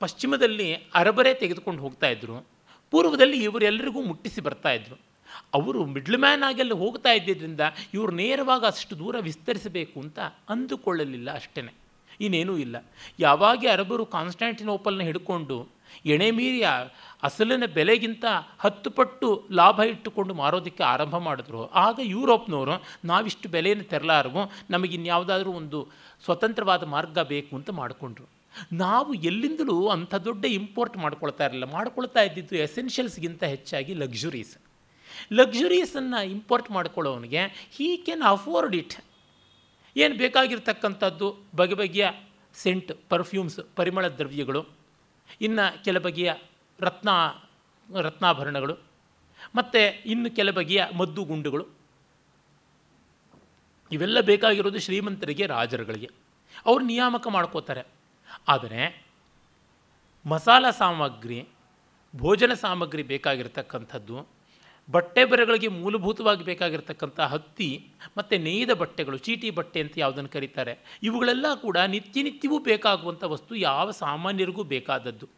ಪಶ್ಚಿಮದಲ್ಲಿ ಅರಬರೇ ತೆಗೆದುಕೊಂಡು ಇದ್ದರು ಪೂರ್ವದಲ್ಲಿ ಇವರೆಲ್ಲರಿಗೂ ಮುಟ್ಟಿಸಿ ಬರ್ತಾಯಿದ್ರು ಅವರು ಮಿಡ್ಲ್ ಮ್ಯಾನ್ ಆಗಿ ಅಲ್ಲಿ ಹೋಗ್ತಾ ಇದ್ದಿದ್ದರಿಂದ ಇವರು ನೇರವಾಗಿ ಅಷ್ಟು ದೂರ ವಿಸ್ತರಿಸಬೇಕು ಅಂತ ಅಂದುಕೊಳ್ಳಲಿಲ್ಲ ಅಷ್ಟೇ ಇನ್ನೇನೂ ಇಲ್ಲ. ಯಾವಾಗ ಅರಬರು ಕಾನ್ಸ್ಟ್ಯಾಂಟಿನೋಪಲ್ನ ಹಿಡ್ಕೊಂಡು ಎಣೆ ಮೀರಿ ಅಸಲಿನ ಬೆಲೆಗಿಂತ ಹತ್ತು ಪಟ್ಟು ಲಾಭ ಇಟ್ಟುಕೊಂಡು ಮಾರೋದಕ್ಕೆ ಆರಂಭ ಮಾಡಿದ್ರು. ಆಗ ಯುರೋಪ್ನವರು, ನಾವಿಷ್ಟು ಬೆಲೆಯನ್ನು ತೆರಲಾರವು ನಮಗಿನ್ಯಾವುದಾದ್ರೂ ಒಂದು ಸ್ವತಂತ್ರವಾದ ಮಾರ್ಗ ಬೇಕು ಅಂತ ಮಾಡಿಕೊಂಡ್ರು. ನಾವು ಎಲ್ಲಿಂದಲೂ ಅಂಥ ದೊಡ್ಡ ಇಂಪೋರ್ಟ್ ಮಾಡ್ಕೊಳ್ತಾ ಇರಲಿಲ್ಲ. ಮಾಡ್ಕೊಳ್ತಾ ಇದ್ದಿದ್ದು ಎಸೆನ್ಷಿಯಲ್ಸ್ಗಿಂತ ಹೆಚ್ಚಾಗಿ ಲಕ್ಸುರೀಸ್. ಲಕ್ಸುರೀಸನ್ನು ಇಂಪೋರ್ಟ್ ಮಾಡ್ಕೊಳ್ಳೋವನಿಗೆ, ಹೀ ಕ್ಯಾನ್ ಅಫೋರ್ಡ್ ಇಟ್. ಏನು ಬೇಕಾಗಿರ್ತಕ್ಕಂಥದ್ದು? ಬಗೆ ಬಗೆಯ ಸೆಂಟ್ ಪರ್ಫ್ಯೂಮ್ಸ್, ಪರಿಮಳ ದ್ರವ್ಯಗಳು. ಇನ್ನು ಕೆಲ ಬಗೆಯ ರತ್ನ, ರತ್ನಾಭರಣಗಳು, ಮತ್ತು ಇನ್ನು ಕೆಲ ಬಗೆಯ ಮದ್ದು ಗುಂಡುಗಳು. ಇವೆಲ್ಲ ಬೇಕಾಗಿರೋದು ಶ್ರೀಮಂತರಿಗೆ, ರಾಜರುಗಳಿಗೆ. ಅವರು ನಿಯಾಮಕ ಮಾಡ್ಕೋತಾರೆ. ಆದರೆ ಮಸಾಲ ಸಾಮಗ್ರಿ, ಭೋಜನ ಸಾಮಗ್ರಿ ಬೇಕಾಗಿರ್ತಕ್ಕಂಥದ್ದು, ಬಟ್ಟೆ ಬರೆಗಳಿಗೆ ಮೂಲಭೂತವಾಗಿ ಬೇಕಾಗಿರ್ತಕ್ಕಂಥ ಹತ್ತಿ, ಮತ್ತು ನೇಯ್ದ ಬಟ್ಟೆಗಳು, ಚೀಟಿ ಬಟ್ಟೆ ಅಂತ ಯಾವುದನ್ನು ಕರೀತಾರೆ, ಇವುಗಳೆಲ್ಲ ಕೂಡ ನಿತ್ಯ ನಿತ್ಯವೂ ಬೇಕಾಗುವಂಥ ವಸ್ತು ಯಾವ ಸಾಮಾನ್ಯರಿಗೂ ಬೇಕಾದದ್ದು.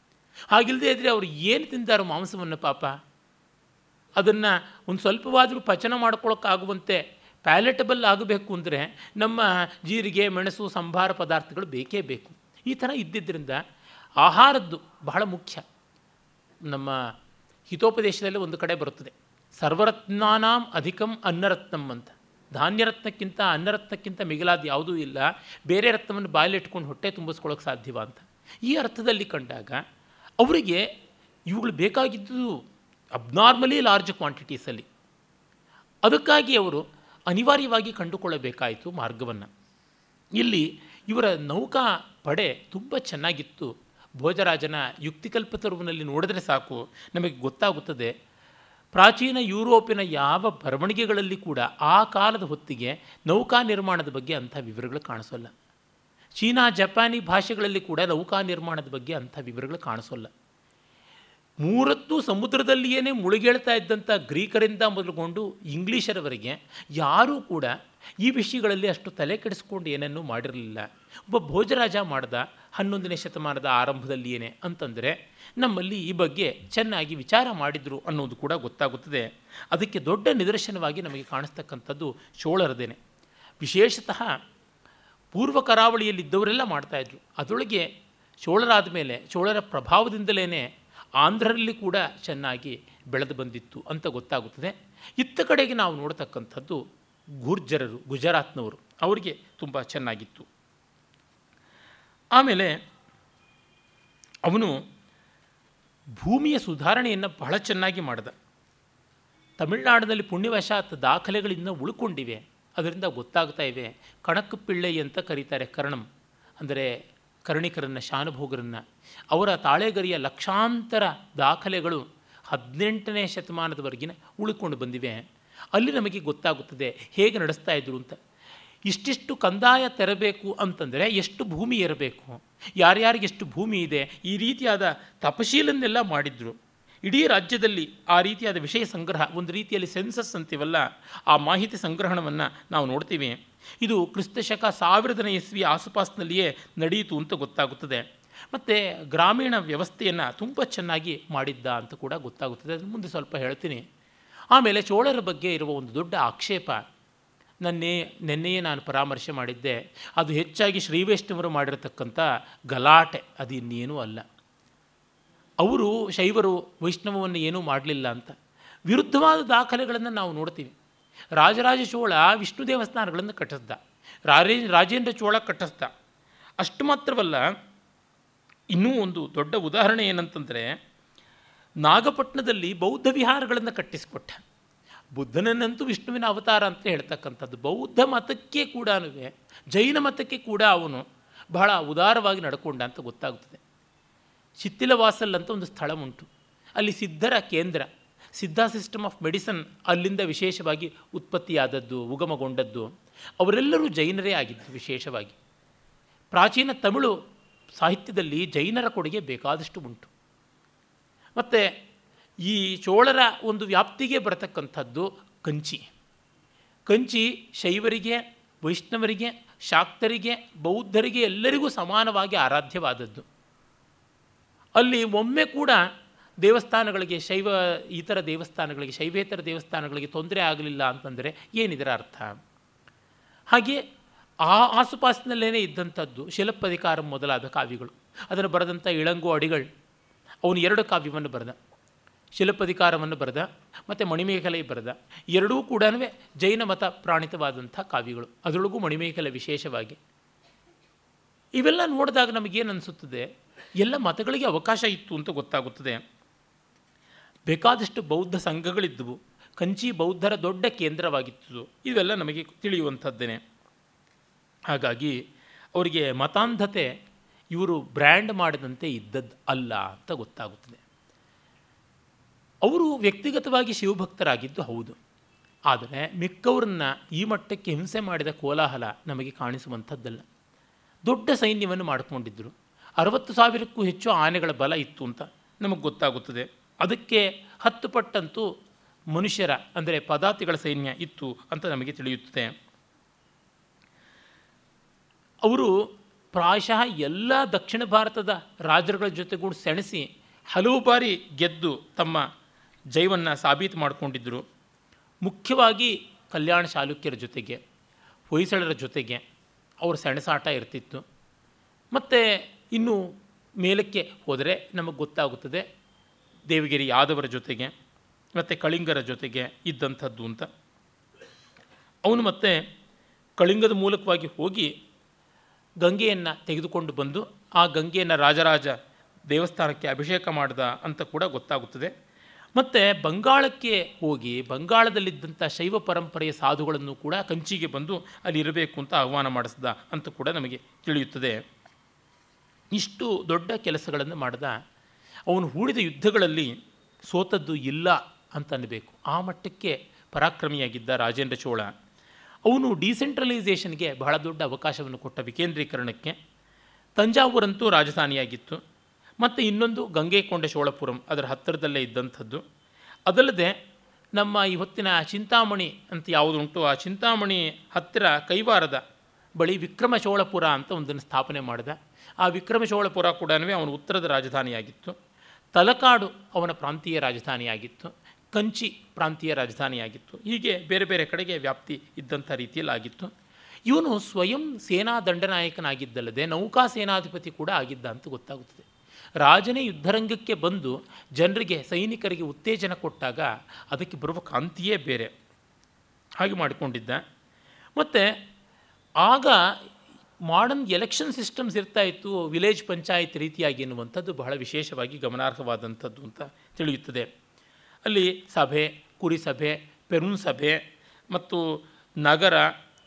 ಹಾಗಿಲ್ಲದೆ ಇದ್ದರೆ ಅವರು ಏನು ತಿಂತಾರೋ ಮಾಂಸವನ್ನು ಪಾಪ? ಅದನ್ನು ಒಂದು ಸ್ವಲ್ಪವಾದರೂ ಪಚನ ಮಾಡ್ಕೊಳ್ಳೋಕ್ಕಾಗುವಂತೆ ಪ್ಯಾಲೆಟಬಲ್ ಆಗಬೇಕು ಅಂದರೆ ನಮ್ಮ ಜೀರಿಗೆ, ಮೆಣಸು ಸಂಭಾರ ಪದಾರ್ಥಗಳು ಬೇಕೇ ಬೇಕು. ಈ ಥರ ಇದ್ದಿದ್ದರಿಂದ ಆಹಾರದ್ದು ಬಹಳ ಮುಖ್ಯ. ನಮ್ಮ ಹಿತೋಪದೇಶದಲ್ಲಿ ಒಂದು ಕಡೆ ಬರುತ್ತದೆ. ಸರ್ವರತ್ನಾನಾಂ ಅಧಿಕಂ ಅನ್ನರತ್ನಂ ಅಂತ. ಧಾನ್ಯರತ್ನಕ್ಕಿಂತ ಅನ್ನರತ್ನಕ್ಕಿಂತ ಮಿಗಿಲಾದ ಯಾವುದೂ ಇಲ್ಲ. ಬೇರೆ ರತ್ನವನ್ನು ಬಾಯಲ್ಲಿಟ್ಕೊಂಡು ಹೊಟ್ಟೆ ತುಂಬಿಸ್ಕೊಳ್ಳೋಕೆ ಸಾಧ್ಯವ ಅಂತ. ಈ ಅರ್ಥದಲ್ಲಿ ಕಂಡಾಗ ಅವರಿಗೆ ಇವುಗಳು ಬೇಕಾಗಿದ್ದು ಅಬ್ನಾರ್ಮಲಿ ಲಾರ್ಜ್ ಕ್ವಾಂಟಿಟೀಸಲ್ಲಿ ಅದಕ್ಕಾಗಿ ಅವರು ಅನಿವಾರ್ಯವಾಗಿ ಕಂಡುಕೊಳ್ಳಬೇಕಾಯಿತು ಮಾರ್ಗವನ್ನು. ಇಲ್ಲಿ ಇವರ ನೌಕಾ ಪಡೆ ತುಂಬ ಚೆನ್ನಾಗಿತ್ತು. ಭೋಜರಾಜನ ಯುಕ್ತಿಕಲ್ಪತರುವಿನಲ್ಲಿ ನೋಡಿದ್ರೆ ಸಾಕು, ನಮಗೆ ಗೊತ್ತಾಗುತ್ತದೆ. ಪ್ರಾಚೀನ ಯುರೋಪಿನ ಯಾವ ಬರವಣಿಗೆಗಳಲ್ಲಿ ಕೂಡ ಆ ಕಾಲದ ಹೊತ್ತಿಗೆ ನೌಕಾ ನಿರ್ಮಾಣದ ಬಗ್ಗೆ ಅಂಥ ವಿವರಗಳು ಕಾಣಿಸೋಲ್ಲ. ಚೀನಾ ಜಪಾನಿ ಭಾಷೆಗಳಲ್ಲಿ ಕೂಡ ನೌಕಾ ನಿರ್ಮಾಣದ ಬಗ್ಗೆ ಅಂಥ ವಿವರಗಳು ಕಾಣಿಸೋಲ್ಲ. ಮೂರತ್ತು ಸಮುದ್ರದಲ್ಲಿಯೇ ಮುಳುಗೇಳ್ತಾ ಇದ್ದಂಥ ಗ್ರೀಕರಿಂದ ಮೊದಲುಗೊಂಡು ಇಂಗ್ಲೀಷರವರೆಗೆ ಯಾರೂ ಕೂಡ ಈ ವಿಷಯಗಳಲ್ಲಿ ಅಷ್ಟು ತಲೆ ಕೆಡಿಸ್ಕೊಂಡು ಏನನ್ನೂ ಮಾಡಿರಲಿಲ್ಲ. ಒಬ್ಬ ಭೋಜರಾಜ ಮಾಡ್ದ ಹನ್ನೊಂದನೇ ಶತಮಾನದ ಆರಂಭದಲ್ಲಿಯೇ ಅಂತಂದರೆ ನಮ್ಮಲ್ಲಿ ಈ ಬಗ್ಗೆ ಚೆನ್ನಾಗಿ ವಿಚಾರ ಮಾಡಿದರು ಅನ್ನೋದು ಕೂಡ ಗೊತ್ತಾಗುತ್ತದೆ. ಅದಕ್ಕೆ ದೊಡ್ಡ ನಿದರ್ಶನವಾಗಿ ನಮಗೆ ಕಾಣಿಸ್ತಕ್ಕಂಥದ್ದು ಚೋಳರದೇನೆ ವಿಶೇಷತಃ ಪೂರ್ವ ಕರಾವಳಿಯಲ್ಲಿದ್ದವರೆಲ್ಲ ಮಾಡ್ತಾಯಿದ್ರು ಅದರೊಳಗೆ ಚೋಳರಾದ ಮೇಲೆ, ಚೋಳರ ಪ್ರಭಾವದಿಂದಲೇ ಆಂಧ್ರರಲ್ಲಿ ಕೂಡ ಚೆನ್ನಾಗಿ ಬೆಳೆದು ಬಂದಿತ್ತು ಅಂತ ಗೊತ್ತಾಗುತ್ತದೆ. ಇತ್ತ ಕಡೆಗೆ ನಾವು ನೋಡತಕ್ಕಂಥದ್ದು ಗುರ್ಜರರು, ಗುಜರಾತ್ನವರು. ಅವರಿಗೆ ತುಂಬ ಚೆನ್ನಾಗಿತ್ತು. ಆಮೇಲೆ ಅವನು ಭೂಮಿಯ ಸುಧಾರಣೆಯನ್ನು ಬಹಳ ಚೆನ್ನಾಗಿ ಮಾಡಿದ. ತಮಿಳುನಾಡಿನಲ್ಲಿ ಪುಣ್ಯವಶಾತ್ ದಾಖಲೆಗಳಿಂದ ಉಳ್ಕೊಂಡಿವೆ. ಅದರಿಂದ ಗೊತ್ತಾಗ್ತಾ ಇವೆ ಕಣಕ್ ಪಿಳ್ಳೆ ಅಂತ ಕರೀತಾರೆ ಕರ್ಣಂ. ಅಂದರೆ ಕರ್ಣಿಕರನ್ನು, ಶಾನುಭೋಗರನ್ನು. ಅವರ ತಾಳೆಗರಿಯ ಲಕ್ಷಾಂತರ ದಾಖಲೆಗಳು ಹದಿನೆಂಟನೇ ಶತಮಾನದವರೆಗಿನ ಉಳ್ಕೊಂಡು ಬಂದಿವೆ. ಅಲ್ಲಿ ನಮಗೆ ಗೊತ್ತಾಗುತ್ತದೆ ಹೇಗೆ ನಡೆಸ್ತಾ ಇದ್ರು ಅಂತ. ಇಷ್ಟಿಷ್ಟು ಕಂದಾಯ ತೆರಬೇಕು ಅಂತಂದರೆ ಎಷ್ಟು ಭೂಮಿ ಇರಬೇಕು ಯಾರ್ಯಾರಿಗೆ ಎಷ್ಟು ಭೂಮಿ ಇದೆ? ಈ ರೀತಿಯಾದ ತಪಶೀಲನ್ನೆಲ್ಲ ಮಾಡಿದ್ರು. ಇಡೀ ರಾಜ್ಯದಲ್ಲಿ ಆ ರೀತಿಯಾದ ವಿಷಯ ಸಂಗ್ರಹ, ಒಂದು ರೀತಿಯಲ್ಲಿ ಸೆನ್ಸಸ್ ಅಂತೀವಲ್ಲ, ಆ ಮಾಹಿತಿ ಸಂಗ್ರಹಣವನ್ನು ನಾವು ನೋಡ್ತೀವಿ. ಇದು ಕ್ರಿಸ್ತಶಕ ಸಾವಿರದನೇ ಇಸ್ವಿ ಆಸುಪಾಸಿನಲ್ಲಿಯೇ ನಡೆಯಿತು ಅಂತ ಗೊತ್ತಾಗುತ್ತದೆ. ಮತ್ತು ಗ್ರಾಮೀಣ ವ್ಯವಸ್ಥೆಯನ್ನು ತುಂಬ ಚೆನ್ನಾಗಿ ಮಾಡಿದ್ದ ಅಂತ ಕೂಡ ಗೊತ್ತಾಗುತ್ತದೆ. ಅದನ್ನು ಮುಂದೆ ಸ್ವಲ್ಪ ಹೇಳ್ತೀನಿ. ಆಮೇಲೆ ಚೋಳರ ಬಗ್ಗೆ ಇರುವ ಒಂದು ದೊಡ್ಡ ಆಕ್ಷೇಪ. ನನ್ನೇ, ನಿನ್ನೆಯೇ ನಾನು ಪರಾಮರ್ಶೆ ಮಾಡಿದ್ದೆ. ಅದು ಹೆಚ್ಚಾಗಿ ಶ್ರೀವೈಷ್ಣವರು ಮಾಡಿರತಕ್ಕಂಥ ಗಲಾಟೆ ಅದು ಇನ್ನೇನೂ ಅಲ್ಲ. ಅವರು ಶೈವರು ವೈಷ್ಣವವನ್ನು ಏನೂ ಮಾಡಲಿಲ್ಲ ಅಂತ. ವಿರುದ್ಧವಾದ ದಾಖಲೆಗಳನ್ನು ನಾವು ನೋಡ್ತೀವಿ. ರಾಜರಾಜ ಚೋಳ ವಿಷ್ಣು ದೇವಸ್ಥಾನಗಳನ್ನು ಕಟ್ಟಿಸ್ದ. ರಾಜೇ, ರಾಜೇಂದ್ರ ಚೋಳ ಕಟ್ಟಿಸ್ದ. ಅಷ್ಟು ಮಾತ್ರವಲ್ಲ, ಇನ್ನೂ ಒಂದು ದೊಡ್ಡ ಉದಾಹರಣೆ ಏನಂತಂದರೆ ನಾಗಪಟ್ಟಣದಲ್ಲಿ ಬೌದ್ಧ ವಿಹಾರಗಳನ್ನು ಕಟ್ಟಿಸಿಕೊಟ್ಟ. ಬುದ್ಧನನ್ನಂತೂ ವಿಷ್ಣುವಿನ ಅವತಾರ ಅಂತ ಹೇಳ್ತಕ್ಕಂಥದ್ದು. ಬೌದ್ಧ ಮತಕ್ಕೆ ಕೂಡ ಜೈನ ಮತಕ್ಕೆ ಕೂಡ ಅವನು ಬಹಳ ಉದಾರವಾಗಿ ನಡ್ಕೊಂಡ ಅಂತ ಗೊತ್ತಾಗುತ್ತದೆ ಶಿಥಿಲವಾಸಲ್ ಅಂತ ಒಂದು ಸ್ಥಳ ಉಂಟು. ಅಲ್ಲಿ ಸಿದ್ಧರ ಕೇಂದ್ರ, ಸಿದ್ಧ ಸಿಸ್ಟಮ್ ಆಫ್ ಮೆಡಿಸನ್ ಅಲ್ಲಿಂದ ವಿಶೇಷವಾಗಿ ಉತ್ಪತ್ತಿಯಾದದ್ದು, ಉಗಮಗೊಂಡದ್ದು, ಅವರೆಲ್ಲರೂ ಜೈನರೇ ಆಗಿದ್ದು ವಿಶೇಷವಾಗಿ. ಪ್ರಾಚೀನ ತಮಿಳು ಸಾಹಿತ್ಯದಲ್ಲಿ ಜೈನರ ಕೊಡುಗೆ ಬೇಕಾದಷ್ಟು ಉಂಟು. ಮತ್ತು ಈ ಚೋಳರ ಒಂದು ವ್ಯಾಪ್ತಿಗೆ ಬರತಕ್ಕಂಥದ್ದು ಕಂಚಿ. ಕಂಚಿ ಶೈವರಿಗೆ, ವೈಷ್ಣವರಿಗೆ, ಶಾಕ್ತರಿಗೆ, ಬೌದ್ಧರಿಗೆ ಎಲ್ಲರಿಗೂ ಸಮಾನವಾಗಿ ಆರಾಧ್ಯವಾದದ್ದು. ಅಲ್ಲಿ ಒಮ್ಮೆ ಕೂಡ ದೇವಸ್ಥಾನಗಳಿಗೆ ಶೈವ ಇತರ ದೇವಸ್ಥಾನಗಳಿಗೆ, ಶೈವೇತರ ದೇವಸ್ಥಾನಗಳಿಗೆ ತೊಂದರೆ ಆಗಲಿಲ್ಲ ಅಂತಂದರೆ ಏನಿದರ ಅರ್ಥ? ಹಾಗೆ ಆ ಆಸುಪಾಸಿನಲ್ಲೇ ಇದ್ದಂಥದ್ದು ಶಿಲಪ್ಪಧಿಕಾರ ಮೊದಲಾದ ಕಾವ್ಯಗಳು. ಅದನ್ನು ಬರೆದಂಥ ಇಳಂಗು ಅಡಿಗಳು, ಅವನು ಎರಡು ಕಾವ್ಯವನ್ನು ಬರೆದ. ಶಿಲಪ್ಪಧಿಕಾರವನ್ನು ಬರೆದ, ಮತ್ತು ಮಣಿಮೇಖಲೆ ಬರೆದ. ಎರಡೂ ಕೂಡ ಜೈನ ಮತ ಪ್ರಾಣಿತವಾದಂಥ ಕಾವ್ಯಗಳು. ಅದರೊಳಗೂ ಮಣಿಮೇಖಲೆ ವಿಶೇಷವಾಗಿ. ಇವೆಲ್ಲ ನೋಡಿದಾಗ ನಮಗೇನು ಅನಿಸುತ್ತದೆ? ಎಲ್ಲ ಮತಗಳಿಗೆ ಅವಕಾಶ ಇತ್ತು ಅಂತ ಗೊತ್ತಾಗುತ್ತದೆ. ಬೇಕಾದಷ್ಟು ಬೌದ್ಧ ಸಂಘಗಳಿದ್ದವು ಕಂಚಿ ಬೌದ್ಧರ ದೊಡ್ಡ ಕೇಂದ್ರವಾಗಿತ್ತು. ಇವೆಲ್ಲ ನಮಗೆ ತಿಳಿಯುವಂಥದ್ದೇನೆ. ಹಾಗಾಗಿ ಅವರಿಗೆ ಮತಾಂಧತೆ ಇವರು ಬ್ರ್ಯಾಂಡ್ ಮಾಡಿದಂತೆ ಇದ್ದದ್ದು ಅಲ್ಲ ಅಂತ ಗೊತ್ತಾಗುತ್ತದೆ. ಅವರು ವ್ಯಕ್ತಿಗತವಾಗಿ ಶಿವಭಕ್ತರಾಗಿದ್ದು ಹೌದು. ಆದರೆ ಮಿಕ್ಕವರನ್ನ ಈ ಮಟ್ಟಕ್ಕೆ ಹಿಂಸೆ ಮಾಡಿದ ಕೋಲಾಹಲ ನಮಗೆ ಕಾಣಿಸುವಂಥದ್ದಲ್ಲ. ದೊಡ್ಡ ಸೈನ್ಯವನ್ನು ಮಾಡಿಕೊಂಡಿದ್ದರು ಅರವತ್ತು ಸಾವಿರಕ್ಕೂ ಹೆಚ್ಚು ಆನೆಗಳ ಬಲ ಇತ್ತು ಅಂತ ನಮಗೆ ಗೊತ್ತಾಗುತ್ತದೆ. ಅದಕ್ಕೆ ಹತ್ತು ಪಟ್ಟಂತೂ ಮನುಷ್ಯರ, ಅಂದರೆ ಪದಾತಿಗಳ ಸೈನ್ಯ ಇತ್ತು ಅಂತ ನಮಗೆ ತಿಳಿಯುತ್ತದೆ. ಅವರು ಪ್ರಾಯಶಃ ಎಲ್ಲ ದಕ್ಷಿಣ ಭಾರತದ ರಾಜರುಗಳ ಜೊತೆಗೂಡು ಸೆಣಸಿ ಹಲವು ಬಾರಿ ಗೆದ್ದು ತಮ್ಮ ಜೈವನ್ನು ಸಾಬೀತು ಮಾಡಿಕೊಂಡಿದ್ದರು ಮುಖ್ಯವಾಗಿ ಕಲ್ಯಾಣ ಚಾಲುಕ್ಯರ ಜೊತೆಗೆ, ಹೊಯ್ಸಳರ ಜೊತೆಗೆ ಅವರ ಸೆಣಸಾಟ ಇರ್ತಿತ್ತು. ಮತ್ತು ಇನ್ನು ಮೇಲಕ್ಕೆ ಹೋದರೆ ನಮಗೆ ಗೊತ್ತಾಗುತ್ತದೆ ದೇವಗಿರಿ ಯಾದವರ ಜೊತೆಗೆ, ಮತ್ತು ಕಳಿಂಗರ ಜೊತೆಗೆ ಇದ್ದಂಥದ್ದು ಅಂತ. ಅವನು ಮತ್ತೆ ಕಳಿಂಗದ ಮೂಲಕವಾಗಿ ಹೋಗಿ ಗಂಗೆಯನ್ನು ತೆಗೆದುಕೊಂಡು ಬಂದು ಆ ಗಂಗೆಯನ್ನು ರಾಜರಾಜ ದೇವಸ್ಥಾನಕ್ಕೆ ಅಭಿಷೇಕ ಮಾಡಿದ ಅಂತ ಕೂಡ ಗೊತ್ತಾಗುತ್ತದೆ. ಮತ್ತು ಬಂಗಾಳಕ್ಕೆ ಹೋಗಿ ಬಂಗಾಳದಲ್ಲಿದ್ದಂಥ ಶೈವ ಪರಂಪರೆಯ ಸಾಧುಗಳನ್ನು ಕೂಡ ಕಂಚಿಗೆ ಬಂದು ಅಲ್ಲಿ ಇರಬೇಕು ಅಂತ ಆಹ್ವಾನ ಮಾಡಿಸಿದ ಅಂತ ಕೂಡ ನಮಗೆ ತಿಳಿಯುತ್ತದೆ. ಇಷ್ಟು ದೊಡ್ಡ ಕೆಲಸಗಳನ್ನು ಮಾಡಿದ, ಅವನು ಹೂಡಿದ ಯುದ್ಧಗಳಲ್ಲಿ ಸೋತದ್ದು ಇಲ್ಲ ಅಂತ ಅನ್ನಬೇಕು ಆ ಮಟ್ಟಕ್ಕೆ ಪರಾಕ್ರಮಿಯಾಗಿದ್ದ ರಾಜೇಂದ್ರ ಚೋಳ, ಅವನು ಡಿಸೆಂಟ್ರಲೈಸೇಷನ್ಗೆ ಬಹಳ ದೊಡ್ಡ ಅವಕಾಶವನ್ನು ಕೊಟ್ಟ ವಿಕೇಂದ್ರೀಕರಣಕ್ಕೆ. ತಂಜಾವೂರಂತೂ ರಾಜಧಾನಿಯಾಗಿತ್ತು. ಮತ್ತು ಇನ್ನೊಂದು ಗಂಗೆಕೊಂಡ ಚೋಳಪುರಂ ಅದರ ಹತ್ತಿರದಲ್ಲೇ ಇದ್ದಂಥದ್ದು. ಅದಲ್ಲದೆ ನಮ್ಮ ಇವತ್ತಿನ ಚಿಂತಾಮಣಿ ಅಂತ ಯಾವುದುಂಟು ಆ ಚಿಂತಾಮಣಿ ಹತ್ತಿರ ಕೈವಾರದ ಬಳಿ ವಿಕ್ರಮ ಚೋಳಪುರ ಅಂತ ಒಂದನ್ನು ಸ್ಥಾಪನೆ ಮಾಡಿದ. ಆ ವಿಕ್ರಮ ಚೋಳಪುರ ಕೂಡ ಅವನ ಉತ್ತರದ ರಾಜಧಾನಿಯಾಗಿತ್ತು. ತಲಕಾಡು ಅವನ ಪ್ರಾಂತೀಯ ರಾಜಧಾನಿಯಾಗಿತ್ತು. ಕಂಚಿ ಪ್ರಾಂತೀಯ ರಾಜಧಾನಿಯಾಗಿತ್ತು. ಹೀಗೆ ಬೇರೆ ಬೇರೆ ಕಡೆಗೆ ವ್ಯಾಪ್ತಿ ಇದ್ದಂಥ ರೀತಿಯಲ್ಲಾಗಿತ್ತು. ಇವನು ಸ್ವಯಂ ಸೇನಾ ದಂಡನಾಯಕನಾಗಿದ್ದಲ್ಲದೆ ನೌಕಾ ಸೇನಾಧಿಪತಿ ಕೂಡ ಆಗಿದ್ದ ಅಂತ ಗೊತ್ತಾಗುತ್ತದೆ. ರಾಜನೇ ಯುದ್ಧರಂಗಕ್ಕೆ ಬಂದು ಜನರಿಗೆ, ಸೈನಿಕರಿಗೆ ಉತ್ತೇಜನ ಕೊಟ್ಟಾಗ ಅದಕ್ಕೆ ಬರುವ ಕಾಂತಿಯೇ ಬೇರೆ. ಹಾಗೆ ಮಾಡಿಕೊಂಡಿದ್ದ. ಮತ್ತು ಆಗ ಮಾಡರ್ನ್ ಎಲೆಕ್ಷನ್ ಸಿಸ್ಟಮ್ಸ್ ಇರ್ತಾ ಇತ್ತು ವಿಲೇಜ್ ಪಂಚಾಯತ್ ರೀತಿಯಾಗಿ ಎನ್ನುವಂಥದ್ದು ಬಹಳ ವಿಶೇಷವಾಗಿ ಗಮನಾರ್ಹವಾದಂಥದ್ದು ಅಂತ ತಿಳಿಯುತ್ತದೆ. ಅಲ್ಲಿ ಸಭೆ, ಕುರಿ ಸಭೆ ಪೆರುನ್ ಸಭೆ ಮತ್ತು ನಗರ,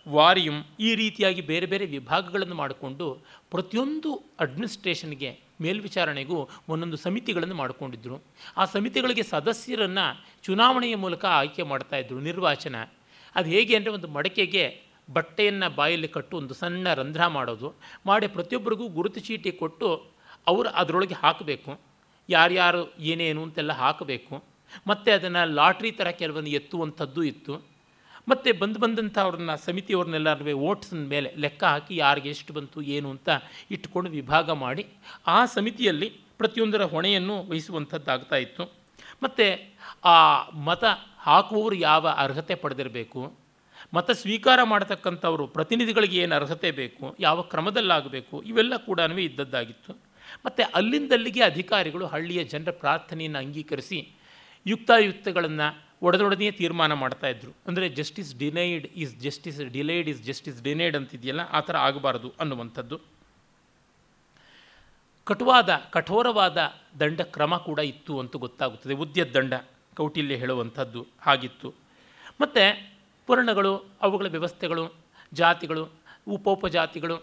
ವಾರಿಯಂ ಈ ರೀತಿಯಾಗಿ ಬೇರೆ ಬೇರೆ ವಿಭಾಗಗಳನ್ನು ಮಾಡಿಕೊಂಡು ಪ್ರತಿಯೊಂದು ಅಡ್ಮಿನಿಸ್ಟ್ರೇಷನ್ಗೆ ಮೇಲ್ವಿಚಾರಣೆಗೂ ಒಂದೊಂದು ಸಮಿತಿಗಳನ್ನು ಮಾಡಿಕೊಂಡಿದ್ದರು ಆ ಸಮಿತಿಗಳಿಗೆ ಸದಸ್ಯರನ್ನು ಚುನಾವಣೆಯ ಮೂಲಕ ಆಯ್ಕೆ ಮಾಡ್ತಾಯಿದ್ರು ನಿರ್ವಾಚನ. ಅದು ಹೇಗೆ ಅಂದರೆ ಒಂದು ಮಡಕೆಗೆ ಬಟ್ಟೆಯನ್ನು ಬಾಯಲ್ಲಿ ಕಟ್ಟು ಒಂದು ಸಣ್ಣ ರಂಧ್ರ ಮಾಡೋದು, ಮಾಡಿ ಪ್ರತಿಯೊಬ್ಬರಿಗೂ ಗುರುತು ಚೀಟಿ ಕೊಟ್ಟು ಅವರು ಅದರೊಳಗೆ ಹಾಕಬೇಕು. ಯಾರ್ಯಾರು ಏನೇನು ಅಂತೆಲ್ಲ ಹಾಕಬೇಕು. ಮತ್ತು ಅದನ್ನು ಲಾಟ್ರಿ ಥರ ಕೆಲವೊಂದು ಎತ್ತುವಂಥದ್ದು ಇತ್ತು. ಮತ್ತು ಬಂದು ಬಂದಂಥ ಅವ್ರನ್ನ ಸಮಿತಿಯವ್ರನ್ನೆಲ್ಲರೂ ಓಟ್ಸಿನ ಮೇಲೆ ಲೆಕ್ಕ ಹಾಕಿ ಯಾರಿಗೆ ಎಷ್ಟು ಬಂತು, ಏನು ಅಂತ ಇಟ್ಕೊಂಡು ವಿಭಾಗ ಮಾಡಿ ಆ ಸಮಿತಿಯಲ್ಲಿ ಪ್ರತಿಯೊಂದರ ಹೊಣೆಯನ್ನು ವಹಿಸುವಂಥದ್ದಾಗ್ತಾ ಇತ್ತು. ಮತ್ತು ಆ ಮತ ಹಾಕುವವರು ಯಾವ ಅರ್ಹತೆ ಪಡೆದಿರಬೇಕು? ಮತ ಸ್ವೀಕಾರ ಮಾಡತಕ್ಕಂಥವರು ಪ್ರತಿನಿಧಿಗಳಿಗೆ ಏನು ಅರ್ಹತೆ ಬೇಕು, ಯಾವ ಕ್ರಮದಲ್ಲಾಗಬೇಕು, ಇವೆಲ್ಲ ಕೂಡ ಇದ್ದದ್ದಾಗಿತ್ತು. ಮತ್ತು ಅಲ್ಲಿಂದಲ್ಲಿಗೆ ಅಧಿಕಾರಿಗಳು ಹಳ್ಳಿಯ ಜನರ ಪ್ರಾರ್ಥನೆಯನ್ನು ಅಂಗೀಕರಿಸಿ ಯುಕ್ತಾಯುಕ್ತಗಳನ್ನು ಒಡೆದೊಡನೆಯೇ ತೀರ್ಮಾನ ಇದ್ದರು ಅಂದರೆ justice denied is justice delayed is justice denied ಅಂತಿದೆಯಲ್ಲ, ಆ ಥರ ಆಗಬಾರದು ಅನ್ನುವಂಥದ್ದು. ಕಟುವಾದ, ಕಠೋರವಾದ ದಂಡ ಕ್ರಮ ಕೂಡ ಇತ್ತು ಅಂತ ಗೊತ್ತಾಗುತ್ತದೆ. ಉದ್ಯದ ದಂಡ ಕೌಟಿಲ್ಯ ಹೇಳುವಂಥದ್ದು ಆಗಿತ್ತು. ಮತ್ತು ವರ್ಣಗಳು ಅವುಗಳ ವ್ಯವಸ್ಥೆಗಳು, ಜಾತಿಗಳು, ಉಪೋಪಜಾತಿಗಳು,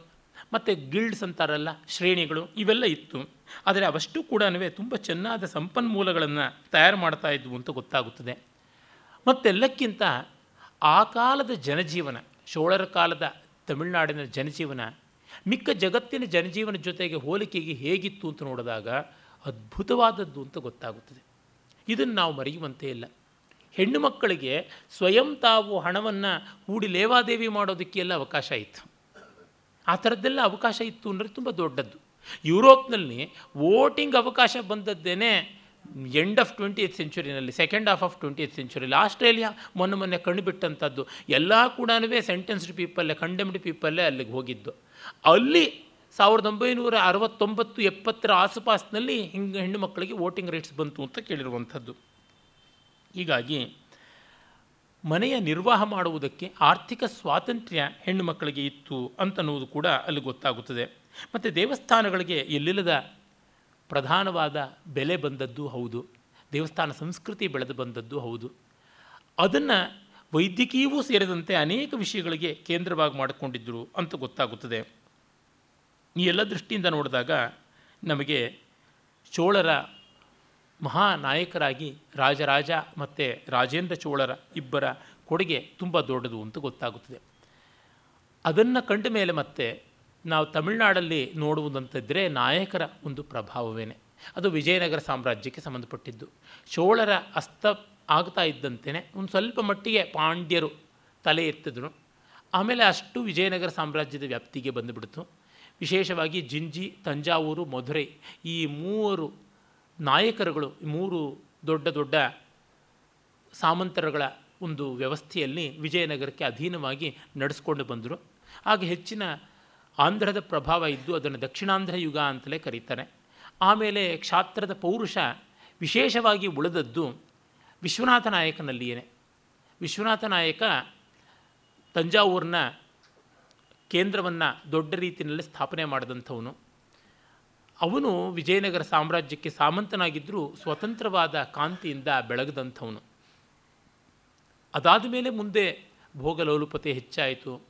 ಮತ್ತು ಗಿಲ್ಡ್ಸ್ ಅಂತಾರಲ್ಲ, ಶ್ರೇಣಿಗಳು, ಇವೆಲ್ಲ ಇತ್ತು. ಆದರೆ ಅವಷ್ಟು ಕೂಡ ತುಂಬ ಚೆನ್ನಾದ ಸಂಪನ್ಮೂಲಗಳನ್ನು ತಯಾರು ಮಾಡ್ತಾ ಇದ್ವು ಅಂತ ಗೊತ್ತಾಗುತ್ತದೆ. ಮತ್ತೆಲ್ಲಕ್ಕಿಂತ ಆ ಕಾಲದ ಜನಜೀವನ, ಚೋಳರ ಕಾಲದ ತಮಿಳುನಾಡಿನ ಜನಜೀವನ, ಮಿಕ್ಕ ಜಗತ್ತಿನ ಜನಜೀವನ ಜೊತೆಗೆ ಹೋಲಿಕೆಗೆ ಹೇಗಿತ್ತು ಅಂತ ನೋಡಿದಾಗ ಅದ್ಭುತವಾದದ್ದು ಅಂತ ಗೊತ್ತಾಗುತ್ತದೆ. ಇದನ್ನು ನಾವು ಮರೆಯುವಂತೆ ಇಲ್ಲ. ಹೆಣ್ಣು ಮಕ್ಕಳಿಗೆ ಸ್ವಯಂ ತಾವು ಹಣವನ್ನು ಹೂಡಿ ಲೇವಾದೇವಿ ಮಾಡೋದಕ್ಕೆಲ್ಲ ಅವಕಾಶ ಇತ್ತು. ಆ ಥರದ್ದೆಲ್ಲ ಅವಕಾಶ ಇತ್ತು ಅಂದರೆ ತುಂಬ ದೊಡ್ಡದ್ದು. ಯುರೋಪ್ನಲ್ಲಿ ವೋಟಿಂಗ್ ಅವಕಾಶ ಬಂದದ್ದೇನೆ ಎಂಡ್ ಆಫ್ ಟ್ವೆಂಟಿ ಸೆಂಚುರಿನಲ್ಲಿ ಸೆಕೆಂಡ್ ಹಾಫ್ ಆಫ್ ಟ್ವೆಂಟಿ ಸೆಂಚುರಿಯಲ್ಲಿ ಆಸ್ಟ್ರೇಲಿಯಾ ಮೊನ್ನೆ ಮೊನ್ನೆ ಕಂಡುಬಿಟ್ಟಂಥದ್ದು ಎಲ್ಲ ಕೂಡ ಸೆಂಟೆನ್ಸ್ಡ್ ಪೀಪಲ್ಲೇ ಕಂಡೆಮ್ಡ್ ಪೀಪಲ್ಲೇ ಅಲ್ಲಿಗೆ ಹೋಗಿದ್ದು. ಅಲ್ಲಿ ಸಾವಿರದ ಒಂಬೈನೂರ ಅರವತ್ತೊಂಬತ್ತು ಎಪ್ಪತ್ತರ ಆಸುಪಾಸಿನಲ್ಲಿ ಹಿಂಗೆ ಹೆಣ್ಣು ಮಕ್ಕಳಿಗೆ ವೋಟಿಂಗ್ ರೈಟ್ಸ್ ಬಂತು ಅಂತ ಕೇಳಿರುವಂಥದ್ದು. ಹೀಗಾಗಿ ಮನೆಯ ನಿರ್ವಾಹ ಮಾಡುವುದಕ್ಕೆ ಆರ್ಥಿಕ ಸ್ವಾತಂತ್ರ್ಯ ಹೆಣ್ಣು ಮಕ್ಕಳಿಗೆ ಇತ್ತು ಅಂತನ್ನುವುದು ಕೂಡ ಅಲ್ಲಿ ಗೊತ್ತಾಗುತ್ತದೆ. ಮತ್ತು ದೇವಸ್ಥಾನಗಳಿಗೆ ಎಲ್ಲಿಲ್ಲದ ಪ್ರಧಾನವಾದ ಬೆಲೆ ಬಂದದ್ದು ಹೌದು. ದೇವಸ್ಥಾನ ಸಂಸ್ಕೃತಿ ಬೆಳೆದು ಬಂದದ್ದು ಹೌದು. ಅದನ್ನು ವೈದ್ಯಕೀಯವೂ ಸೇರಿದಂತೆ ಅನೇಕ ವಿಷಯಗಳಿಗೆ ಕೇಂದ್ರವಾಗಿ ಮಾಡಿಕೊಂಡಿದ್ದರು ಅಂತ ಗೊತ್ತಾಗುತ್ತದೆ. ಈ ಎಲ್ಲ ದೃಷ್ಟಿಯಿಂದ ನೋಡಿದಾಗ ನಮಗೆ ಚೋಳರ ಮಹಾನಾಯಕರಾಗಿ ರಾಜರಾಜ ಮತ್ತು ರಾಜೇಂದ್ರ ಚೋಳರ ಇಬ್ಬರ ಕೊಡುಗೆ ತುಂಬ ದೊಡ್ಡದು ಅಂತ ಗೊತ್ತಾಗುತ್ತದೆ. ಅದನ್ನು ಕಂಡ ಮೇಲೆ ಮತ್ತೆ ನಾವು ತಮಿಳುನಾಡಲ್ಲಿ ನೋಡುವುದಂತಿದ್ದರೆ ನಾಯಕರ ಒಂದು ಪ್ರಭಾವವೇನೆ. ಅದು ವಿಜಯನಗರ ಸಾಮ್ರಾಜ್ಯಕ್ಕೆ ಸಂಬಂಧಪಟ್ಟಿದ್ದು. ಚೋಳರ ಅಸ್ತ ಆಗ್ತಾ ಇದ್ದಂತೆಯೇ ಒಂದು ಸ್ವಲ್ಪ ಮಟ್ಟಿಗೆ ಪಾಂಡ್ಯರು ತಲೆ ಎತ್ತಿದ್ರು. ಆಮೇಲೆ ಅಷ್ಟು ವಿಜಯನಗರ ಸಾಮ್ರಾಜ್ಯದ ವ್ಯಾಪ್ತಿಗೆ ಬಂದುಬಿಡ್ತು. ವಿಶೇಷವಾಗಿ ಜಿಂಜಿ, ತಂಜಾವೂರು, ಮಧುರೈ ಈ ಮೂವರು ನಾಯಕರುಗಳು ಮೂರು ದೊಡ್ಡ ದೊಡ್ಡ ಸಾಮಂತರಗಳ ಒಂದು ವ್ಯವಸ್ಥೆಯಲ್ಲಿ ವಿಜಯನಗರಕ್ಕೆ ಅಧೀನವಾಗಿ ನಡೆಸ್ಕೊಂಡು ಬಂದರು. ಆಗ ಹೆಚ್ಚಿನ ಆಂಧ್ರದ ಪ್ರಭಾವ ಇದ್ದು ಅದನ್ನು ದಕ್ಷಿಣಾಂಧ್ರ ಯುಗ ಅಂತಲೇ ಕರೀತಾರೆ. ಆಮೇಲೆ ಕ್ಷಾತ್ರದ ಪೌರುಷ ವಿಶೇಷವಾಗಿ ಉಳಿದದ್ದು ವಿಶ್ವನಾಥ ನಾಯಕನಲ್ಲಿಯೇ ವಿಶ್ವನಾಥ ನಾಯಕ ತಂಜಾವೂರಿನ ಕೇಂದ್ರವನ್ನು ದೊಡ್ಡ ರೀತಿಯಲ್ಲಿ ಸ್ಥಾಪನೆ ಮಾಡಿದಂಥವನು. ಅವನು ವಿಜಯನಗರ ಸಾಮ್ರಾಜ್ಯಕ್ಕೆ ಸಾಮಂತನಾಗಿದ್ದರೂ ಸ್ವತಂತ್ರವಾದ ಕಾಂತಿಯಿಂದ ಬೆಳಗದಂಥವನು. ಅದಾದ ಮೇಲೆ ಮುಂದೆ ಭೋಗಲೋಲುಪತೆ ಹೆಚ್ಚಾಯಿತು.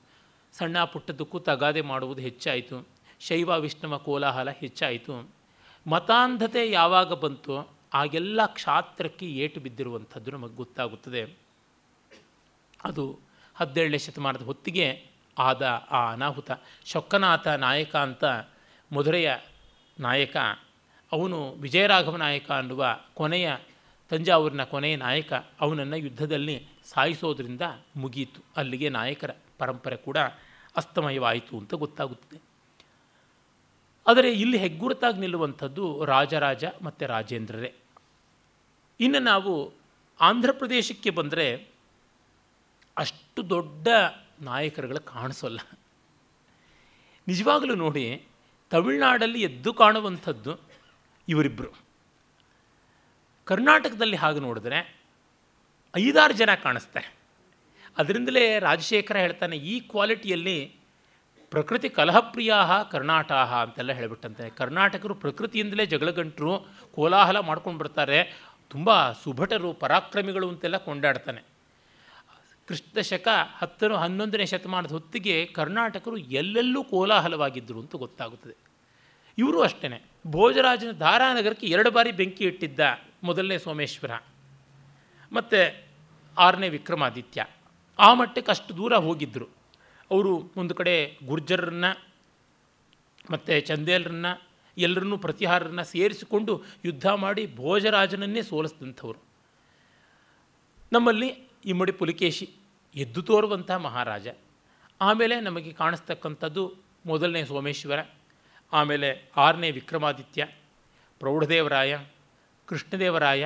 ಸಣ್ಣ ಪುಟ್ಟದಕ್ಕೂ ತಗಾದೆ ಮಾಡುವುದು ಹೆಚ್ಚಾಯಿತು. ಶೈವ, ವಿಷ್ಣವ ಕೋಲಾಹಲ ಹೆಚ್ಚಾಯಿತು. ಮತಾಂಧತೆ ಯಾವಾಗ ಬಂತು ಆಗೆಲ್ಲ ಕ್ಷಾತ್ರಕ್ಕೆ ಏಟು ಬಿದ್ದಿರುವಂಥದ್ದು ನಮಗೆ ಗೊತ್ತಾಗುತ್ತದೆ. ಅದು ಹದಿನೇಳನೇ ಶತಮಾನದ ಹೊತ್ತಿಗೆ ಆದ ಆ ಅನಾಹುತ. ಶೊಕ್ಕನಾಥ ನಾಯಕ ಅಂತ ಮಧುರೆಯ ನಾಯಕ. ಅವನು ವಿಜಯರಾಘವ ನಾಯಕ ಅನ್ನುವ ಕೊನೆಯ ತಂಜಾವೂರಿನ ಕೊನೆಯ ನಾಯಕ ಅವನನ್ನು ಯುದ್ಧದಲ್ಲಿ ಸಾಯಿಸೋದ್ರಿಂದ ಮುಗಿಯಿತು ಅಲ್ಲಿಗೆ ನಾಯಕರ ಪರಂಪರೆ ಕೂಡ ಅಸ್ತಮಯವಾಯಿತು ಅಂತ ಗೊತ್ತಾಗುತ್ತದೆ. ಆದರೆ ಇಲ್ಲಿ ಹೆಗ್ಗುರುತಾಗಿ ನಿಲ್ಲುವಂಥದ್ದು ರಾಜರಾಜ ಮತ್ತು ರಾಜೇಂದ್ರರೇ. ಇನ್ನು ನಾವು ಆಂಧ್ರ ಪ್ರದೇಶಕ್ಕೆ ಬಂದರೆ ಅಷ್ಟು ದೊಡ್ಡ ನಾಯಕರುಗಳು ಕಾಣಿಸೋಲ್ಲ. ನಿಜವಾಗಲೂ ನೋಡಿ ತಮಿಳುನಾಡಲ್ಲಿ ಎದ್ದು ಕಾಣುವಂಥದ್ದು ಇವರಿಬ್ಬರು ಕರ್ನಾಟಕದಲ್ಲಿ ಹಾಗೆ ನೋಡಿದ್ರೆ ಐದಾರು ಜನ ಕಾಣಿಸ್ತೆ. ಅದರಿಂದಲೇ ರಾಜಶೇಖರ ಹೇಳ್ತಾನೆ, ಈ ಕ್ವಾಲಿಟಿಯಲ್ಲಿ ಪ್ರಕೃತಿ ಕಲಹಪ್ರಿಯ ಕರ್ನಾಟಕ ಅಂತೆಲ್ಲ ಹೇಳಿಬಿಟ್ಟಂತೆ. ಕರ್ನಾಟಕರು ಪ್ರಕೃತಿಯಿಂದಲೇ ಜಗಳಗಂಟರು ಕೋಲಾಹಲ ಮಾಡ್ಕೊಂಡು ಬರ್ತಾರೆ ತುಂಬ ಸುಭಟರು, ಪರಾಕ್ರಮಿಗಳು ಅಂತೆಲ್ಲ ಕೊಂಡಾಡ್ತಾನೆ. ಕ್ರಿಸ್ತ ಶಕ ಹತ್ತರು ಹನ್ನೊಂದನೇ ಶತಮಾನದ ಹೊತ್ತಿಗೆ ಕರ್ನಾಟಕರು ಎಲ್ಲೆಲ್ಲೂ ಕೋಲಾಹಲವಾಗಿದ್ದರು ಅಂತ ಗೊತ್ತಾಗುತ್ತದೆ. ಇವರು ಅಷ್ಟೇ ಭೋಜರಾಜನ ಧಾರಾನಗರಕ್ಕೆ ಎರಡು ಬಾರಿ ಬೆಂಕಿ ಇಟ್ಟಿದ್ದ ಮೊದಲನೇ ಸೋಮೇಶ್ವರ, ಮತ್ತು ಆರನೇ ವಿಕ್ರಮಾದಿತ್ಯ. ಆ ಮಟ್ಟಕ್ಕೆ ಅಷ್ಟು ದೂರ ಹೋಗಿದ್ದರು ಅವರು ಒಂದು ಕಡೆ ಗುರ್ಜರನ್ನ, ಮತ್ತು ಚಂದೇಲರನ್ನ, ಎಲ್ಲರನ್ನೂ ಪ್ರತಿಹಾರರನ್ನ ಸೇರಿಸಿಕೊಂಡು ಯುದ್ಧ ಮಾಡಿ ಭೋಜರಾಜನನ್ನೇ ಸೋಲಿಸಿದಂಥವ್ರು. ನಮ್ಮಲ್ಲಿ ಇಮ್ಮಡಿ ಪುಲಿಕೇಶಿ ಎದ್ದು ತೋರುವಂಥ ಮಹಾರಾಜ. ಆಮೇಲೆ ನಮಗೆ ಕಾಣಿಸ್ತಕ್ಕಂಥದ್ದು ಮೊದಲನೇ ಸೋಮೇಶ್ವರ, ಆಮೇಲೆ ಆರನೇ ವಿಕ್ರಮಾದಿತ್ಯ, ಪ್ರೌಢದೇವರಾಯ, ಕೃಷ್ಣದೇವರಾಯ,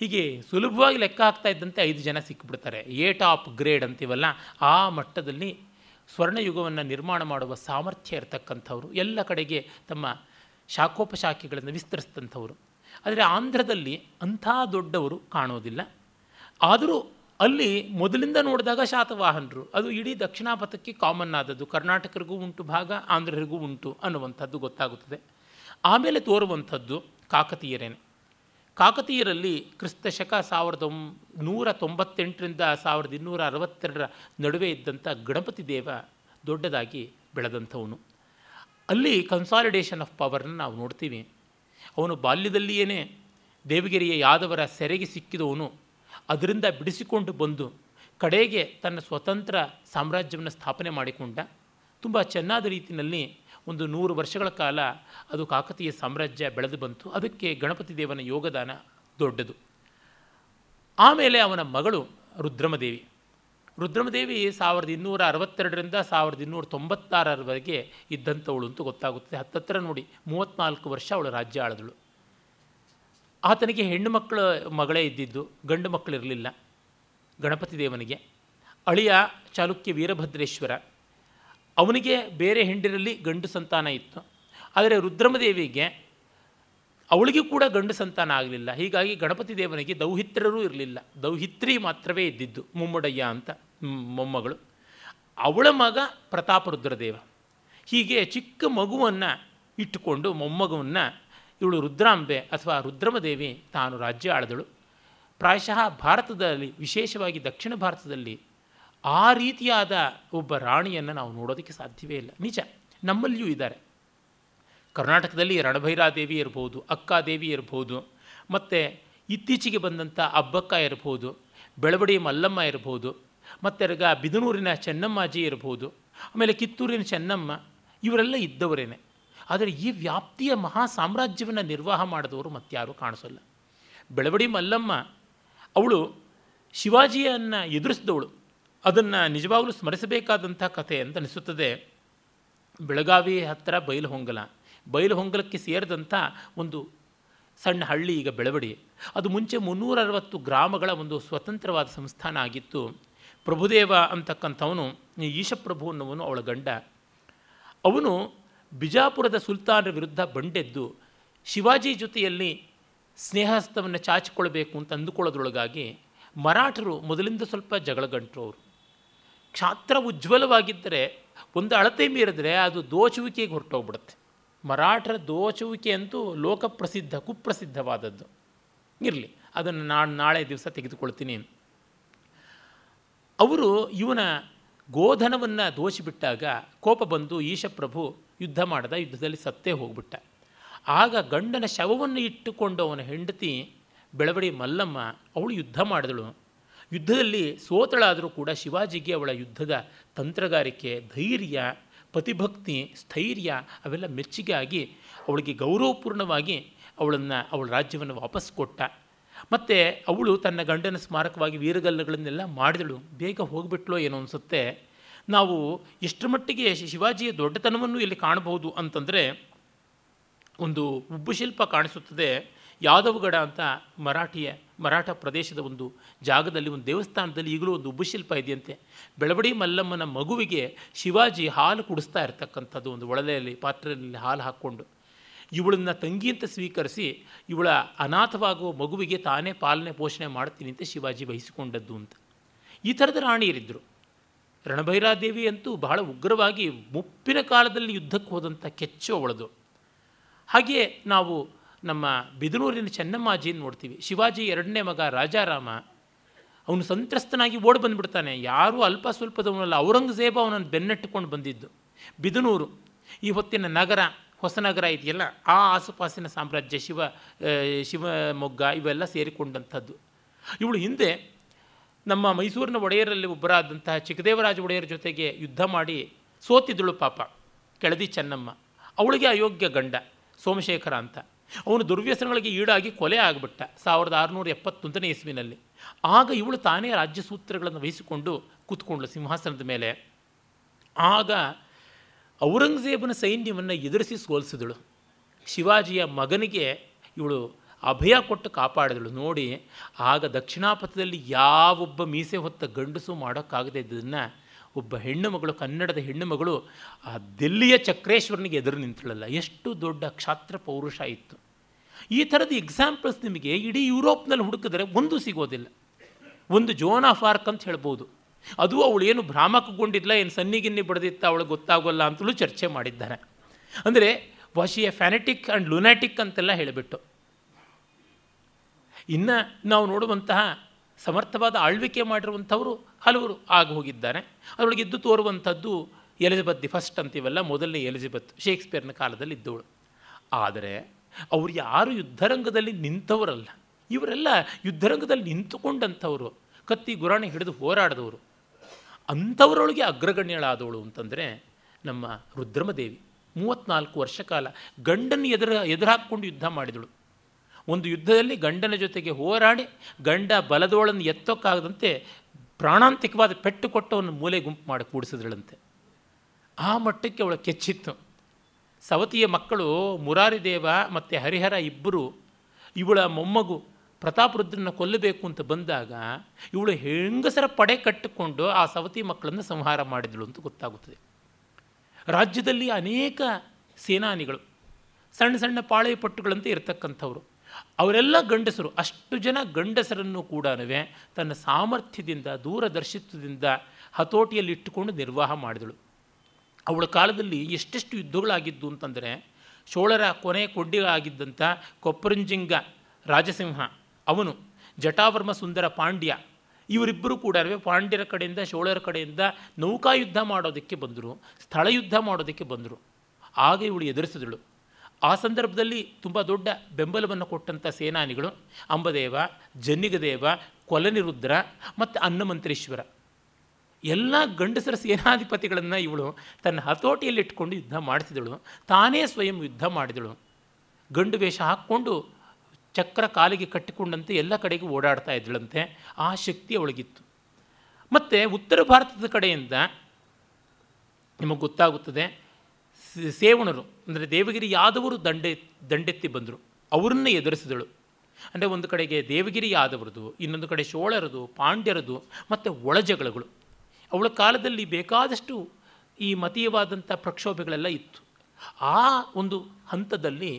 ಹೀಗೆ ಸುಲಭವಾಗಿ ಲೆಕ್ಕ ಹಾಕ್ತಾ ಇದ್ದಂತೆ ಐದು ಜನ ಸಿಕ್ಕಿಬಿಡ್ತಾರೆ ಎ ಟಾಪ್ ಗ್ರೇಡ್ ಅಂತೀವಲ್ಲ, ಆ ಮಟ್ಟದಲ್ಲಿ ಸ್ವರ್ಣಯುಗವನ್ನು ನಿರ್ಮಾಣ ಮಾಡುವ ಸಾಮರ್ಥ್ಯ ಇರತಕ್ಕಂಥವ್ರು, ಎಲ್ಲ ಕಡೆಗೆ ತಮ್ಮ ಶಾಖೋಪಶಾಖೆಗಳನ್ನು ವಿಸ್ತರಿಸಿದಂಥವ್ರು. ಆದರೆ ಆಂಧ್ರದಲ್ಲಿ ಅಂಥ ದೊಡ್ಡವರು ಕಾಣೋದಿಲ್ಲ. ಆದರೂ ಅಲ್ಲಿ ಮೊದಲಿಂದ ನೋಡಿದಾಗ ಶಾತವಾಹನರು. ಅದು ಇಡೀ ದಕ್ಷಿಣಾಪಥಕ್ಕೆ ಕಾಮನ್ ಆದದ್ದು. ಕರ್ನಾಟಕರಿಗೂ ಉಂಟು ಭಾಗ, ಆಂಧ್ರರಿಗೂ ಉಂಟು ಅನ್ನುವಂಥದ್ದು ಗೊತ್ತಾಗುತ್ತದೆ. ಆಮೇಲೆ ತೋರುವಂಥದ್ದು ಕಾಕತೀಯರೇನೆ. ಕಾಕತೀಯರಲ್ಲಿ ಕ್ರಿಸ್ತ ಶಕ ಸಾವಿರದ ನೂರ ತೊಂಬತ್ತೆಂಟರಿಂದ ಸಾವಿರದ ಇನ್ನೂರ ಅರವತ್ತೆರಡರ ನಡುವೆ ಇದ್ದಂಥ ಗಣಪತಿ ದೇವ ದೊಡ್ಡದಾಗಿ ಬೆಳೆದಂಥವನು. ಅಲ್ಲಿ ಕನ್ಸಾಲಿಡೇಷನ್ ಆಫ್ ಪವರ್ನ ನಾವು ನೋಡ್ತೀವಿ. ಅವನು ಬಾಲ್ಯದಲ್ಲಿಯೇ ದೇವಗಿರಿಯ ಯಾದವರ ಸೆರೆಗೆ ಸಿಕ್ಕಿದವನು. ಅದರಿಂದ ಬಿಡಿಸಿಕೊಂಡು ಬಂದು ಕಡೆಗೆ ತನ್ನ ಸ್ವತಂತ್ರ ಸಾಮ್ರಾಜ್ಯವನ್ನು ಸ್ಥಾಪನೆ ಮಾಡಿಕೊಂಡ. ತುಂಬ ಚೆನ್ನಾದ ರೀತಿಯಲ್ಲಿ ಒಂದು ನೂರು ವರ್ಷಗಳ ಕಾಲ ಅದು ಕಾಕತೀಯ ಸಾಮ್ರಾಜ್ಯ ಬೆಳೆದು ಬಂತು. ಅದಕ್ಕೆ ಗಣಪತಿ ದೇವನ ಯೋಗದಾನ ದೊಡ್ಡದು. ಆಮೇಲೆ ಅವನ ಮಗಳು ರುದ್ರಮದೇವಿ. ರುದ್ರಮದೇವಿ ಸಾವಿರದ ಇನ್ನೂರ ಅರವತ್ತೆರಡರಿಂದ ಸಾವಿರದ ಇನ್ನೂರ ತೊಂಬತ್ತಾರರವರೆಗೆ ಇದ್ದಂಥವಳು ಅಂತೂ ಗೊತ್ತಾಗುತ್ತದೆ ಹತ್ತತ್ರ ನೋಡಿ ಮೂವತ್ತ್ನಾಲ್ಕು ವರ್ಷ ಅವಳು ರಾಜ್ಯ ಆಳಿದಳು. ಆತನಿಗೆ ಹೆಣ್ಣು ಮಕ್ಕಳ ಮಗಳೇ ಇದ್ದಿದ್ದು, ಗಂಡು ಮಕ್ಕಳಿರಲಿಲ್ಲ ಗಣಪತಿ ದೇವನಿಗೆ. ಅಳಿಯ ಚಾಲುಕ್ಯ ವೀರಭದ್ರೇಶ್ವರ. ಅವನಿಗೆ ಬೇರೆ ಹೆಂಡಿರಲ್ಲಿ ಗಂಡು ಸಂತಾನ ಇತ್ತು. ಆದರೆ ರುದ್ರಮದೇವಿಗೆ ಅವಳಿಗೂ ಕೂಡ ಗಂಡು ಸಂತಾನ ಆಗಲಿಲ್ಲ. ಹೀಗಾಗಿ ಗಣಪತಿ ದೇವನಿಗೆ ದೌಹಿತ್ರರೂ ಇರಲಿಲ್ಲ. ದೌಹಿತ್ರಿ ಮಾತ್ರವೇ ಇದ್ದಿದ್ದು, ಮುಮ್ಮಡಯ್ಯ ಅಂತ ಮೊಮ್ಮಗಳು. ಅವಳ ಮಗ ಪ್ರತಾಪ ರುದ್ರದೇವ ಹೀಗೆ ಚಿಕ್ಕ ಮಗುವನ್ನು ಇಟ್ಟುಕೊಂಡು ಮೊಮ್ಮಗುವನ್ನು ಇವಳು ರುದ್ರಾಂಬೆ ಅಥವಾ ರುದ್ರಮದೇವಿ ತಾನು ರಾಜ್ಯ ಆಳಿದಳು. ಪ್ರಾಯಶಃ ಭಾರತದಲ್ಲಿ, ವಿಶೇಷವಾಗಿ ದಕ್ಷಿಣ ಭಾರತದಲ್ಲಿ ಆ ರೀತಿಯಾದ ಒಬ್ಬ ರಾಣಿಯನ್ನು ನಾವು ನೋಡೋದಕ್ಕೆ ಸಾಧ್ಯವೇ ಇಲ್ಲ. ನಿಜ, ನಮ್ಮಲ್ಲಿಯೂ ಇದ್ದಾರೆ. ಕರ್ನಾಟಕದಲ್ಲಿ ರಣಭೈರಾದೇವಿ ಇರ್ಬೋದು, ಅಕ್ಕಾದೇವಿ ಇರ್ಬೋದು, ಮತ್ತು ಇತ್ತೀಚೆಗೆ ಬಂದಂಥ ಅಬ್ಬಕ್ಕ ಇರ್ಬೋದು, ಬೆಳವಡಿ ಮಲ್ಲಮ್ಮ ಇರ್ಬೋದು, ಮತ್ತು ಬಿದನೂರಿನ ಚೆನ್ನಮ್ಮಾಜಿ ಇರ್ಬೋದು, ಆಮೇಲೆ ಕಿತ್ತೂರಿನ ಚೆನ್ನಮ್ಮ, ಇವರೆಲ್ಲ ಇದ್ದವರೇನೆ. ಆದರೆ ಈ ವ್ಯಾಪ್ತಿಯ ಮಹಾ ಸಾಮ್ರಾಜ್ಯವನ್ನು ನಿರ್ವಾಹ ಮಾಡಿದವರು ಮತ್ತಾರೂ ಕಾಣಿಸಲ್ಲ. ಬೆಳವಡಿ ಮಲ್ಲಮ್ಮ, ಅವಳು ಶಿವಾಜಿಯನ್ನು ಎದುರಿಸಿದವಳು. ಅದನ್ನು ನಿಜವಾಗಲೂ ಸ್ಮರಿಸಬೇಕಾದಂಥ ಕಥೆ ಅಂತ ಅನಿಸುತ್ತದೆ. ಬೆಳಗಾವಿ ಹತ್ತಿರ ಬೈಲಹೊಂಗಲ ಬೈಲಹೊಂಗಲಕ್ಕೆ ಸೇರಿದಂಥ ಒಂದು ಸಣ್ಣ ಹಳ್ಳಿ ಈಗ ಬೆಳವಡಿ. ಅದು ಮುಂಚೆ ಮುನ್ನೂರ ಅರವತ್ತು ಗ್ರಾಮಗಳ ಒಂದು ಸ್ವತಂತ್ರವಾದ ಸಂಸ್ಥಾನ ಆಗಿತ್ತು. ಪ್ರಭುದೇವ ಅಂತಕ್ಕಂಥವನು ಈಶಪ್ರಭು ಅನ್ನುವನು ಅವಳ ಗಂಡ. ಅವನು ಬಿಜಾಪುರದ ಸುಲ್ತಾನರ ವಿರುದ್ಧ ಬಂಡೆದ್ದು ಶಿವಾಜಿ ಜೊತೆಯಲ್ಲಿ ಸ್ನೇಹಸ್ತವನ್ನು ಚಾಚಿಕೊಳ್ಬೇಕು ಅಂತ ಅಂದುಕೊಳ್ಳೋದ್ರೊಳಗಾಗಿ ಮರಾಠರು ಮೊದಲಿಂದ ಸ್ವಲ್ಪ ಜಗಳಗಂಟರು ಅವರು ಕ್ಷಾತ್ರ ಉಜ್ವಲವಾಗಿದ್ದರೆ ಒಂದು ಅಳತೆ ಮೀರಿದ್ರೆ ಅದು ದೋಚುವಿಕೆಗೆ ಹೊರಟೋಗ್ಬಿಡುತ್ತೆ. ಮರಾಠರ ದೋಚುವಿಕೆ ಅಂತೂ ಲೋಕಪ್ರಸಿದ್ಧ, ಕುಪ್ರಸಿದ್ಧವಾದದ್ದು. ಇರಲಿ, ಅದನ್ನು ನಾನು ನಾಳೆ ದಿವಸ ತೆಗೆದುಕೊಳ್ತೀನಿ. ಅವರು ಇವನ ಗೋಧನವನ್ನು ದೋಷಿಬಿಟ್ಟಾಗ ಕೋಪ ಬಂದು ಈಶಪ್ರಭು ಯುದ್ಧ ಮಾಡದ, ಯುದ್ಧದಲ್ಲಿ ಸತ್ತೇ ಹೋಗ್ಬಿಟ್ಟ. ಆಗ ಗಂಡನ ಶವವನ್ನು ಇಟ್ಟುಕೊಂಡು ಅವನ ಹೆಂಡತಿ ಬೆಳವಡಿ ಮಲ್ಲಮ್ಮ ಅವಳು ಯುದ್ಧ ಮಾಡಿದಳು. ಯುದ್ಧದಲ್ಲಿ ಸೋತಳಾದರೂ ಕೂಡ ಶಿವಾಜಿಗೆ ಅವಳ ಯುದ್ಧದ ತಂತ್ರಗಾರಿಕೆ, ಧೈರ್ಯ, ಪತಿಭಕ್ತಿ, ಸ್ಥೈರ್ಯ ಅವೆಲ್ಲ ಮೆಚ್ಚುಗೆ ಆಗಿ ಅವಳಿಗೆ ಗೌರವಪೂರ್ಣವಾಗಿ ಅವಳನ್ನು, ಅವಳ ರಾಜ್ಯವನ್ನು ವಾಪಸ್ ಕೊಟ್ಟ. ಮತ್ತು ಅವಳು ತನ್ನ ಗಂಡನ ಸ್ಮಾರಕವಾಗಿ ವೀರಗಲ್ಲಗಳನ್ನೆಲ್ಲ ಮಾಡಿದಳು. ಬೇಗ ಹೋಗಿಬಿಟ್ಲೋ ಏನೋ ಅನಿಸುತ್ತೆ. ನಾವು ಎಷ್ಟರ ಮಟ್ಟಿಗೆ ಶಿವಾಜಿಯ ದೊಡ್ಡತನವನ್ನು ಇಲ್ಲಿ ಕಾಣಬಹುದು ಅಂತಂದರೆ ಒಂದು ಉಬ್ಬು ಶಿಲ್ಪ ಕಾಣಿಸುತ್ತದೆ. ಯಾದವಗಡ ಅಂತ ಮರಾಠಿಯ, ಮರಾಠ ಪ್ರದೇಶದ ಒಂದು ಜಾಗದಲ್ಲಿ, ಒಂದು ದೇವಸ್ಥಾನದಲ್ಲಿ ಈಗಲೂ ಒಂದು ಉಬ್ಬು ಶಿಲ್ಪ ಇದೆಯಂತೆ. ಬೆಳವಡಿ ಮಲ್ಲಮ್ಮನ ಮಗುವಿಗೆ ಶಿವಾಜಿ ಹಾಲು ಕುಡಿಸ್ತಾ ಇರ್ತಕ್ಕಂಥದ್ದು ಒಂದು ಒಳಲೆಯಲ್ಲಿ, ಪಾತ್ರೆಯಲ್ಲಿ ಹಾಲು ಹಾಕ್ಕೊಂಡು. ಇವಳನ್ನು ತಂಗಿ ಅಂತ ಸ್ವೀಕರಿಸಿ ಇವಳ ಅನಾಥವಾಗುವ ಮಗುವಿಗೆ ತಾನೇ ಪಾಲನೆ ಪೋಷಣೆ ಮಾಡ್ತೀನಿ ಅಂತ ಶಿವಾಜಿ ವಹಿಸಿಕೊಂಡದ್ದು ಅಂತ. ಈ ಥರದ ರಾಣಿಯರಿದ್ದರು ರಣಭೈರಾದೇವಿ ಅಂತೂ ಬಹಳ ಉಗ್ರವಾಗಿ ಮುಪ್ಪಿನ ಕಾಲದಲ್ಲಿ ಯುದ್ಧಕ್ಕೆ ಹೋದಂಥ ಕೆಚ್ಚು ಅವಳದು. ಹಾಗೆಯೇ ನಾವು ನಮ್ಮ ಬಿದನೂರಿನ ಚೆನ್ನಮ್ಮಾಜಿಯನ್ನು ನೋಡ್ತೀವಿ. ಶಿವಾಜಿ ಎರಡನೇ ಮಗ ರಾಜಾರಾಮ, ಅವನು ಸಂತ್ರಸ್ತನಾಗಿ ಓಡಿ ಬಂದುಬಿಡ್ತಾನೆ. ಯಾರೂ ಅಲ್ಪ ಸ್ವಲ್ಪದವನಲ್ಲ, ಔರಂಗಜೇಬ ಅವನನ್ನು ಬೆನ್ನಟ್ಟುಕೊಂಡು ಬಂದಿದ್ದು. ಬಿದನೂರು, ಈ ಹೊತ್ತಿನ ನಗರ ಹೊಸನಗರ ಇದೆಯಲ್ಲ, ಆ ಆಸುಪಾಸಿನ ಸಾಮ್ರಾಜ್ಯ ಶಿವ ಶಿವಮೊಗ್ಗ ಇವೆಲ್ಲ ಸೇರಿಕೊಂಡಂಥದ್ದು. ಇವಳು ಹಿಂದೆ ನಮ್ಮ ಮೈಸೂರಿನ ಒಡೆಯರಲ್ಲಿ ಒಬ್ಬರಾದಂತಹ ಚಿಕ್ಕದೇವರಾಜ ಒಡೆಯರ ಜೊತೆಗೆ ಯುದ್ಧ ಮಾಡಿ ಸೋತಿದ್ದಳು ಪಾಪ, ಕೆಳದಿ ಚೆನ್ನಮ್ಮ. ಅವಳಿಗೆ ಅಯೋಗ್ಯ ಗಂಡ, ಸೋಮಶೇಖರ ಅಂತ. ಅವನು ದುರ್ವ್ಯಸನಗಳಿಗೆ ಈಡಾಗಿ ಕೊಲೆ ಆಗಿಬಿಟ್ಟ ಸಾವಿರದ ಆರುನೂರ ಎಪ್ಪತ್ತೊಂದನೇ ಇಸ್ವಿನಲ್ಲಿ. ಆಗ ಇವಳು ತಾನೇ ರಾಜ್ಯಸೂತ್ರಗಳನ್ನು ವಹಿಸಿಕೊಂಡು ಕೂತ್ಕೊಂಡ್ಳು ಸಿಂಹಾಸನದ ಮೇಲೆ. ಆಗ ಔರಂಗಜೇಬನ ಸೈನ್ಯವನ್ನು ಎದುರಿಸಿ ಸೋಲಿಸಿದಳು. ಶಿವಾಜಿಯ ಮಗನಿಗೆ ಇವಳು ಅಭಯ ಕೊಟ್ಟು ಕಾಪಾಡಿದಳು. ನೋಡಿ, ಆಗ ದಕ್ಷಿಣಾಪಥದಲ್ಲಿ ಯಾವೊಬ್ಬ ಮೀಸೆ ಹೊತ್ತ ಗಂಡಸು ಮಾಡೋಕ್ಕಾಗದೇ ಇದ್ದದನ್ನು ಒಬ್ಬ ಹೆಣ್ಣು ಮಗಳು, ಕನ್ನಡದ ಹೆಣ್ಣು ಮಗಳು ಆ ದಿಲ್ಲಿಯ ಚಕ್ರೇಶ್ವರನಿಗೆ ಎದುರು ನಿಂತಳಲ್ಲ. ಎಷ್ಟು ದೊಡ್ಡ ಕ್ಷಾತ್ರ ಪೌರುಷ ಇತ್ತು. ಈ ಥರದ ಎಕ್ಸಾಂಪಲ್ಸ್ ನಿಮಗೆ ಇಡೀ ಯುರೋಪ್ನಲ್ಲಿ ಹುಡುಕಿದ್ರೆ ಒಂದು ಸಿಗೋದಿಲ್ಲ. ಒಂದು ಜೋನ್ ಆಫ್ ಆರ್ಕ್ ಅಂತ ಹೇಳ್ಬೋದು. ಅದು ಅವಳು ಏನು ಭ್ರಾಮಕಗೊಂಡಿಲ್ಲ ಏನು ಸನ್ನಿಗಿನ್ನಿ ಬಡದಿತ್ತ ಅವಳಿಗೆ ಗೊತ್ತಾಗೋಲ್ಲ ಅಂತಲೂ ಚರ್ಚೆ ಮಾಡಿದ್ದಾರೆ ಅಂದರೆ ವಾಶಿ ಎ ಫ್ಯಾನೆಟಿಕ್ ಆ್ಯಂಡ್ ಲುನಾಟಿಕ್ ಅಂತೆಲ್ಲ ಹೇಳಿಬಿಟ್ಟು. ಇನ್ನು ನಾವು ನೋಡುವಂತಹ ಸಮರ್ಥವಾದ ಆಳ್ವಿಕೆ ಮಾಡಿರುವಂಥವರು ಹಲವರು ಆಗಿ ಹೋಗಿದ್ದಾರೆ ಅದರೊಳಗೆ ಇದ್ದು ತೋರುವಂಥದ್ದು ಎಲಿಜಬೆತ್ ದಿ ಫಸ್ಟ್ ಅಂತೀವಲ್ಲ, ಮೊದಲನೇ ಎಲಿಜಬೆತ್, ಶೇಕ್ಸ್ಪಿಯರ್ನ ಕಾಲದಲ್ಲಿ ಇದ್ದವಳು. ಆದರೆ, ಅವರು ಯಾರು ಯುದ್ಧರಂಗದಲ್ಲಿ ನಿಂತವರಲ್ಲ, ಇವರೆಲ್ಲ ಯುದ್ಧರಂಗದಲ್ಲಿ ನಿಂತುಕೊಂಡಂಥವರು, ಕತ್ತಿ ಗುರಾಣಿ ಹಿಡಿದು ಹೋರಾಡಿದವರು. ಅಂಥವರೊಳಗೆ ಅಗ್ರಗಣ್ಯಳಾದವಳು ಅಂತಂದರೆ ನಮ್ಮ ರುದ್ರಮದೇವಿ. ಮೂವತ್ತ್ನಾಲ್ಕು ವರ್ಷ ಕಾಲ ಗಂಡನ್ನು ಎದುರು, ಎದುರಾಕ್ಕೊಂಡು ಯುದ್ಧ ಮಾಡಿದಳು. ಒಂದು ಯುದ್ಧದಲ್ಲಿ ಗಂಡನ ಜೊತೆಗೆ ಹೋರಾಡಿ, ಗಂಡ ಬಲದೋಳನ್ನು ಎತ್ತೋಕ್ಕಾಗದಂತೆ ಪ್ರಾಣಾಂತಿಕವಾದ ಪೆಟ್ಟು ಕೊಟ್ಟವನ್ನು ಮೂಲೆ ಗುಂಪು ಮಾಡಿ, ಕೂಡಿಸಿದಳಂತೆ. ಆ ಮಟ್ಟಕ್ಕೆ ಅವಳು ಕೆಚ್ಚಿತ್ತು. ಸವತಿಯ ಮಕ್ಕಳು ಮುರಾರಿದೇವ ಮತ್ತು ಹರಿಹರ ಇಬ್ಬರು, ಇವಳ ಮೊಮ್ಮಗು ಪ್ರತಾಪರುದ್ರನ ಕೊಲ್ಲಬೇಕು ಅಂತ ಬಂದಾಗ ಇವಳು ಹೆಂಗಸರ ಪಡೆ ಕಟ್ಟಿಕೊಂಡು ಆ ಸವತಿ ಮಕ್ಕಳನ್ನು ಸಂಹಾರ ಮಾಡಿದಳು ಅಂತ ಗೊತ್ತಾಗುತ್ತದೆ. ರಾಜ್ಯದಲ್ಲಿ ಅನೇಕ ಸೇನಾನಿಗಳು, ಸಣ್ಣ ಸಣ್ಣ ಪಾಳೆ ಪಟ್ಟುಗಳಂತೆ ಇರತಕ್ಕಂಥವ್ರು. ಅವರೆಲ್ಲ ಗಂಡಸರು, ಅಷ್ಟು ಜನ ಗಂಡಸರನ್ನು ಕೂಡ ತನ್ನ ಸಾಮರ್ಥ್ಯದಿಂದ, ದೂರದರ್ಶಿತ್ವದಿಂದ ಹತೋಟಿಯಲ್ಲಿ ಇಟ್ಟುಕೊಂಡು ನಿರ್ವಾಹ ಮಾಡಿದಳು. ಅವಳ ಕಾಲದಲ್ಲಿ ಎಷ್ಟೆಷ್ಟು ಯುದ್ಧಗಳಾಗಿದ್ದು ಅಂತಂದರೆ, ಚೋಳರ ಕೊನೆ ಕೊಡ್ಡಿಗಳಾಗಿದ್ದಂಥ ಕೊಪ್ಪರಂಜಿಂಗ ರಾಜಸಿಂಹ ಅವನು ಜಟಾವರ್ಮ ಸುಂದರ ಪಾಂಡ್ಯ. ಇವರಿಬ್ಬರು ಕೂಡ ಪಾಂಡ್ಯರ ಕಡೆಯಿಂದ, ಶೋಳರ ಕಡೆಯಿಂದ ನೌಕಾಯುದ್ಧ ಮಾಡೋದಕ್ಕೆ ಬಂದರು, ಸ್ಥಳ ಯುದ್ಧ ಮಾಡೋದಕ್ಕೆ ಬಂದರು. ಆಗ ಇವಳು ಎದುರಿಸಿದಳು. ಆ ಸಂದರ್ಭದಲ್ಲಿ ತುಂಬ ದೊಡ್ಡ ಬೆಂಬಲವನ್ನು ಕೊಟ್ಟಂಥ ಸೇನಾನಿಗಳು ಅಂಬದೇವ, ಜನ್ನಿಗದೇವ, ಕೊಲನಿರುದ್ರ ಮತ್ತು ಅನ್ನಮಂತ್ರೇಶ್ವರ. ಎಲ್ಲ ಗಂಡಸರ ಸೇನಾಧಿಪತಿಗಳನ್ನು ಇವಳು ತನ್ನ ಹತೋಟಿಯಲ್ಲಿ ಇಟ್ಕೊಂಡು ಯುದ್ಧ ಮಾಡಿಸಿದಳು. ತಾನೇ ಸ್ವಯಂ ಯುದ್ಧ ಮಾಡಿದಳು. ಗಂಡು ವೇಷ ಹಾಕ್ಕೊಂಡು ಚಕ್ರ ಕಾಲಿಗೆ ಕಟ್ಟಿಕೊಂಡಂತೆ ಎಲ್ಲ ಕಡೆಗೂ ಓಡಾಡ್ತಾ ಇದ್ದಳಂತೆ. ಆ ಶಕ್ತಿ ಅವಳಿಗಿತ್ತು. ಮತ್ತು ಉತ್ತರ ಭಾರತದ ಕಡೆಯಿಂದ ನಿಮಗೆ ಗೊತ್ತಾಗುತ್ತದೆ ಸೇವಣರು, ಅಂದರೆ ದೇವಗಿರಿ ಯಾದವರು ದಂಡೆ, ದಂಡೆತ್ತಿ ಬಂದರು. ಅವರನ್ನೇ ಎದುರಿಸಿದಳು. ಅಂದರೆ ಒಂದು ಕಡೆಗೆ ದೇವಗಿರಿ ಯಾದವರದು, ಇನ್ನೊಂದು ಕಡೆ ಶೋಳರದು, ಪಾಂಡ್ಯರದು, ಮತ್ತು ಒಳಜಗಳಗಳು. ಅವಳ ಕಾಲದಲ್ಲಿ ಬೇಕಾದಷ್ಟು ಈ ಮತೀಯವಾದಂಥ ಪ್ರಕ್ಷೋಭೆಗಳೆಲ್ಲ ಇತ್ತು. ಆ ಒಂದು ಹಂತದಲ್ಲಿ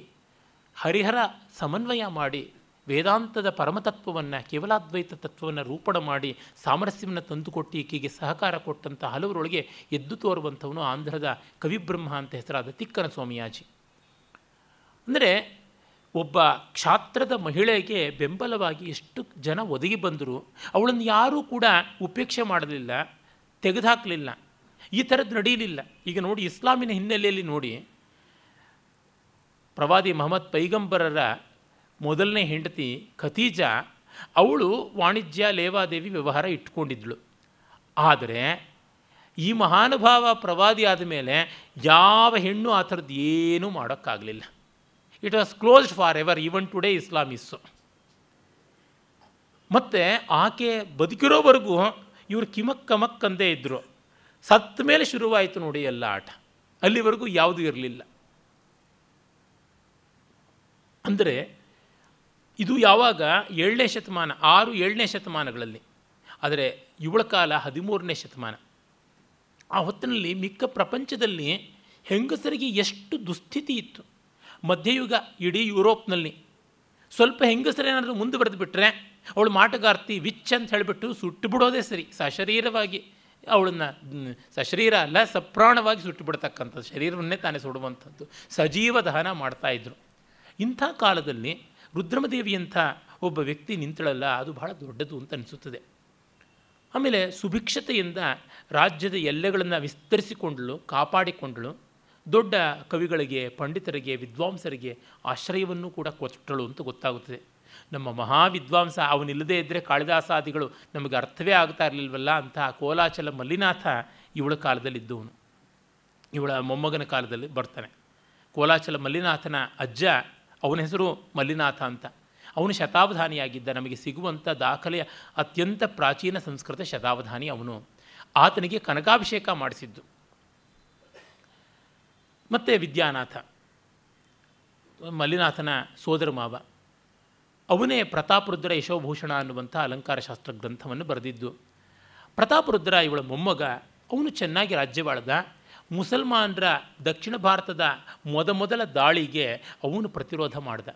ಹರಿಹರ ಸಮನ್ವಯ ಮಾಡಿ ವೇದಾಂತದ ಪರಮತತ್ವವನ್ನು, ಕೇವಲಾದ್ವೈತ ತತ್ವವನ್ನು ರೂಪಣ ಮಾಡಿ ಸಾಮರಸ್ಯವನ್ನು ತಂದುಕೊಟ್ಟು ಈಕೆಗೆ ಸಹಕಾರ ಕೊಟ್ಟಂಥ ಹಲವರೊಳಗೆ ಎದ್ದು ತೋರುವಂಥವನು ಆಂಧ್ರದ ಕವಿಬ್ರಹ್ಮ ಅಂತ ಹೆಸರಾದ ತಿಕ್ಕನ ಸ್ವಾಮಿಯಾಜಿ ಅಂದರೆ ಒಬ್ಬ ಕ್ಷಾತ್ರದ ಮಹಿಳೆಗೆ ಬೆಂಬಲವಾಗಿ ಎಷ್ಟು ಜನ ಒದಗಿ ಬಂದರು ಅವಳನ್ನು ಯಾರೂ ಕೂಡ ಉಪೇಕ್ಷೆ ಮಾಡಲಿಲ್ಲ, ತೆಗೆದುಹಾಕಲಿಲ್ಲ, ಈ ಥರದ್ದು ನಡೀಲಿಲ್ಲ. ಈಗ ನೋಡಿ ಇಸ್ಲಾಮಿನ ಹಿನ್ನೆಲೆಯಲ್ಲಿ ನೋಡಿ ಪ್ರವಾದಿ ಮಹಮ್ಮದ್ ಪೈಗಂಬರರ ಮೊದಲನೇ ಹೆಂಡತಿ ಖತೀಜಾ, ಅವಳು ವಾಣಿಜ್ಯ ಲೇವಾದೇವಿ ವ್ಯವಹಾರ ಇಟ್ಕೊಂಡಿದ್ಳು. ಆದರೆ ಈ ಮಹಾನುಭಾವ ಪ್ರವಾದಿ ಆದ ಮೇಲೆ ಯಾವ ಹೆಣ್ಣು ಆ ಥರದ್ದು ಏನೂ ಮಾಡೋಕ್ಕಾಗಲಿಲ್ಲ. It was closed for ever even today ಇಸ್ಲಾಮಿಸ್ಸು ಮತ್ತು ಆಕೆ ಬದುಕಿರೋವರೆಗೂ ಇವರು ಕಿಮಕ್ ಕಮಕ್ ಅಂದೇ ಇದ್ದರು ಸತ್ತ ಮೇಲೆ ಶುರುವಾಯಿತು ನೋಡಿ ಎಲ್ಲ ಆಟ. ಅಲ್ಲಿವರೆಗೂ ಯಾವುದೂ ಇರಲಿಲ್ಲ. ಅಂದರೆ ಇದು ಯಾವಾಗ ಏಳನೇ ಶತಮಾನ, ಆರು ಏಳನೇ ಶತಮಾನಗಳಲ್ಲಿ, ಆದರೆ ಇವಳ ಕಾಲ ಹದಿಮೂರನೇ ಶತಮಾನ. ಆ ಹೊತ್ತಿನಲ್ಲಿ ಮಿಕ್ಕ ಪ್ರಪಂಚದಲ್ಲಿ ಹೆಂಗಸರಿಗೆ ಎಷ್ಟು ದುಸ್ಥಿತಿ ಇತ್ತು. ಮಧ್ಯಯುಗ ಇಡೀ ಯುರೋಪ್ನಲ್ಲಿ. ಸ್ವಲ್ಪ ಹೆಂಗಸರೇನಾದರೂ ಮುಂದೆ ಬರೆದು ಬಿಟ್ಟರೆ ಅವಳು ಮಾಟಗಾರ್ತಿ, ವಿಚ್ ಅಂತ ಹೇಳಿಬಿಟ್ಟು ಸುಟ್ಟು ಬಿಡೋದೇ ಸರಿ, ಸಶರೀರವಾಗಿ. ಅವಳನ್ನು, ಸಶರೀರ ಅಲ್ಲ, ಸಪ್ರಾಣವಾಗಿ ಸುಟ್ಟು ಬಿಡ್ತಕ್ಕಂಥದ್ದು, ಶರೀರವನ್ನೇ ತಾನೇ ಸುಡುವಂಥದ್ದು. ಸಜೀವ ದಹನ ಮಾಡ್ತಾಯಿದ್ರು ಇಂಥ ಕಾಲದಲ್ಲಿ ರುದ್ರಮದೇವಿಯಂಥ ಒಬ್ಬ ವ್ಯಕ್ತಿ ನಿಂತಳಲ್ಲ, ಅದು ಬಹಳ ದೊಡ್ಡದು ಅಂತ ಅನಿಸುತ್ತದೆ. ಆಮೇಲೆ ಸುಭಿಕ್ಷತೆಯಿಂದ ರಾಜ್ಯದ ಎಲ್ಲೆಗಳನ್ನು ವಿಸ್ತರಿಸಿಕೊಂಡಳು, ಕಾಪಾಡಿಕೊಂಡಳು, ದೊಡ್ಡ ಕವಿಗಳಿಗೆ, ಪಂಡಿತರಿಗೆ, ವಿದ್ವಾಂಸರಿಗೆ ಆಶ್ರಯವನ್ನು ಕೂಡ ಕೊಟ್ಟಳು ಅಂತ ಗೊತ್ತಾಗುತ್ತದೆ. ನಮ್ಮ ಮಹಾವಿದ್ವಾಂಸ ಅವನಿಲ್ಲದೇ ಇದ್ದರೆ ಕಾಳಿದಾಸಾದಿಗಳು ನಮಗೆ ಅರ್ಥವೇ ಆಗ್ತಾ ಇರಲಿಲ್ವಲ್ಲ ಅಂತಹ ಕೋಲಾಚಲ ಮಲ್ಲಿನಾಥ ಇವಳ ಕಾಲದಲ್ಲಿದ್ದವನು ಇವಳ ಮೊಮ್ಮಗನ ಕಾಲದಲ್ಲಿ ಬರ್ತಾನೆ. ಕೋಲಾಚಲ ಮಲ್ಲಿನಾಥನ ಅಜ್ಜ ಅವನ ಹೆಸರು ಮಲ್ಲಿನಾಥ ಅಂತ. ಅವನು ಶತಾವಧಾನಿಯಾಗಿದ್ದ. ನಮಗೆ ಸಿಗುವಂಥ ದಾಖಲೆಯ ಅತ್ಯಂತ ಪ್ರಾಚೀನ ಸಂಸ್ಕೃತ ಶತಾವಧಾನಿ ಅವನು. ಆತನಿಗೆ ಕನಕಾಭಿಷೇಕ ಮಾಡಿಸಿದ್ದು. ಮತ್ತು ವಿದ್ಯಾನಾಥ. ಮಲ್ಲಿನಾಥನ ಸೋದರ ಮಾವ. ಅವನೇ ಪ್ರತಾಪರುದ್ರ ಯಶೋಭೂಷಣ ಅನ್ನುವಂಥ ಅಲಂಕಾರ ಶಾಸ್ತ್ರ ಗ್ರಂಥವನ್ನು ಬರೆದಿದ್ದು. ಪ್ರತಾಪರುದ್ರ ಇವಳ ಮೊಮ್ಮಗ. ಅವನು ಚೆನ್ನಾಗಿ ರಾಜ್ಯವಾಳ್ದ. ಮುಸಲ್ಮಾನರ ದಕ್ಷಿಣ ಭಾರತದ ಮೊದಮೊದಲ ದಾಳಿಗೆ ಅವನು ಪ್ರತಿರೋಧ ಮಾಡಿದ.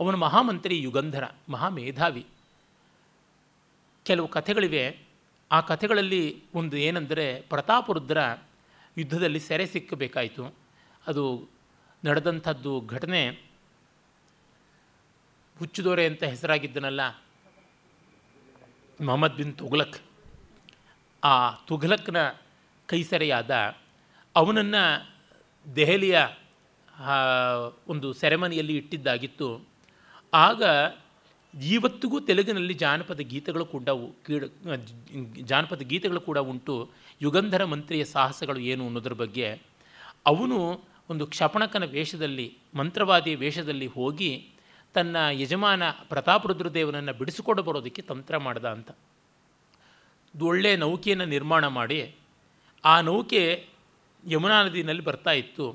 ಅವನ ಮಹಾಮಂತ್ರಿ ಯುಗಂಧರ, ಮಹಾಮೇಧಾವಿ. ಕೆಲವು ಕಥೆಗಳಿವೆ. ಆ ಕಥೆಗಳಲ್ಲಿ ಒಂದು ಏನೆಂದರೆ, ಪ್ರತಾಪರುದ್ರ ಯುದ್ಧದಲ್ಲಿ ಸೆರೆ ಸಿಕ್ಕಬೇಕಾಯಿತು. ಅದು ನಡೆದಂಥದ್ದು ಘಟನೆ. ಹುಚ್ಚುದೋರೆ ಅಂತ ಹೆಸರಾಗಿದ್ದನಲ್ಲ? ಮೊಹಮ್ಮದ್ ಬಿನ್ ತುಘಲಕ್. ಆ ತುಘಲಕ್ನ ಕೈಸೆರೆಯಾದ ಅವನನ್ನು ದೆಹಲಿಯ ಒಂದು ಸೆರೆಮನಿಯಲ್ಲಿ ಇಟ್ಟಿದ್ದಾಗಿತ್ತು. ಆಗ ಇವತ್ತಿಗೂ ತೆಲುಗಿನಲ್ಲಿ ಜಾನಪದ ಗೀತೆಗಳು ಕೂಡ ಕೀಡ ಜಾನಪದ ಗೀತೆಗಳು ಕೂಡ ಉಂಟು. ಯುಗಂಧರ ಮಂತ್ರಿಯ ಸಾಹಸಗಳು ಏನು ಅನ್ನೋದ್ರ ಬಗ್ಗೆ. ಅವನು ಒಂದು ಕ್ಷಪಣಕನ ವೇಷದಲ್ಲಿ, ಮಂತ್ರವಾದಿಯ ವೇಷದಲ್ಲಿ ಹೋಗಿ ತನ್ನ ಯಜಮಾನ ಪ್ರತಾಪರುದ್ರದೇವನನ್ನು ಬಿಡಿಸಿಕೊಂಡು ಬರೋದಕ್ಕೆ ತಂತ್ರ ಮಾಡ್ದ ಅಂತ. ಒಳ್ಳೆಯ ನೌಕೆಯನ್ನು ನಿರ್ಮಾಣ ಮಾಡಿ ಆ ನೌಕೆ ಯಮುನಾ ನದಿನಲ್ಲಿ ಬರ್ತಾ ಇತ್ತು.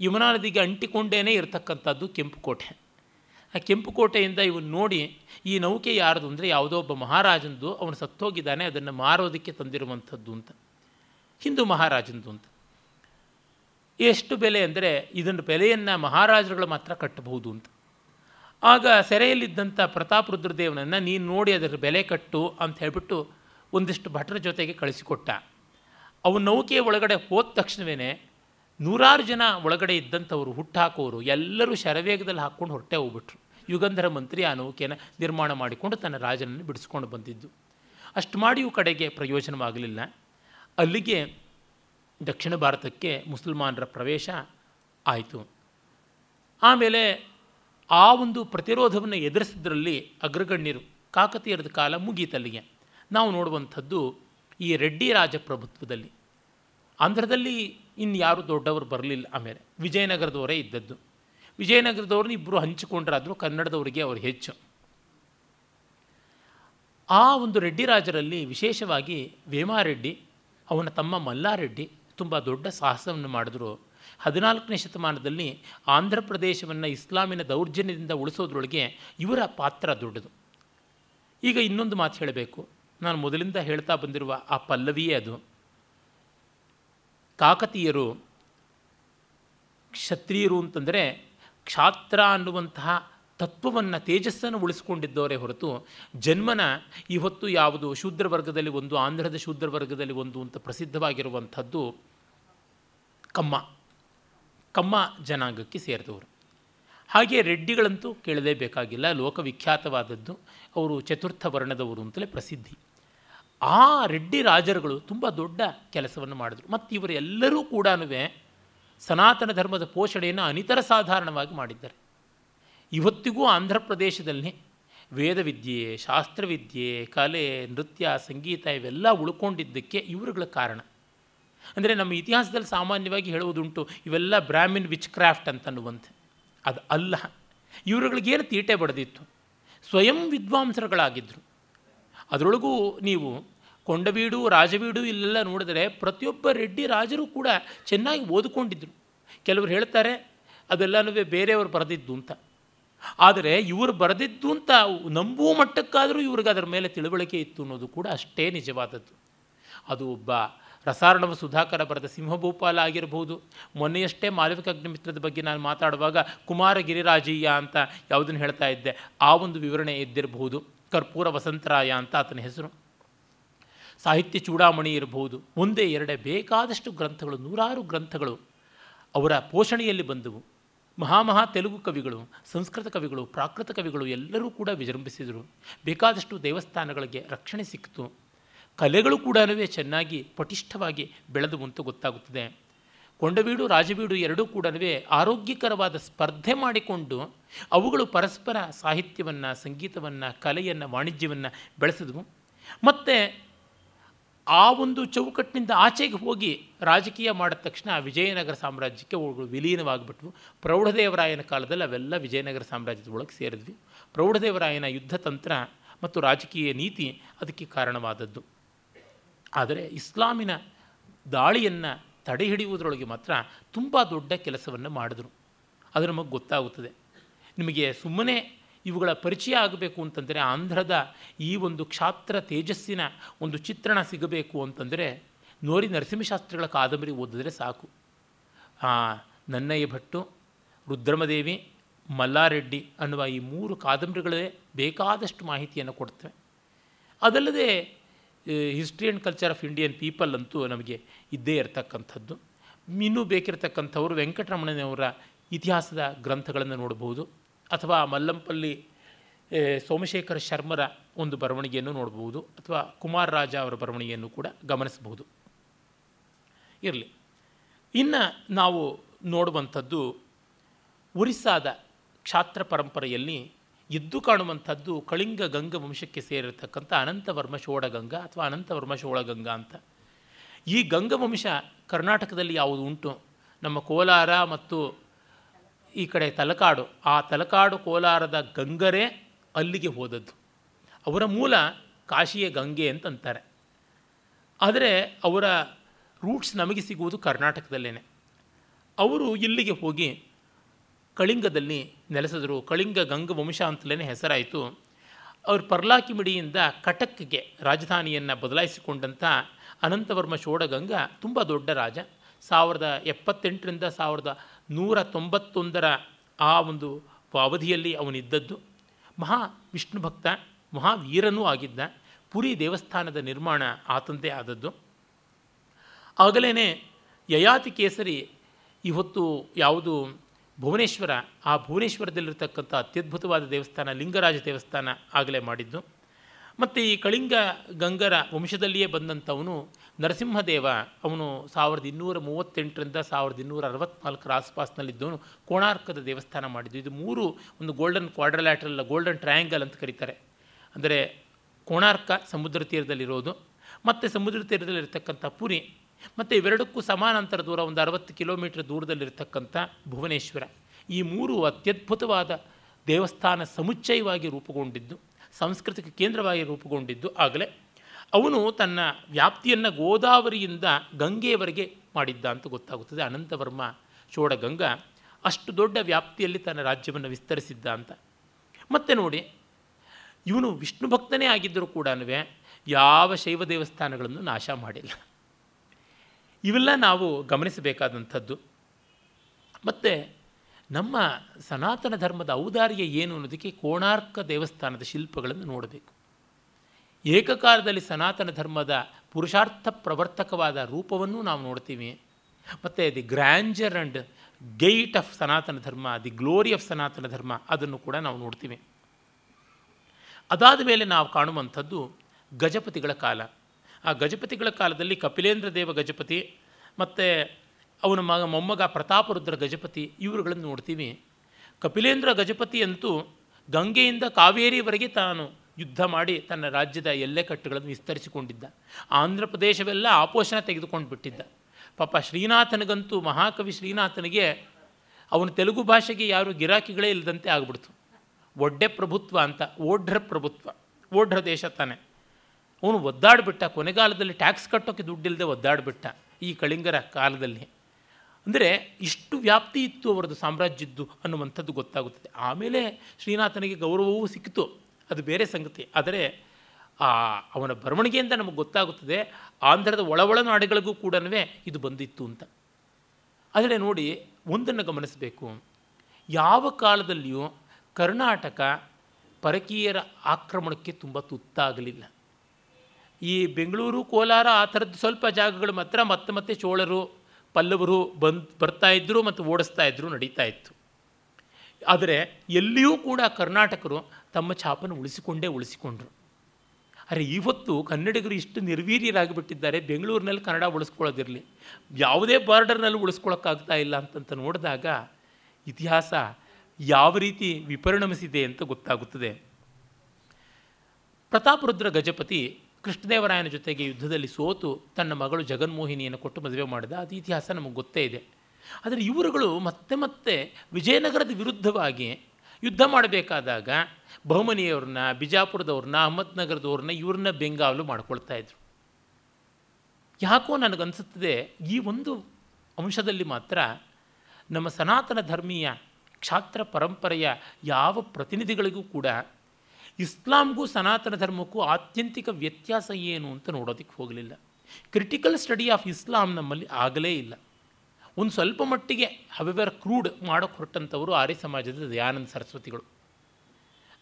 ಯಮುನಾ ನದಿಗೆ ಅಂಟಿಕೊಂಡೇನೇ ಇರತಕ್ಕಂಥದ್ದು ಕೆಂಪು ಕೋಟೆ ಆ ಕೆಂಪು ಕೋಟೆಯಿಂದ ಇವನು ನೋಡಿ ಈ ನೌಕೆ ಯಾರ್ದು ಅಂದರೆ ಯಾವುದೋ ಒಬ್ಬ ಮಹಾರಾಜಂದು, ಅವನು ಸತ್ತೋಗಿದ್ದಾನೆ, ಅದನ್ನು ಮಾರೋದಕ್ಕೆ ತಂದಿರುವಂಥದ್ದು ಅಂತ. ಹಿಂದೂ ಮಹಾರಾಜಂದು ಅಂತ. ಎಷ್ಟು ಬೆಲೆ ಅಂದರೆ ಇದನ್ನು ಬೆಲೆಯನ್ನು ಮಹಾರಾಜರುಗಳು ಮಾತ್ರ ಕಟ್ಟಬಹುದು ಅಂತ. ಆಗ ಸೆರೆಯಲ್ಲಿದ್ದಂಥ ಪ್ರತಾಪ್ ರುದ್ರದೇವನನ್ನು, ನೀನು ನೋಡಿ ಅದರ ಬೆಲೆ ಕಟ್ಟು ಅಂತ ಹೇಳಿಬಿಟ್ಟು ಒಂದಿಷ್ಟು ಭಟರ ಜೊತೆಗೆ ಕಳಿಸಿಕೊಟ್ಟ. ಅವನ ನೌಕೆಯ ಒಳಗಡೆ ಹೋದ ತಕ್ಷಣವೇ ನೂರಾರು ಜನ ಒಳಗಡೆ ಇದ್ದಂಥವರು ಹುಟ್ಟಾಕೋರು ಎಲ್ಲರೂ ಶರವೇಗದಲ್ಲಿ ಹಾಕ್ಕೊಂಡು ಹೊರಟೆ ಹೋಗ್ಬಿಟ್ರು. ಯುಗಂಧರ ಮಂತ್ರಿ ಆ ನೌಕೆಯನ್ನು ನಿರ್ಮಾಣ ಮಾಡಿಕೊಂಡು ತನ್ನ ರಾಜನನ್ನು ಬಿಡಿಸ್ಕೊಂಡು ಬಂದಿದ್ದು. ಅಷ್ಟು ಮಾಡಿಯೂ ಕಡೆಗೆ ಪ್ರಯೋಜನವಾಗಲಿಲ್ಲ. ಅಲ್ಲಿಗೆ ದಕ್ಷಿಣ ಭಾರತಕ್ಕೆ ಮುಸಲ್ಮಾನರ ಪ್ರವೇಶ ಆಯಿತು. ಆಮೇಲೆ ಆ ಒಂದು ಪ್ರತಿರೋಧವನ್ನು ಎದುರಿಸಿದ್ರಲ್ಲಿ ಅಗ್ರಗಣ್ಯರು ಕಾಕತೀಯರದ ಕಾಲ ಮುಗೀತಲ್ಲಿಗೆ. ನಾವು ನೋಡುವಂಥದ್ದು ಈ ರೆಡ್ಡಿ ರಾಜಪ್ರಭುತ್ವದಲ್ಲಿ. ಆಂಧ್ರದಲ್ಲಿ ಇನ್ಯಾರು ದೊಡ್ಡವರು ಬರಲಿಲ್ಲ ಆಮೇಲೆ. ವಿಜಯನಗರದವರೇ ಇದ್ದದ್ದು. ವಿಜಯನಗರದವ್ರನ್ನ ಇಬ್ಬರು ಹಂಚಿಕೊಂಡ್ರಾದರೂ ಕನ್ನಡದವರಿಗೆ ಅವರು ಹೆಚ್ಚು. ಆ ಒಂದು ರೆಡ್ಡಿ ರಾಜರಲ್ಲಿ ವಿಶೇಷವಾಗಿ ವೇಮಾರೆಡ್ಡಿ ಅವನ ತಮ್ಮ ಮಲ್ಲಾರೆಡ್ಡಿ ತುಂಬ ದೊಡ್ಡ ಸಾಹಸವನ್ನು ಮಾಡಿದ್ರು. ಹದಿನಾಲ್ಕನೇ ಶತಮಾನದಲ್ಲಿ ಆಂಧ್ರ ಪ್ರದೇಶವನ್ನು ಇಸ್ಲಾಮಿನ ದೌರ್ಜನ್ಯದಿಂದ ಉಳಿಸೋದ್ರೊಳಗೆ ಇವರ ಪಾತ್ರ ದೊಡ್ಡದು. ಈಗ ಇನ್ನೊಂದು ಮಾತು ಹೇಳಬೇಕು. ನಾನು ಮೊದಲಿಂದ ಹೇಳ್ತಾ ಬಂದಿರುವ ಆ ಪಲ್ಲವಿಯೇ ಅದು. ಕಾಕತೀಯರು, ಕ್ಷತ್ರಿಯರು ಅಂತಂದರೆ ಕ್ಷಾತ್ರ ಅನ್ನುವಂತಹ ತತ್ವವನ್ನು ತೇಜಸ್ಸನ್ನು ಉಳಿಸ್ಕೊಂಡಿದ್ದವರೇ ಹೊರತು ಜನ್ಮನ ಇವತ್ತು ಯಾವುದು ಶೂದ್ರ ವರ್ಗದಲ್ಲಿ ಒಂದು, ಆಂಧ್ರದ ಶೂದ್ರ ವರ್ಗದಲ್ಲಿ ಒಂದು ಅಂತ ಪ್ರಸಿದ್ಧವಾಗಿರುವಂಥದ್ದು ಕಮ್ಮ. ಕಮ್ಮ ಜನಾಂಗಕ್ಕೆ ಸೇರಿದವರು. ಹಾಗೆ ರೆಡ್ಡಿಗಳಂತೂ ಕೇಳಲೇಬೇಕಾಗಿಲ್ಲ, ಲೋಕವಿಖ್ಯಾತವಾದದ್ದು ಅವರು ಚತುರ್ಥ ವರ್ಣದವರು ಅಂತಲೇ ಪ್ರಸಿದ್ಧಿ. ಆ ರೆಡ್ಡಿ ರಾಜರುಗಳು ತುಂಬ ದೊಡ್ಡ ಕೆಲಸವನ್ನು ಮಾಡಿದರು. ಮತ್ತು ಇವರೆಲ್ಲರೂ ಕೂಡ ಸನಾತನ ಧರ್ಮದ ಪೋಷಣೆಯನ್ನು ಅನಿತರ ಸಾಧಾರಣವಾಗಿ ಮಾಡಿದ್ದಾರೆ. ಇವತ್ತಿಗೂ ಆಂಧ್ರ ಪ್ರದೇಶದಲ್ಲಿ ವೇದವಿದ್ಯೆ, ಶಾಸ್ತ್ರವಿದ್ಯೆ, ಕಲೆ, ನೃತ್ಯ, ಸಂಗೀತ ಇವೆಲ್ಲ ಉಳ್ಕೊಂಡಿದ್ದಕ್ಕೆ ಇವರುಗಳ ಕಾರಣ. ಅಂದರೆ ನಮ್ಮ ಇತಿಹಾಸದಲ್ಲಿ ಸಾಮಾನ್ಯವಾಗಿ ಹೇಳುವುದುಂಟು, ಇವೆಲ್ಲ ಬ್ರಾಹ್ಮಿನ್ ವಿಚ್ ಕ್ರಾಫ್ಟ್ ಅಂತನ್ನುವಂತೆ. ಅದು ಅಲ್ಲ. ಇವರುಗಳಿಗೇನು ತೀಟೆ ಬಡದಿತ್ತು? ಸ್ವಯಂ ವಿದ್ವಾಂಸರುಗಳಾಗಿದ್ದರು ಅದರೊಳಗೂ ನೀವು ಕೊಂಡವೀಡು ರಾಜವೀಡು ಇಲ್ಲೆಲ್ಲ ನೋಡಿದರೆ ಪ್ರತಿಯೊಬ್ಬ ರೆಡ್ಡಿ ರಾಜರು ಕೂಡ ಚೆನ್ನಾಗಿ ಓದಿಕೊಂಡಿದ್ದರು ಕೆಲವರು ಹೇಳ್ತಾರೆ, ಅದೆಲ್ಲನೂ ಬೇರೆಯವರು ಬರೆದಿದ್ದು ಅಂತ. ಆದರೆ ಇವರು ಬರೆದಿದ್ದು ಅಂತ ನಂಬುವ ಮಟ್ಟಕ್ಕಾದರೂ ಇವ್ರಿಗೆ ಅದರ ಮೇಲೆ ತಿಳುವಳಿಕೆ ಇತ್ತು ಅನ್ನೋದು ಕೂಡ ಅಷ್ಟೇ ನಿಜವಾದದ್ದು. ಅದು ಒಬ್ಬ ರಸಾರ್ಣವ ಸುಧಾಕರ ಬರೆದ ಸಿಂಹಭೂಪಾಲ ಆಗಿರಬಹುದು ಮೊನ್ನೆಯಷ್ಟೇ ಮಾಲವಿಕ ಅಗ್ನಿಮಿತ್ರದ ಬಗ್ಗೆ ನಾನು ಮಾತಾಡುವಾಗ ಕುಮಾರ ಗಿರಿರಾಜಯ್ಯ ಅಂತ ಯಾವುದನ್ನು ಹೇಳ್ತಾ ಇದ್ದೆ, ಆ ಒಂದು ವಿವರಣೆ ಇದ್ದಿರಬಹುದು ಕರ್ಪೂರ ವಸಂತರಾಯ ಅಂತ ಆತನ ಹೆಸರು. ಸಾಹಿತ್ಯ ಚೂಡಾಮಣಿ ಇರಬಹುದು ಒಂದೇ ಎರಡೇ ಬೇಕಾದಷ್ಟು ಗ್ರಂಥಗಳು, ನೂರಾರು ಗ್ರಂಥಗಳು ಅವರ ಪೋಷಣೆಯಲ್ಲಿ ಬಂದವು. ಮಹಾಮಹಾ ತೆಲುಗು ಕವಿಗಳು, ಸಂಸ್ಕೃತ ಕವಿಗಳು, ಪ್ರಾಕೃತ ಕವಿಗಳು ಎಲ್ಲರೂ ಕೂಡ ವಿಜೃಂಭಿಸಿದರು. ಬೇಕಾದಷ್ಟು ದೇವಸ್ಥಾನಗಳಿಗೆ ರಕ್ಷಣೆ ಸಿಕ್ತು ಕಲೆಗಳು ಕೂಡ ಚೆನ್ನಾಗಿ ಪಟಿಷ್ಠವಾಗಿ ಬೆಳೆದವು ಅಂತ ಗೊತ್ತಾಗುತ್ತದೆ. ಕೊಂಡವೀಡು, ರಾಜವೀಡು ಎರಡೂ ಕೂಡ ಆರೋಗ್ಯಕರವಾದ ಸ್ಪರ್ಧೆ ಮಾಡಿಕೊಂಡು ಅವುಗಳು ಪರಸ್ಪರ ಸಾಹಿತ್ಯವನ್ನು, ಸಂಗೀತವನ್ನು, ಕಲೆಯನ್ನು, ವಾಣಿಜ್ಯವನ್ನು ಬೆಳೆಸಿದವು. ಮತ್ತು ಆ ಒಂದು ಚೌಕಟ್ಟಿನಿಂದ ಆಚೆಗೆ ಹೋಗಿ ರಾಜಕೀಯ ಮಾಡಿದ ತಕ್ಷಣ ವಿಜಯನಗರ ಸಾಮ್ರಾಜ್ಯಕ್ಕೆ ಅವುಗಳು ವಿಲೀನವಾಗಿಬಿಟ್ವು. ಪ್ರೌಢದೇವರಾಯನ ಕಾಲದಲ್ಲಿ ಅವೆಲ್ಲ ವಿಜಯನಗರ ಸಾಮ್ರಾಜ್ಯದ ಒಳಗೆ ಸೇರಿದ್ವಿ. ಪ್ರೌಢದೇವರಾಯನ ಯುದ್ಧ ತಂತ್ರ ಮತ್ತು ರಾಜಕೀಯ ನೀತಿ ಅದಕ್ಕೆ ಕಾರಣವಾದದ್ದು. ಆದರೆ ಇಸ್ಲಾಮಿನ ದಾಳಿಯನ್ನು ತಡೆ ಹಿಡಿಯುವುದರೊಳಗೆ ಮಾತ್ರ ತುಂಬ ದೊಡ್ಡ ಕೆಲಸವನ್ನು ಮಾಡಿದ್ರು. ಅದು ನಮಗೆ ಗೊತ್ತಾಗುತ್ತದೆ. ನಿಮಗೆ ಸುಮ್ಮನೆ ಇವುಗಳ ಪರಿಚಯ ಆಗಬೇಕು ಅಂತಂದರೆ ಆಂಧ್ರದ ಈ ಒಂದು ಕ್ಷಾತ್ರ ತೇಜಸ್ಸಿನ ಒಂದು ಚಿತ್ರಣ ಸಿಗಬೇಕು ಅಂತಂದರೆ ನೋರಿ ನರಸಿಂಹಶಾಸ್ತ್ರಿಗಳ ಕಾದಂಬರಿ ಓದಿದ್ರೆ ಸಾಕು. ನನ್ನಯ್ಯ ಭಟ್ಟು, ರುದ್ರಮದೇವಿ, ಮಲ್ಲಾರೆಡ್ಡಿ ಅನ್ನುವ ಈ ಮೂರು ಕಾದಂಬರಿಗಳೇ ಬೇಕಾದಷ್ಟು ಮಾಹಿತಿಯನ್ನು ಕೊಡ್ತವೆ. ಅದಲ್ಲದೆ history and culture of Indian people ಅಂತೂ ನಮಗೆ ಇದ್ದೇ ಇರತಕ್ಕಂಥದ್ದು. ಇನ್ನೂ ಬೇಕಿರತಕ್ಕಂಥವರು ವೆಂಕಟರಮಣನವರ ಇತಿಹಾಸದ ಗ್ರಂಥಗಳನ್ನು ನೋಡಬಹುದು ಅಥವಾ ಮಲ್ಲಂಪಲ್ಲಿ ಸೋಮಶೇಖರ ಶರ್ಮರ ಒಂದು ಬರವಣಿಗೆಯನ್ನು ನೋಡಬಹುದು ಅಥವಾ ಕುಮಾರ್ ರಾಜ ಅವರ ಬರವಣಿಗೆಯನ್ನು ಕೂಡ ಗಮನಿಸಬಹುದು. ಇರಲಿ. ಇನ್ನು ನಾವು ನೋಡುವಂಥದ್ದು ಒರಿಸ್ಸಾದ ಕ್ಷಾತ್ರ ಪರಂಪರೆಯಲ್ಲಿ ಎದ್ದು ಕಾಣುವಂಥದ್ದು ಕಳಿಂಗ ಗಂಗ ವಂಶಕ್ಕೆ ಸೇರಿರತಕ್ಕಂಥ ಅನಂತವರ್ಮ ಷೋಡಗಂಗ ಅಥವಾ ಅನಂತವರ್ಮ ಶೋಳಗಂಗ ಅಂತ. ಈ ಗಂಗ ವಂಶ ಕರ್ನಾಟಕದಲ್ಲಿ ಯಾವುದು ಉಂಟು? ನಮ್ಮ ಕೋಲಾರ ಮತ್ತು ಈ ಕಡೆ ತಲಕಾಡು. ಆ ತಲಕಾಡು ಕೋಲಾರದ ಗಂಗರೇ ಅಲ್ಲಿಗೆ ಹೋದದ್ದು. ಅವರ ಮೂಲ ಕಾಶಿಯ ಗಂಗೆ ಅಂತಂತಾರೆ. ಆದರೆ ಅವರ ರೂಟ್ಸ್ ನಮಗೆ ಸಿಗುವುದು ಕರ್ನಾಟಕದಲ್ಲೇ ಅವರು ಇಲ್ಲಿಗೆ ಹೋಗಿ ಕಳಿಂಗದಲ್ಲಿ ನೆಲೆಸಿದರು. ಕಳಿಂಗ ಗಂಗ ವಂಶ ಅಂತಲೇ ಹೆಸರಾಯಿತು. ಅವರು ಪರ್ಲಾಕಿಮಿಡಿಯಿಂದ ಕಟಕ್ಗೆ ರಾಜಧಾನಿಯನ್ನು ಬದಲಾಯಿಸಿಕೊಂಡಂಥ ಅನಂತವರ್ಮ ಶೋಡಗಂಗ ತುಂಬ ದೊಡ್ಡ ರಾಜ. ಸಾವಿರದ ಎಪ್ಪತ್ತೆಂಟರಿಂದ ಸಾವಿರದ ನೂರ ತೊಂಬತ್ತೊಂದರ ಆ ಒಂದು ಅವಧಿಯಲ್ಲಿ ಅವನಿದ್ದದ್ದು. ಮಹಾ ವಿಷ್ಣು ಭಕ್ತ ಮಹಾವೀರನೂ ಆಗಿದ್ದ. ಪುರಿ ದೇವಸ್ಥಾನದ ನಿರ್ಮಾಣ ಆತಂದೇ ಆದದ್ದು. ಆಗಲೇ ಯಯಾತಿ ಕೇಸರಿ, ಇವತ್ತು ಯಾವುದು ಭುವನೇಶ್ವರ, ಆ ಭುವನೇಶ್ವರದಲ್ಲಿರ್ತಕ್ಕಂಥ ಅತ್ಯದ್ಭುತವಾದ ದೇವಸ್ಥಾನ ಲಿಂಗರಾಜ ದೇವಸ್ಥಾನ ಆಗಲೇ ಮಾಡಿದ್ದು. ಮತ್ತು ಈ ಕಳಿಂಗ ಗಂಗರ ವಂಶದಲ್ಲಿಯೇ ಬಂದಂಥವನು ನರಸಿಂಹದೇವ. ಅವನು ಸಾವಿರದ ಇನ್ನೂರ ಮೂವತ್ತೆಂಟರಿಂದ ಸಾವಿರದ ಇನ್ನೂರ ಅರವತ್ತ್ನಾಲ್ಕರ ಆಸ್ಪಾಸ್ನಲ್ಲಿದ್ದವನು ಕೋಣಾರ್ಕದ ದೇವಸ್ಥಾನ ಮಾಡಿದ್ದು. ಇದು ಮೂರು ಒಂದು ಗೋಲ್ಡನ್ ಕ್ವಾಡ್ರಲ್ಯಾಟ್ರಲ್ ಗೋಲ್ಡನ್ ಟ್ರಯಾಂಗಲ್ ಅಂತ ಕರೀತಾರೆ. ಅಂದರೆ ಕೋಣಾರ್ಕ ಸಮುದ್ರ ತೀರದಲ್ಲಿರೋದು. ಮತ್ತು ಸಮುದ್ರ ತೀರದಲ್ಲಿರ್ತಕ್ಕಂಥ ಪುರಿ ಮತ್ತು ಇವೆರಡಕ್ಕೂ ಸಮಾನಾಂತರ ದೂರ ಒಂದು ಅರವತ್ತು ಕಿಲೋಮೀಟರ್ ದೂರದಲ್ಲಿರ್ತಕ್ಕಂಥ ಭುವನೇಶ್ವರ. ಈ ಮೂರು ಅತ್ಯದ್ಭುತವಾದ ದೇವಸ್ಥಾನ ಸಮುಚ್ಚಯವಾಗಿ ರೂಪುಗೊಂಡಿದ್ದು, ಸಾಂಸ್ಕೃತಿಕ ಕೇಂದ್ರವಾಗಿ ರೂಪುಗೊಂಡಿದ್ದು ಆಗಲೇ ಅವನು ತನ್ನ ವ್ಯಾಪ್ತಿಯನ್ನು ಗೋದಾವರಿಯಿಂದ ಗಂಗೆಯವರೆಗೆ ಮಾಡಿದ್ದ ಅಂತ ಗೊತ್ತಾಗುತ್ತದೆ. ಅನಂತವರ್ಮ ಚೋಡಗಂಗ ಅಷ್ಟು ದೊಡ್ಡ ವ್ಯಾಪ್ತಿಯಲ್ಲಿ ತನ್ನ ರಾಜ್ಯವನ್ನು ವಿಸ್ತರಿಸಿದ್ದ ಅಂತ. ಮತ್ತೆ ನೋಡಿ, ಇವನು ವಿಷ್ಣು ಭಕ್ತನೇ ಆಗಿದ್ದರೂ ಕೂಡ ಯಾವ ಶೈವ ದೇವಸ್ಥಾನಗಳನ್ನು ನಾಶ ಮಾಡಿಲ್ಲ. ಇವೆಲ್ಲ ನಾವು ಗಮನಿಸಬೇಕಾದಂಥದ್ದು. ಮತ್ತು ನಮ್ಮ ಸನಾತನ ಧರ್ಮದ ಔದಾರ್ಯ ಏನು ಅನ್ನೋದಕ್ಕೆ ಕೋಣಾರ್ಕ ದೇವಸ್ಥಾನದ ಶಿಲ್ಪಗಳನ್ನು ನೋಡಬೇಕು. ಏಕಕಾಲದಲ್ಲಿ ಸನಾತನ ಧರ್ಮದ ಪುರುಷಾರ್ಥ ಪ್ರವರ್ತಕವಾದ ರೂಪವನ್ನು ನಾವು ನೋಡ್ತೀವಿ. ಮತ್ತು the grandeur and gate of Sanatana Dharma, the glory of Sanatana ಧರ್ಮ ಅದನ್ನು ಕೂಡ ನಾವು ನೋಡ್ತೀವಿ. ಅದಾದ ಮೇಲೆ ನಾವು ಕಾಣುವಂಥದ್ದು ಗಜಪತಿಗಳ ಕಾಲ. ಆ ಗಜಪತಿಗಳ ಕಾಲದಲ್ಲಿ ಕಪಿಲೇಂದ್ರ ದೇವ ಗಜಪತಿ ಮತ್ತು ಅವನ ಮಗ ಮೊಮ್ಮಗ ಪ್ರತಾಪರುದ್ರ ಗಜಪತಿ ಇವರುಗಳನ್ನು ನೋಡ್ತೀವಿ. ಕಪಿಲೇಂದ್ರ ಗಜಪತಿ ಅಂತೂ ಗಂಗೆಯಿಂದ ಕಾವೇರಿವರೆಗೆ ತಾನು ಯುದ್ಧ ಮಾಡಿ ತನ್ನ ರಾಜ್ಯದ ಎಲ್ಲೆಕಟ್ಟುಗಳನ್ನು ವಿಸ್ತರಿಸಿಕೊಂಡಿದ್ದ. ಆಂಧ್ರ ಪ್ರದೇಶವೆಲ್ಲ ಆಪೋಷಣ ತೆಗೆದುಕೊಂಡು ಬಿಟ್ಟಿದ್ದ. ಪಾಪ ಶ್ರೀನಾಥನಿಗಂತೂ ಮಹಾಕವಿ ಶ್ರೀನಾಥನಿಗೆ ಅವನ ತೆಲುಗು ಭಾಷೆಗೆ ಯಾರು ಗಿರಾಕಿಗಳೇ ಇಲ್ಲದಂತೆ ಆಗ್ಬಿಡ್ತು. ಒಡ್ಡೆ ಪ್ರಭುತ್ವ ಅಂತ ಓಢ್ರ ಪ್ರಭುತ್ವ ಓಢ್ರ ದೇಶ ತಾನೆ. ಅವನು ಒದ್ದಾಡಿಬಿಟ್ಟ, ಕೊನೆಗಾಲದಲ್ಲಿ ಟ್ಯಾಕ್ಸ್ ಕಟ್ಟೋಕ್ಕೆ ದುಡ್ಡಿಲ್ಲದೆ ಒದ್ದಾಡಿಬಿಟ್ಟ ಈ ಕಳಿಂಗರ ಕಾಲದಲ್ಲಿ. ಅಂದರೆ ಇಷ್ಟು ವ್ಯಾಪ್ತಿ ಇತ್ತು ಅವರದ್ದು ಸಾಮ್ರಾಜ್ಯದ್ದು ಅನ್ನುವಂಥದ್ದು ಗೊತ್ತಾಗುತ್ತದೆ. ಆಮೇಲೆ ಶ್ರೀನಾಥನಿಗೆ ಗೌರವವೂ ಸಿಕ್ಕಿತು. ಅದು ಬೇರೆ ಸಂಗತಿ. ಆದರೆ ಆ ಅವನ ಬರವಣಿಗೆಯಿಂದ ನಮಗೆ ಗೊತ್ತಾಗುತ್ತದೆ, ಆಂಧ್ರದ ಒಳ ಒಳನಾಡುಗಳಿಗೂ ಕೂಡ ಇದು ಬಂದಿತ್ತು ಅಂತ. ಆದರೆ ನೋಡಿ, ಒಂದನ್ನು ಗಮನಿಸಬೇಕು. ಯಾವ ಕಾಲದಲ್ಲಿಯೂ ಕರ್ನಾಟಕ ಪರಕೀಯರ ಆಕ್ರಮಣಕ್ಕೆ ತುಂಬ ತುತ್ತಾಗಲಿಲ್ಲ. ಈ ಬೆಂಗಳೂರು, ಕೋಲಾರ ಆ ಥರದ್ದು ಸ್ವಲ್ಪ ಜಾಗಗಳು ಮಾತ್ರ ಮತ್ತೆ ಮತ್ತೆ ಚೋಳರು, ಪಲ್ಲವರು ಬಂದು ಇದ್ದರು ಮತ್ತು ಓಡಿಸ್ತಾ ಇದ್ದರು ನಡೀತಾ ಇತ್ತು. ಆದರೆ ಎಲ್ಲಿಯೂ ಕೂಡ ಕರ್ನಾಟಕರು ತಮ್ಮ ಛಾಪನ್ನು ಉಳಿಸಿಕೊಂಡೇ ಉಳಿಸಿಕೊಂಡ್ರು. ಅರೆ ಇವತ್ತು ಕನ್ನಡಿಗರು ಇಷ್ಟು ನಿರ್ವೀರ್ಯರಾಗಿಬಿಟ್ಟಿದ್ದಾರೆ, ಬೆಂಗಳೂರಿನಲ್ಲಿ ಕನ್ನಡ ಉಳಿಸ್ಕೊಳ್ಳೋದಿರಲಿ, ಯಾವುದೇ ಬಾರ್ಡರ್ನಲ್ಲಿ ಉಳಿಸ್ಕೊಳ್ಳೋಕ್ಕಾಗ್ತಾ ಇಲ್ಲ ಅಂತಂತ ನೋಡಿದಾಗ ಇತಿಹಾಸ ಯಾವ ರೀತಿ ವಿಪರಿಣಮಿಸಿದೆ ಅಂತ ಗೊತ್ತಾಗುತ್ತದೆ. ಪ್ರತಾಪರುದ್ರ ಗಜಪತಿ ಕೃಷ್ಣದೇವರಾಯನ ಜೊತೆಗೆ ಯುದ್ಧದಲ್ಲಿ ಸೋತು ತನ್ನ ಮಗಳು ಜಗನ್ಮೋಹಿನಿಯನ್ನು ಕೊಟ್ಟು ಮದುವೆ ಮಾಡಿದ, ಅದು ಇತಿಹಾಸ ನಮಗೆ ಗೊತ್ತೇ ಇದೆ. ಆದರೆ ಇವರುಗಳು ಮತ್ತೆ ಮತ್ತೆ ವಿಜಯನಗರದ ವಿರುದ್ಧವಾಗಿ ಯುದ್ಧ ಮಾಡಬೇಕಾದಾಗ ಬಹುಮನಿಯವ್ರನ್ನ, ಬಿಜಾಪುರದವ್ರನ್ನ, ಅಹಮದ್ನಗರದವ್ರನ್ನ ಇವ್ರನ್ನ ಬೆಂಗಾವಲು ಮಾಡ್ಕೊಳ್ತಾ ಇದ್ರು. ಯಾಕೋ ನನಗನ್ಸುತ್ತದೆ ಈ ಒಂದು ಅಂಶದಲ್ಲಿ ಮಾತ್ರ ನಮ್ಮ ಸನಾತನ ಧರ್ಮೀಯ ಕ್ಷಾತ್ರ ಪರಂಪರೆಯ ಯಾವ ಪ್ರತಿನಿಧಿಗಳಿಗೂ ಕೂಡ ಇಸ್ಲಾಂಗೂ ಸನಾತನ ಧರ್ಮಕ್ಕೂ ಆತ್ಯಂತಿಕ ವ್ಯತ್ಯಾಸ ಏನು ಅಂತ ನೋಡೋದಕ್ಕೆ ಹೋಗಲಿಲ್ಲ. ಕ್ರಿಟಿಕಲ್ ಸ್ಟಡಿ ಆಫ್ ಇಸ್ಲಾಂ ನಮ್ಮಲ್ಲಿ ಆಗಲೇ ಇಲ್ಲ. ಒಂದು ಸ್ವಲ್ಪ ಮಟ್ಟಿಗೆ ಹವೆವರ್ ಕ್ರೂಡ್ ಮಾಡೋಕ್ಕೆ ಹೊರಟಂಥವರು ಆರ್ಯ ಸಮಾಜದ ದಯಾನಂದ ಸರಸ್ವತಿಗಳು.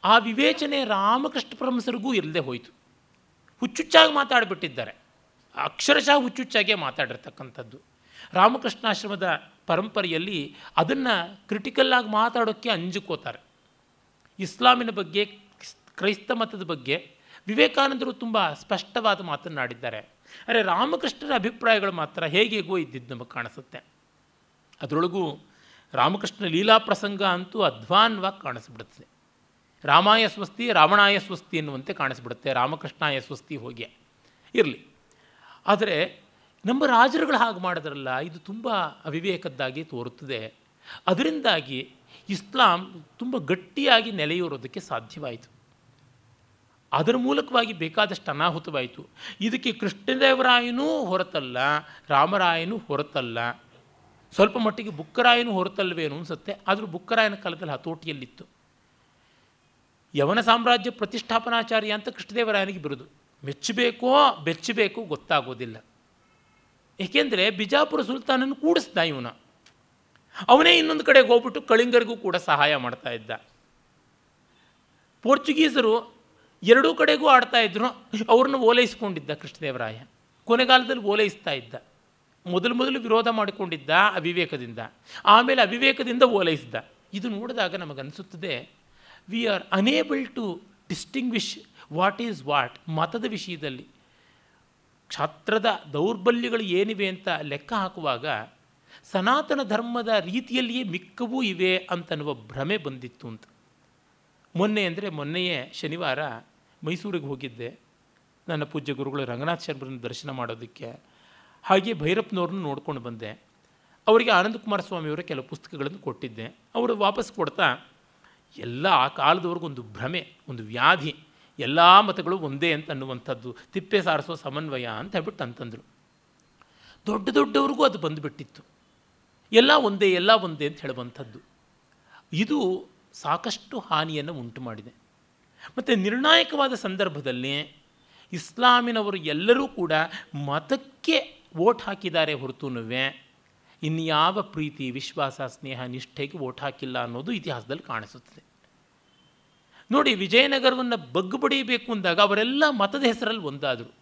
ಆ ವಿವೇಚನೆ ರಾಮಕೃಷ್ಣ ಪರಮಸರಿಗೂ ಇಲ್ಲದೆ ಹೋಯಿತು. ಹುಚ್ಚುಚ್ಚಾಗಿ ಮಾತಾಡಿಬಿಟ್ಟಿದ್ದಾರೆ. ಅಕ್ಷರಶಃ ಹುಚ್ಚುಚ್ಚಾಗೆ ಮಾತಾಡಿರ್ತಕ್ಕಂಥದ್ದು. ರಾಮಕೃಷ್ಣಾಶ್ರಮದ ಪರಂಪರೆಯಲ್ಲಿ ಅದನ್ನು ಕ್ರಿಟಿಕಲ್ಲಾಗಿ ಮಾತಾಡೋಕ್ಕೆ ಅಂಜುಕೋತಾರೆ. ಇಸ್ಲಾಮಿನ ಬಗ್ಗೆ ಕ್ರೈಸ್ತ ಮತದ ಬಗ್ಗೆ ವಿವೇಕಾನಂದರು ತುಂಬ ಸ್ಪಷ್ಟವಾದ ಮಾತನ್ನಾಡಿದ್ದಾರೆ ಅರೆ ರಾಮಕೃಷ್ಣರ ಅಭಿಪ್ರಾಯಗಳು ಮಾತ್ರ ಹೇಗೆಗೋ ಇದ್ದಿದ್ದು ನಮಗೆ ಕಾಣಿಸುತ್ತೆ. ಅದರೊಳಗೂ ರಾಮಕೃಷ್ಣ ಲೀಲಾ ಪ್ರಸಂಗ ಅಂತೂ ಅಧ್ವಾನ್ವಾಗಿ ಕಾಣಿಸ್ಬಿಡುತ್ತದೆ ರಾಮಾಯ ಸ್ವಸ್ತಿ, ರಾವಣಾಯ ಸ್ವಸ್ತಿ ಎನ್ನುವಂತೆ ಕಾಣಿಸ್ಬಿಡುತ್ತೆ. ರಾಮಕೃಷ್ಣಾಯ ಸ್ವಸ್ತಿ ಹೋಗಿ. ಇರಲಿ. ಆದರೆ ನಮ್ಮ ರಾಜರುಗಳು ಹಾಗೆ ಮಾಡಿದ್ರಲ್ಲ, ಇದು ತುಂಬ ಅವಿವೇಕದ್ದಾಗಿ ತೋರುತ್ತದೆ. ಅದರಿಂದಾಗಿ ಇಸ್ಲಾಂ ತುಂಬ ಗಟ್ಟಿಯಾಗಿ ನೆಲೆಯೂರೋದಕ್ಕೆ ಸಾಧ್ಯವಾಯಿತು. ಅದರ ಮೂಲಕವಾಗಿ ಬೇಕಾದಷ್ಟು ಅನಾಹುತವಾಯಿತು. ಇದಕ್ಕೆ ಕೃಷ್ಣದೇವರಾಯನೂ ಹೊರತಲ್ಲ, ರಾಮರಾಯನೂ ಹೊರತಲ್ಲ. ಸ್ವಲ್ಪ ಮಟ್ಟಿಗೆ ಬುಕ್ಕರಾಯನೂ ಹೊರತಲ್ವೇನು ಅನಿಸುತ್ತೆ. ಆದರೂ ಬುಕ್ಕರಾಯನ ಕಾಲದಲ್ಲಿ ಹತೋಟಿಯಲ್ಲಿತ್ತು ಯವನ ಸಾಮ್ರಾಜ್ಯ ಪ್ರತಿಷ್ಠಾಪನಾಚಾರ್ಯ ಅಂತ ಕೃಷ್ಣದೇವರಾಯನಿಗೆ ಬಿರುದು. ಮೆಚ್ಚಬೇಕೋ, ಬೆಚ್ಚಬೇಕೋ ಗೊತ್ತಾಗೋದಿಲ್ಲ. ಏಕೆಂದರೆ ಬಿಜಾಪುರ ಸುಲ್ತಾನನ್ನು ಕೂಡಿಸ್ದ ಇವನ. ಅವನೇ ಇನ್ನೊಂದು ಕಡೆಗೆ ಹೋಗ್ಬಿಟ್ಟು ಕಳಿಂಗರಿಗೂ ಕೂಡ ಸಹಾಯ ಮಾಡ್ತಾ ಇದ್ದ. ಪೋರ್ಚುಗೀಸರು ಎರಡೂ ಕಡೆಗೂ ಆಡ್ತಾ ಇದ್ರು. ಅವ್ರನ್ನ ಓಲೈಸ್ಕೊಂಡಿದ್ದ ಕೃಷ್ಣದೇವರಾಯ. ಕೊನೆಗಾಲದಲ್ಲಿ ಓಲೈಸ್ತಾ ಇದ್ದ. ಮೊದಲು ಮೊದಲು ವಿರೋಧ ಮಾಡಿಕೊಂಡಿದ್ದ ಅವಿವೇಕದಿಂದ. ಆಮೇಲೆ ಅವಿವೇಕದಿಂದ ಓಲೈಸಿದ್ದ ಇದು ನೋಡಿದಾಗ ನಮಗನ್ನಿಸುತ್ತದೆ we are unable to distinguish what is what ಮತದ ವಿಷಯದಲ್ಲಿ ಕ್ಷಾತ್ರದ ದೌರ್ಬಲ್ಯಗಳು ಏನಿವೆ ಅಂತ ಲೆಕ್ಕ ಹಾಕುವಾಗ, ಸನಾತನ ಧರ್ಮದ ರೀತಿಯಲ್ಲಿಯೇ ಮಿಕ್ಕವೂ ಇವೆ ಅಂತನ್ನುವ ಭ್ರಮೆ ಬಂದಿತ್ತು ಅಂತ. ಮೊನ್ನೆ ಅಂದರೆ ಮೊನ್ನೆಯೇ ಶನಿವಾರ ಮೈಸೂರಿಗೆ ಹೋಗಿದ್ದೆ. ನನ್ನ ಪೂಜ್ಯ ಗುರುಗಳು ರಂಗನಾಥ್ ಶರ್ಮರನ್ನ ದರ್ಶನ ಮಾಡೋದಕ್ಕೆ. ಹಾಗೆ ಭೈರಪ್ಪನವ್ರನ್ನ ನೋಡ್ಕೊಂಡು ಬಂದೆ. ಅವರಿಗೆ ಆನಂದಕುಮಾರ ಸ್ವಾಮಿಯವರ ಕೆಲವು ಪುಸ್ತಕಗಳನ್ನು ಕೊಟ್ಟಿದ್ದೆ. ಅವರು ವಾಪಸ್ ಕೊಡ್ತಾ, ಎಲ್ಲ ಆ ಕಾಲದವ್ರಿಗೊಂದು ಭ್ರಮೆ, ಒಂದು ವ್ಯಾಧಿ, ಎಲ್ಲ ಮತಗಳು ಒಂದೇ ಅಂತ ಅನ್ನುವಂಥದ್ದು, ತಿಪ್ಪೆ ಸಾರಿಸೋ ಸಮನ್ವಯ ಅಂತ ಹೇಳ್ಬಿಟ್ಟು ಅಂತಂದರು ದೊಡ್ಡ ದೊಡ್ಡವ್ರಿಗೂ ಅದು ಬಂದುಬಿಟ್ಟಿತ್ತು. ಎಲ್ಲ ಒಂದೇ ಎಲ್ಲ ಒಂದೇ ಅಂತ ಹೇಳುವಂಥದ್ದು. ಇದು ಸಾಕಷ್ಟು ಹಾನಿಯನ್ನು ಉಂಟು ಮಾಡಿದೆ ಮತ್ತು ನಿರ್ಣಾಯಕವಾದ ಸಂದರ್ಭದಲ್ಲಿ ಇಸ್ಲಾಮಿನವರು ಎಲ್ಲರೂ ಕೂಡ ಮತಕ್ಕೆ ವೋಟ್ ಹಾಕಿದ್ದಾರೆ ಹೊರತುನುವೆ ಇನ್ಯಾವ ಪ್ರೀತಿ, ವಿಶ್ವಾಸ, ಸ್ನೇಹ, ನಿಷ್ಠೆಗೆ ಓಟ್ ಹಾಕಿಲ್ಲ ಅನ್ನೋದು ಇತಿಹಾಸದಲ್ಲಿ ಕಾಣಿಸುತ್ತದೆ. ನೋಡಿ, ವಿಜಯನಗರವನ್ನು ಬಗ್ಗು ಬಡಿಯಬೇಕು ಅಂದಾಗ ಅವರೆಲ್ಲ ಮತದ ಹೆಸರಲ್ಲಿ ಒಂದಾದರು.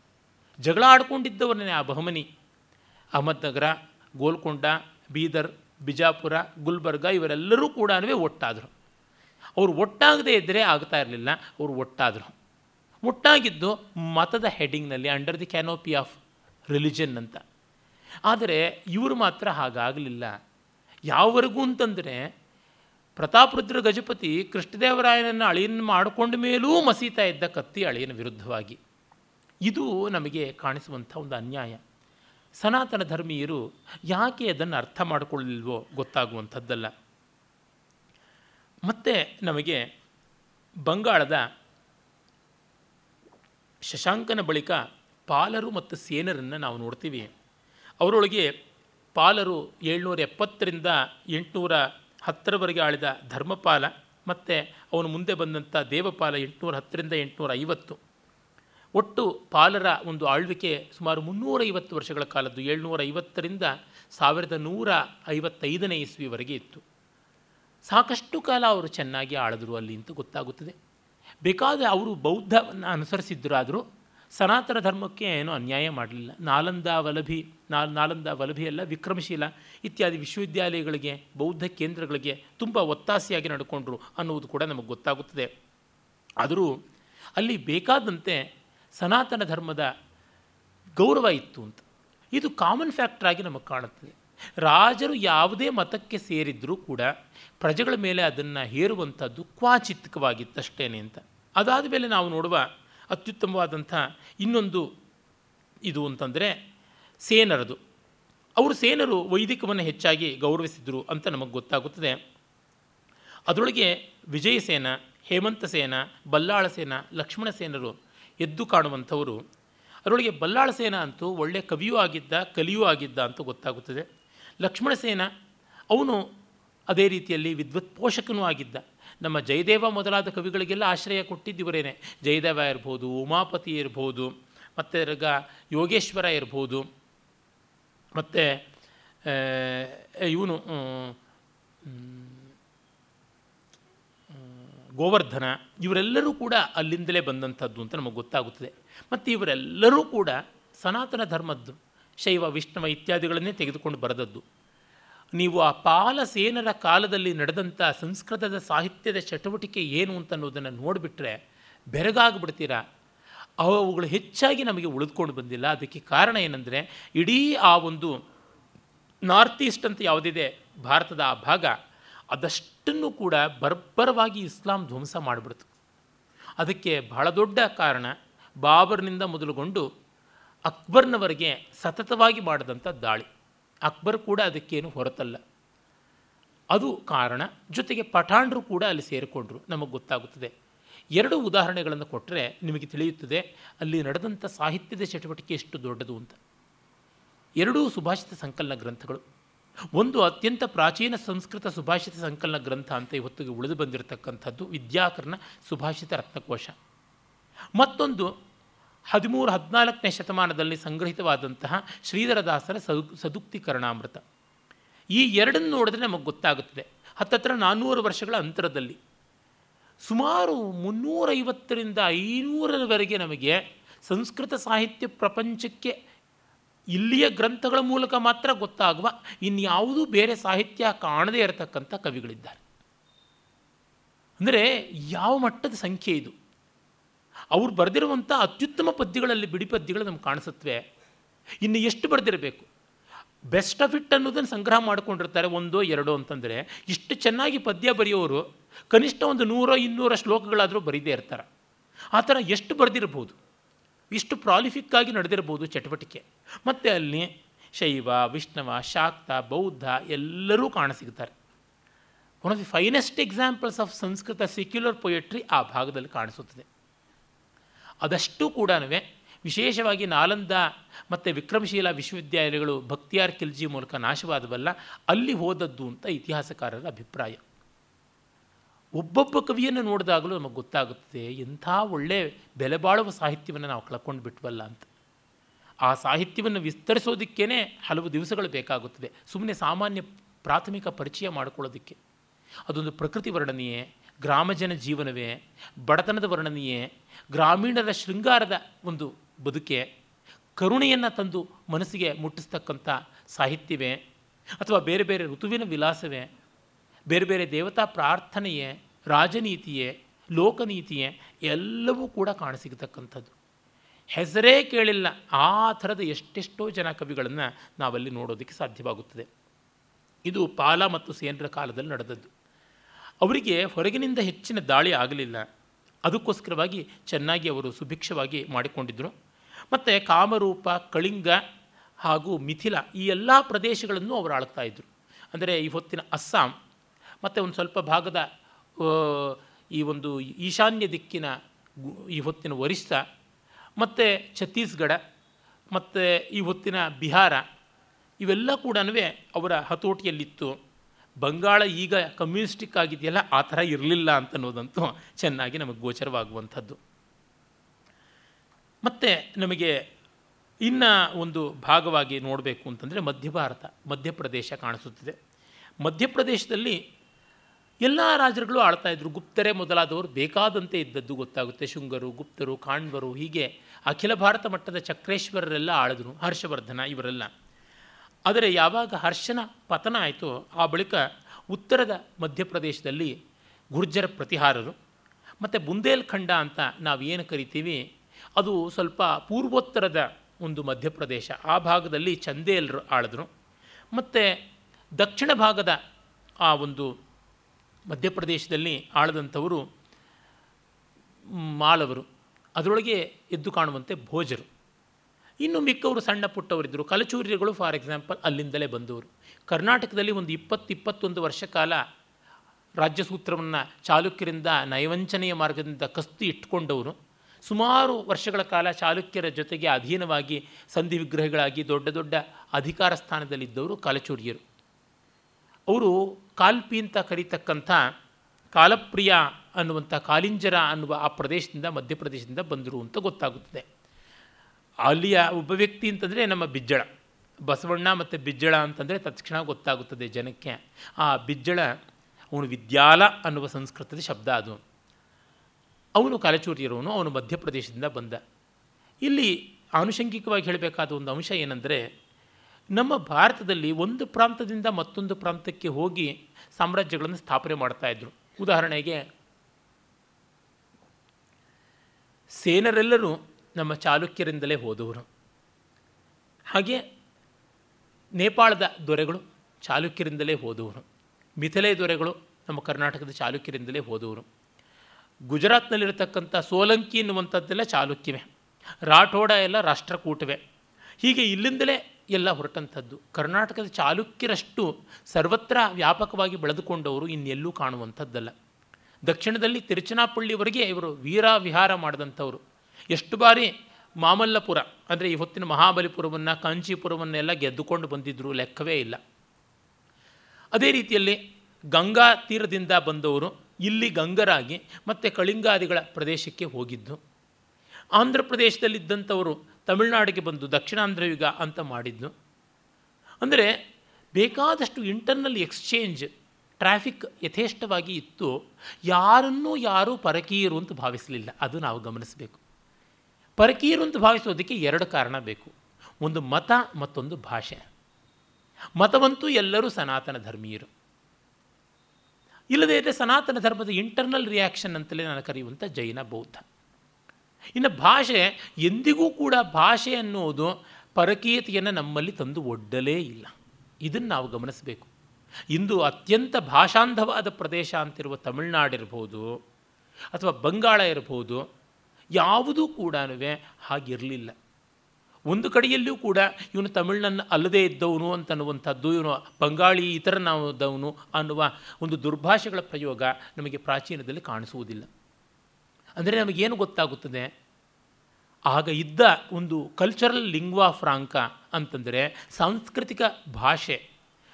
ಜಗಳ ಆಡ್ಕೊಂಡಿದ್ದವರನ್ನೇ ಆ ಬಹಮನಿ, ಅಹಮದ್ನಗರ, ಗೋಲ್ಕೊಂಡ, ಬೀದರ್, ಬಿಜಾಪುರ, ಗುಲ್ಬರ್ಗ ಇವರೆಲ್ಲರೂ ಕೂಡ ಒಟ್ಟಾದರು ಅವರು ಒಟ್ಟಾಗದೇ ಇದ್ದರೆ ಆಗ್ತಾ ಇರಲಿಲ್ಲ, ಅವರು ಒಟ್ಟಾದರು. ಒಟ್ಟಾಗಿದ್ದು ಮತದ ಹೆಡ್ಡಿಂಗ್ನಲ್ಲಿ under the canopy of religion ಅಂತ. ಆದರೆ ಇವರು ಮಾತ್ರ ಹಾಗಾಗಲಿಲ್ಲ. ಯಾವವರೆಗೂ ಅಂತಂದರೆ ಪ್ರತಾಪರುದ್ರ ಗಜಪತಿ ಕೃಷ್ಣದೇವರಾಯನನ್ನು ಅಳಿಯನ್ನು ಮಾಡಿಕೊಂಡ ಮೇಲೂ ಮಸೀತಾ ಇದ್ದ ಕತ್ತಿ ಅಳಿಯನ ವಿರುದ್ಧವಾಗಿ. ಇದು ನಮಗೆ ಕಾಣಿಸುವಂಥ ಒಂದು ಅನ್ಯಾಯ. ಸನಾತನ ಧರ್ಮೀಯರು ಯಾಕೆ ಅದನ್ನು ಅರ್ಥ ಮಾಡಿಕೊಳ್ಳಿಲ್ವೋ ಗೊತ್ತಾಗುವಂಥದ್ದಲ್ಲ. ಮತ್ತು ನಮಗೆ ಬಂಗಾಳದ ಶಶಾಂಕನ ಬಳಿಕ ಪಾಲರು ಮತ್ತು ಸೇನರನ್ನು ನಾವು ನೋಡ್ತೀವಿ. ಅವರೊಳಗೆ ಪಾಲರು ಏಳ್ನೂರ ಎಪ್ಪತ್ತರಿಂದ ಎಂಟುನೂರ ಹತ್ತರವರೆಗೆ ಆಳಿದ ಧರ್ಮಪಾಲ ಮತ್ತು ಅವನು ಮುಂದೆ ಬಂದಂಥ ದೇವಪಾಲ ಎಂಟುನೂರ ಹತ್ತರಿಂದ ಎಂಟುನೂರ ಐವತ್ತು. ಒಟ್ಟು ಪಾಲರ ಒಂದು ಆಳ್ವಿಕೆ ಸುಮಾರು ಮುನ್ನೂರೈವತ್ತು ವರ್ಷಗಳ ಕಾಲದ್ದು ಏಳ್ನೂರ ಐವತ್ತರಿಂದ ಸಾವಿರದ ನೂರ ಐವತ್ತೈದನೇ ಇಸ್ವಿವರೆಗೆ ಇತ್ತು. ಸಾಕಷ್ಟು ಕಾಲ ಅವರು ಚೆನ್ನಾಗಿ ಆಳಿದ್ರು ಅಲ್ಲಿ ಅಂತ ಗೊತ್ತಾಗುತ್ತದೆ. ಬೇಕಾದ ಅವರು ಬೌದ್ಧವನ್ನು ಅನುಸರಿಸಿದ್ದರಾದರೂ ಸನಾತನ ಧರ್ಮಕ್ಕೆ ಏನೂ ಅನ್ಯಾಯ ಮಾಡಲಿಲ್ಲ. ನಾಲಂದ ವಲಭಿ, ನಾಲ್, ನಾಲಂದ ವಲಭಿ ಅಲ್ಲ, ವಿಕ್ರಮಶೀಲ ಇತ್ಯಾದಿ ವಿಶ್ವವಿದ್ಯಾಲಯಗಳಿಗೆ, ಬೌದ್ಧ ಕೇಂದ್ರಗಳಿಗೆ ತುಂಬ ಒತ್ತಾಸೆಯಾಗಿ ನಡ್ಕೊಂಡ್ರು ಅನ್ನುವುದು ಕೂಡ ನಮಗೆ ಗೊತ್ತಾಗುತ್ತದೆ. ಆದರೂ ಅಲ್ಲಿ ಬೇಕಾದಂತೆ ಸನಾತನ ಧರ್ಮದ ಗೌರವ ಇತ್ತು ಅಂತ. ಇದು ಕಾಮನ್ ಫ್ಯಾಕ್ಟ್ರಾಗಿ ನಮಗೆ ಕಾಣುತ್ತದೆ. ರಾಜರು ಯಾವುದೇ ಮತಕ್ಕೆ ಸೇರಿದ್ರೂ ಕೂಡ ಪ್ರಜೆಗಳ ಮೇಲೆ ಅದನ್ನು ಹೇರುವಂಥದ್ದು ಕ್ವಾಚಿತ್ಕವಾಗಿತ್ತಷ್ಟೇನೆ ಅಂತ. ಅದಾದ ಮೇಲೆ ನಾವು ನೋಡುವ ಅತ್ಯುತ್ತಮವಾದಂಥ ಇನ್ನೊಂದು ಇದು ಅಂತಂದರೆ ಸೇನರದು. ಅವರು ಸೇನರು ವೈದಿಕವನ್ನು ಹೆಚ್ಚಾಗಿ ಗೌರವಿಸಿದರು ಅಂತ ನಮಗೆ ಗೊತ್ತಾಗುತ್ತದೆ. ಅದರೊಳಗೆ ವಿಜಯಸೇನ, ಹೇಮಂತ ಸೇನ, ಬಲ್ಲಾಳ ಸೇನ, ಲಕ್ಷ್ಮಣ ಸೇನರು ಎದ್ದು ಕಾಣುವಂಥವರು. ಅದರೊಳಗೆ ಬಲ್ಲಾಳ ಸೇನ ಅಂತೂ ಒಳ್ಳೆಯ ಕವಿಯೂ ಆಗಿದ್ದ, ಕಲಿಯೂ ಆಗಿದ್ದ ಅಂತ ಗೊತ್ತಾಗುತ್ತದೆ. ಲಕ್ಷ್ಮಣ ಸೇನ, ಅವನು ಅದೇ ರೀತಿಯಲ್ಲಿ ವಿದ್ವತ್ ಪೋಷಕನೂ ಆಗಿದ್ದ. ನಮ್ಮ ಜಯದೇವ ಮೊದಲಾದ ಕವಿಗಳಿಗೆಲ್ಲ ಆಶ್ರಯ ಕೊಟ್ಟಿದ್ದಿವರೇನೆ. ಜಯದೇವ ಇರ್ಬೋದು, ಉಮಾಪತಿ ಇರ್ಬೋದು, ಮತ್ತು ರಗ ಯೋಗೇಶ್ವರ ಇರ್ಬೋದು, ಮತ್ತು ಇವನು ಗೋವರ್ಧನ, ಇವರೆಲ್ಲರೂ ಕೂಡ ಅಲ್ಲಿಂದಲೇ ಬಂದಂಥದ್ದು ಅಂತ ನಮಗೆ ಗೊತ್ತಾಗುತ್ತದೆ. ಮತ್ತು ಇವರೆಲ್ಲರೂ ಕೂಡ ಸನಾತನ ಧರ್ಮದ್ದು, ಶೈವ, ವಿಷ್ಣುವ ಇತ್ಯಾದಿಗಳನ್ನೇ ತೆಗೆದುಕೊಂಡು ಬರೆದದ್ದು. ನೀವು ಆ ಪಾಲಸೇನರ ಕಾಲದಲ್ಲಿ ನಡೆದಂಥ ಸಂಸ್ಕೃತದ ಸಾಹಿತ್ಯದ ಚಟುವಟಿಕೆ ಏನು ಅಂತ ಅನ್ನೋದನ್ನು ನೋಡಿಬಿಟ್ರೆ ಬೆರಗಾಗ್ಬಿಡ್ತೀರಾ? ಅವುಗಳು ಹೆಚ್ಚಾಗಿ ನಮಗೆ ಉಳಿದುಕೊಂಡು ಬಂದಿಲ್ಲ. ಅದಕ್ಕೆ ಕಾರಣ ಏನಂದರೆ, ಇಡೀ ಆ ಒಂದು ನಾರ್ತ್ ಈಸ್ಟ್ ಅಂತ ಯಾವುದಿದೆ ಭಾರತದ ಆ ಭಾಗ, ಅದಷ್ಟನ್ನು ಕೂಡ ಬರ್ಬರವಾಗಿ ಇಸ್ಲಾಂ ಧ್ವಂಸ ಮಾಡಿಬಿಡ್ತು. ಅದಕ್ಕೆ ಬಹಳ ದೊಡ್ಡ ಕಾರಣ, ಬಾಬರ್ನಿಂದ ಮೊದಲುಗೊಂಡು ಅಕ್ಬರ್ನವರಿಗೆ ಸತತವಾಗಿ ಮಾಡಿದಂಥ ದಾಳಿ. ಅಕ್ಬರ್ ಕೂಡ ಅದಕ್ಕೇನು ಹೊರತಲ್ಲ. ಅದು ಕಾರಣ ಜೊತೆಗೆ ಪಠಾಣರು ಕೂಡ ಅಲ್ಲಿ ಸೇರಿಕೊಂಡ್ರು, ನಮಗೆ ಗೊತ್ತಾಗುತ್ತದೆ. ಎರಡು ಉದಾಹರಣೆಗಳನ್ನು ಕೊಟ್ಟರೆ ನಿಮಗೆ ತಿಳಿಯುತ್ತದೆ, ಅಲ್ಲಿ ನಡೆದಂಥ ಸಾಹಿತ್ಯದ ಚಟುವಟಿಕೆ ಎಷ್ಟು ದೊಡ್ಡದು ಅಂತ. ಎರಡೂ ಸುಭಾಷಿತ ಸಂಕಲನ ಗ್ರಂಥಗಳು. ಒಂದು ಅತ್ಯಂತ ಪ್ರಾಚೀನ ಸಂಸ್ಕೃತ ಸುಭಾಷಿತ ಸಂಕಲನ ಗ್ರಂಥ ಅಂತ ಇವತ್ತಿಗೆ ಉಳಿದು ಬಂದಿರತಕ್ಕಂಥದ್ದು ವಿದ್ಯಾಕರ್ಣ ಸುಭಾಷಿತ ರತ್ನಕೋಶ. ಮತ್ತೊಂದು ಹದಿಮೂರು, ಹದಿನಾಲ್ಕನೇ ಶತಮಾನದಲ್ಲಿ ಸಂಗ್ರಹಿತವಾದಂತಹ ಶ್ರೀಧರದಾಸರ ಸದು, ಸದುಕ್ತೀಕರಣಾಮೃತ. ಈ ಎರಡನ್ನು ನೋಡಿದ್ರೆ ನಮಗೆ ಗೊತ್ತಾಗುತ್ತದೆ. ಹತ್ತತ್ರ ನಾನ್ನೂರು ವರ್ಷಗಳ ಅಂತರದಲ್ಲಿ. ಸುಮಾರು ಮುನ್ನೂರೈವತ್ತರಿಂದ ಐನೂರರವರೆಗೆ ನಮಗೆ ಸಂಸ್ಕೃತ ಸಾಹಿತ್ಯ ಪ್ರಪಂಚಕ್ಕೆ ಇಲ್ಲಿಯ ಗ್ರಂಥಗಳ ಮೂಲಕ ಮಾತ್ರ ಗೊತ್ತಾಗುವ ಇನ್ಯಾವುದೂ ಬೇರೆ ಸಾಹಿತ್ಯ ಕಾಣದೇ ಇರತಕ್ಕಂಥ ಕವಿಗಳಿದ್ದಾರೆ. ಅಂದರೆ ಯಾವ ಮಟ್ಟದ ಸಂಖ್ಯೆ ಇದು? ಅವ್ರು ಬರೆದಿರುವಂಥ ಅತ್ಯುತ್ತಮ ಪದ್ಯಗಳಲ್ಲಿ ಬಿಡಿ ಪದ್ಯಗಳು ನಮ್ಗೆ ಕಾಣಿಸುತ್ತವೆ. ಇನ್ನು ಎಷ್ಟು ಬರೆದಿರಬೇಕು? ಬೆಸ್ಟ್ ಆಫ್ ಇಟ್ ಅನ್ನೋದನ್ನು ಸಂಗ್ರಹ ಮಾಡಿಕೊಂಡಿರ್ತಾರೆ ಒಂದೋ ಎರಡೋ ಅಂತಂದರೆ, ಇಷ್ಟು ಚೆನ್ನಾಗಿ ಪದ್ಯ ಬರೆಯೋರು ಕನಿಷ್ಠ ಒಂದು ನೂರ ಇನ್ನೂರ ಶ್ಲೋಕಗಳಾದರೂ ಬರೀದೇ ಇರ್ತಾರೆ. ಆ ಥರ ಎಷ್ಟು ಬರೆದಿರ್ಬೋದು? ಇಷ್ಟು ಪ್ರಾಲಿಫಿಕ್ಕಾಗಿ ನಡೆದಿರ್ಬೋದು ಚಟುವಟಿಕೆ. ಮತ್ತು ಅಲ್ಲಿ ಶೈವ, ವಿಷ್ಣವ, ಶಾಕ್ತ, ಬೌದ್ಧ ಎಲ್ಲರೂ ಕಾಣಸಿಗ್ತಾರೆ. One of the finest examples of Sanskrit secular poetry ಆ ಭಾಗದಲ್ಲಿ ಕಾಣಿಸುತ್ತದೆ. ಅದಷ್ಟು ಕೂಡ ವಿಶೇಷವಾಗಿ ನಾಲಂದ ಮತ್ತು ವಿಕ್ರಮಶೀಲ ವಿಶ್ವವಿದ್ಯಾಲಯಗಳು ಭಕ್ತಿಯಾರ್ ಖಿಲ್ಜಿ ಮೂಲಕ ನಾಶವಾದವಲ್ಲ, ಅಲ್ಲಿ ಹೋದದ್ದು ಅಂತ ಇತಿಹಾಸಕಾರರ ಅಭಿಪ್ರಾಯ. ಒಬ್ಬೊಬ್ಬ ಕವಿಯನ್ನು ನೋಡಿದಾಗಲೂ ನಮಗೆ ಗೊತ್ತಾಗುತ್ತದೆ, ಎಂಥ ಒಳ್ಳೆ ಬೆಲೆಬಾಳುವ ಸಾಹಿತ್ಯವನ್ನು ನಾವು ಕಳ್ಕೊಂಡು ಬಿಟ್ವಲ್ಲ ಅಂತ. ಆ ಸಾಹಿತ್ಯವನ್ನು ವಿಸ್ತರಿಸೋದಕ್ಕೇ ಹಲವು ದಿವಸಗಳು ಬೇಕಾಗುತ್ತದೆ ಸುಮ್ಮನೆ ಸಾಮಾನ್ಯ ಪ್ರಾಥಮಿಕ ಪರಿಚಯ ಮಾಡಿಕೊಳ್ಳೋದಕ್ಕೆ. ಅದೊಂದು ಪ್ರಕೃತಿ ವರ್ಣನೆಯೇ, ಗ್ರಾಮಜನ ಜೀವನವೇ, ಬಡತನದ ವರ್ಣನೆಯೇ ಗ್ರಾಮೀಣರ ಶೃಂಗಾರದ ಒಂದು ಬದುಕೆ, ಕರುಣೆಯನ್ನು ತಂದು ಮನಸ್ಸಿಗೆ ಮುಟ್ಟಿಸ್ತಕ್ಕಂಥ ಸಾಹಿತ್ಯವೇ, ಅಥವಾ ಬೇರೆ ಬೇರೆ ಋತುವಿನ ವಿಲಾಸವೇ, ಬೇರೆ ಬೇರೆ ದೇವತಾ ಪ್ರಾರ್ಥನೆಯೇ, ರಾಜನೀತಿಯೇ, ಲೋಕನೀತಿಯೇ, ಎಲ್ಲವೂ ಕೂಡ ಕಾಣಸಿಗತಕ್ಕಂಥದ್ದು. ಹೆಸರೇ ಕೇಳಿಲ್ಲ, ಆ ಥರದ ಎಷ್ಟೆಷ್ಟೋ ಜನ ಕವಿಗಳನ್ನು ನಾವಲ್ಲಿ ನೋಡೋದಕ್ಕೆ ಸಾಧ್ಯವಾಗುತ್ತದೆ. ಇದು ಪಾಲ ಮತ್ತು ಸೇನರ ಕಾಲದಲ್ಲಿ ನಡೆದದ್ದು. ಅವರಿಗೆ ಹೊರಗಿನಿಂದ ಹೆಚ್ಚಿನ ದಾಳಿ ಆಗಲಿಲ್ಲ. ಅದಕ್ಕೋಸ್ಕರವಾಗಿ ಚೆನ್ನಾಗಿ ಅವರು ಸುಭಿಕ್ಷವಾಗಿ ಮಾಡಿಕೊಂಡಿದ್ದರು ಮತ್ತು ಕಾಮರೂಪ, ಕಳಿಂಗ ಹಾಗೂ ಮಿಥಿಲ ಈ ಎಲ್ಲ ಪ್ರದೇಶಗಳನ್ನು ಅವರು ಆಳ್ತಾ ಇದ್ದರು ಅಂದರೆ ಈ ಹೊತ್ತಿನ ಅಸ್ಸಾಂ, ಮತ್ತು ಒಂದು ಸ್ವಲ್ಪ ಭಾಗದ ಈ ಒಂದು ಈಶಾನ್ಯ ದಿಕ್ಕಿನ ಈ ಹೊತ್ತಿನ ಒರಿಸ್ಸಾ, ಮತ್ತು ಛತ್ತೀಸ್ಗಢ, ಮತ್ತು ಈ ಹೊತ್ತಿನ ಬಿಹಾರ, ಇವೆಲ್ಲ ಕೂಡ ಅವರ ಹತೋಟಿಯಲ್ಲಿತ್ತು. ಬಂಗಾಳ ಈಗ ಕಮ್ಯುನಿಸ್ಟಿಕ್ ಆಗಿದೆಯಲ್ಲ, ಆ ಥರ ಇರಲಿಲ್ಲ ಅಂತ ಅನ್ನೋದಂತೂ ಚೆನ್ನಾಗಿ ನಮಗೆ ಗೋಚರವಾಗುವಂಥದ್ದು. ಮತ್ತು ನಮಗೆ ಇನ್ನು ಒಂದು ಭಾಗವಾಗಿ ನೋಡಬೇಕು ಅಂತಂದರೆ ಮಧ್ಯ ಭಾರತ ಮಧ್ಯಪ್ರದೇಶ ಕಾಣಿಸುತ್ತಿದೆ. ಮಧ್ಯಪ್ರದೇಶದಲ್ಲಿ ಎಲ್ಲ ರಾಜರುಗಳು ಆಳ್ತಾ ಇದ್ದರು ಗುಪ್ತರೇ ಮೊದಲಾದವರು ಬೇಕಾದಂತೆ ಇದ್ದದ್ದು ಗೊತ್ತಾಗುತ್ತೆ. ಶುಂಗರು, ಗುಪ್ತರು ಕಾಣ್ವರು ಹೀಗೆ ಅಖಿಲ ಭಾರತ ಮಟ್ಟದ ಚಕ್ರೇಶ್ವರರೆಲ್ಲ ಆಳಿದ್ರು. ಹರ್ಷವರ್ಧನ ಇವರೆಲ್ಲ. ಆದರೆ ಯಾವಾಗ ಹರ್ಷನ ಪತನ ಆಯಿತು ಆ ಬಳಿಕ ಉತ್ತರದ ಮಧ್ಯಪ್ರದೇಶದಲ್ಲಿ ಗುರ್ಜರ ಪ್ರತಿಹಾರರು ಮತ್ತು ಬುಂದೇಲ್ಖಂಡ ಅಂತ ನಾವು ಏನು ಕರಿತೀವಿ, ಅದು ಸ್ವಲ್ಪ ಪೂರ್ವೋತ್ತರದ ಒಂದು ಮಧ್ಯಪ್ರದೇಶ. ಆ ಭಾಗದಲ್ಲಿ ಚಂದೇಲರು ಆಳಿದ್ರು. ಮತ್ತು ದಕ್ಷಿಣ ಭಾಗದ ಆ ಒಂದು ಮಧ್ಯಪ್ರದೇಶದಲ್ಲಿ ಆಳದಂಥವರು ಮಾಲವರು ಅದರೊಳಗೆ ಎದ್ದು ಕಾಣುವಂತೆ ಭೋಜರು. ಇನ್ನು ಮಿಕ್ಕವರು ಸಣ್ಣ ಪುಟ್ಟವರಿದ್ದರು. ಕಲಚೂರ್ಯಗಳು ಫಾರ್ ಎಕ್ಸಾಂಪಲ್ ಅಲ್ಲಿಂದಲೇ ಬಂದವರು. ಕರ್ನಾಟಕದಲ್ಲಿ ಒಂದು ಇಪ್ಪತ್ತು ಇಪ್ಪತ್ತೊಂದು ವರ್ಷ ಕಾಲ ರಾಜ್ಯಸೂತ್ರವನ್ನು ಚಾಲುಕ್ಯರಿಂದ ನಯವಂಚನೆಯ ಮಾರ್ಗದಿಂದ ಕಸ್ತು ಇಟ್ಕೊಂಡವರು. ಸುಮಾರು ವರ್ಷಗಳ ಕಾಲ ಚಾಲುಕ್ಯರ ಜೊತೆಗೆ ಅಧೀನವಾಗಿ ಸಂಧಿ ವಿಗ್ರಹಗಳಾಗಿ ದೊಡ್ಡ ದೊಡ್ಡ ಅಧಿಕಾರ ಸ್ಥಾನದಲ್ಲಿದ್ದವರು ಕಾಲಚೂರ್ಯರು. ಅವರು ಕಾಲ್ಪಿ ಅಂತ ಕರೀತಕ್ಕಂಥ ಕಾಲಪ್ರಿಯ ಅನ್ನುವಂಥ ಕಾಲಿಂಜರ ಅನ್ನುವ ಆ ಪ್ರದೇಶದಿಂದ ಮಧ್ಯಪ್ರದೇಶದಿಂದ ಬಂದರು ಅಂತ ಗೊತ್ತಾಗುತ್ತದೆ. ಅಲ್ಲಿಯ ಒಬ್ಬ ವ್ಯಕ್ತಿ ಅಂತಂದರೆ ನಮ್ಮ ಬಿಜ್ಜಳ. ಬಸವಣ್ಣ ಮತ್ತು ಬಿಜ್ಜಳ ಅಂತಂದರೆ ತತ್ಕ್ಷಣ ಗೊತ್ತಾಗುತ್ತದೆ ಜನಕ್ಕೆ. ಆ ಬಿಜ್ಜಳ ಅವನು ವಿದ್ಯಾಲ ಅನ್ನುವ ಸಂಸ್ಕೃತದ ಶಬ್ದ ಅದು. ಅವನು ಕಲಚೂರಿಯರವನು ಅವನು ಮಧ್ಯಪ್ರದೇಶದಿಂದ ಬಂದ. ಇಲ್ಲಿ ಆನುಷಂಗಿಕವಾಗಿ ಹೇಳಬೇಕಾದ ಒಂದು ಅಂಶ ಏನಂದರೆ, ನಮ್ಮ ಭಾರತದಲ್ಲಿ ಒಂದು ಪ್ರಾಂತದಿಂದ ಮತ್ತೊಂದು ಪ್ರಾಂತಕ್ಕೆ ಹೋಗಿ ಸಾಮ್ರಾಜ್ಯಗಳನ್ನು ಸ್ಥಾಪನೆ ಮಾಡ್ತಾಯಿದ್ರು ಉದಾಹರಣೆಗೆ, ಸೇನರೆಲ್ಲರೂ ನಮ್ಮ ಚಾಲುಕ್ಯರಿಂದಲೇ ಹೋದವರು. ಹಾಗೆ ನೇಪಾಳದ ದೊರೆಗಳು ಚಾಲುಕ್ಯರಿಂದಲೇ ಹೋದವರು. ಮಿಥಿಲೆ ದೊರೆಗಳು ನಮ್ಮ ಕರ್ನಾಟಕದ ಚಾಲುಕ್ಯರಿಂದಲೇ ಹೋದವರು. ಗುಜರಾತ್ನಲ್ಲಿರತಕ್ಕಂಥ ಸೋಲಂಕಿ ಎನ್ನುವಂಥದ್ದೆಲ್ಲ ಚಾಲುಕ್ಯವೇ. ರಾಠೋಡ ಎಲ್ಲ ರಾಷ್ಟ್ರಕೂಟವೆ. ಹೀಗೆ ಇಲ್ಲಿಂದಲೇ ಎಲ್ಲ ಹೊರಟಂಥದ್ದು. ಕರ್ನಾಟಕದ ಚಾಲುಕ್ಯರಷ್ಟು ಸರ್ವತ್ರ ವ್ಯಾಪಕವಾಗಿ ಬೆಳೆದುಕೊಂಡವರು ಇನ್ನೆಲ್ಲೂ ಕಾಣುವಂಥದ್ದಲ್ಲ. ದಕ್ಷಿಣದಲ್ಲಿ ತಿರುಚನಾಪಳ್ಳಿವರೆಗೆ ಇವರು ವೀರ ವಿಹಾರ ಮಾಡಿದಂಥವರು. ಎಷ್ಟು ಬಾರಿ ಮಾಮಲ್ಲಪುರ, ಅಂದರೆ ಈ ಹೊತ್ತಿನ ಮಹಾಬಲಿಪುರವನ್ನು, ಕಾಂಚೀಪುರವನ್ನೆಲ್ಲ ಗೆದ್ದುಕೊಂಡು ಬಂದಿದ್ದರು ಲೆಕ್ಕವೇ ಇಲ್ಲ. ಅದೇ ರೀತಿಯಲ್ಲಿ ಗಂಗಾ ತೀರದಿಂದ ಬಂದವರು ಇಲ್ಲಿ ಗಂಗರಾಗಿ ಮತ್ತು ಕಳಿಂಗಾದಿಗಳ ಪ್ರದೇಶಕ್ಕೆ ಹೋಗಿದ್ದು. ಆಂಧ್ರ ಪ್ರದೇಶದಲ್ಲಿದ್ದಂಥವರು ತಮಿಳುನಾಡಿಗೆ ಬಂದು ದಕ್ಷಿಣಾಂಧ್ರ ಯುಗ ಅಂತ ಮಾಡಿದ್ದು. ಅಂದರೆ ಬೇಕಾದಷ್ಟು ಇಂಟರ್ನಲ್ ಎಕ್ಸ್ಚೇಂಜ್ ಟ್ರಾಫಿಕ್ ಯಥೇಷ್ಟವಾಗಿ ಇತ್ತು. ಯಾರನ್ನೂ ಯಾರೂ ಪರಕೀಯರು ಅಂತ ಭಾವಿಸಲಿಲ್ಲ. ಅದು ನಾವು ಗಮನಿಸಬೇಕು. ಪರಕೀಯರು ಅಂತ ಭಾವಿಸೋದಕ್ಕೆ ಎರಡು ಕಾರಣ ಬೇಕು. ಒಂದು ಮತ, ಮತ್ತೊಂದು ಭಾಷೆ. ಮತವಂತೂ ಎಲ್ಲರೂ ಸನಾತನ ಧರ್ಮೀಯರು. ಇಲ್ಲದೇ ಇದ್ದರೆ ಸನಾತನ ಧರ್ಮದ ಇಂಟರ್ನಲ್ ರಿಯಾಕ್ಷನ್ ಅಂತಲೇ ನಾನು ಕರೆಯುವಂಥ ಜೈನ ಬೌದ್ಧ. ಇನ್ನು ಭಾಷೆ, ಎಂದಿಗೂ ಕೂಡ ಭಾಷೆ ಅನ್ನೋದು ಪರಕೀಯತೆಯನ್ನು ನಮ್ಮಲ್ಲಿ ತಂದು ಒಡ್ಡಲೇ ಇಲ್ಲ. ಇದನ್ನು ನಾವು ಗಮನಿಸಬೇಕು. ಇಂದು ಅತ್ಯಂತ ಭಾಷಾಂಧವಾದ ಪ್ರದೇಶ ಅಂತಿರುವ ತಮಿಳುನಾಡಿರ್ಬೋದು, ಅಥವಾ ಬಂಗಾಳ ಇರ್ಬೋದು ಯಾವುದೂ ಕೂಡ ಹಾಗಿರಲಿಲ್ಲ. ಒಂದು ಕಡೆಯಲ್ಲೂ ಕೂಡ ಇವನು ತಮಿಳನ್ನು ಅಲ್ಲದೇ ಇದ್ದವನು ಅಂತನ್ನುವಂಥದ್ದು, ಇವನು ಬಂಗಾಳಿ ಇತರನಾದವನು ಅನ್ನುವ ಒಂದು ದುರ್ಭಾಷೆಗಳ ಪ್ರಯೋಗ ನಮಗೆ ಪ್ರಾಚೀನದಲ್ಲಿ ಕಾಣಿಸುವುದಿಲ್ಲ. ಅಂದರೆ ನಮಗೇನು ಗೊತ್ತಾಗುತ್ತದೆ? ಆಗ ಇದ್ದ ಒಂದು ಕಲ್ಚರಲ್ ಲಿಂಗ್ವಾ ಫ್ರಾಂಕ ಅಂತಂದರೆ ಸಾಂಸ್ಕೃತಿಕ ಭಾಷೆ,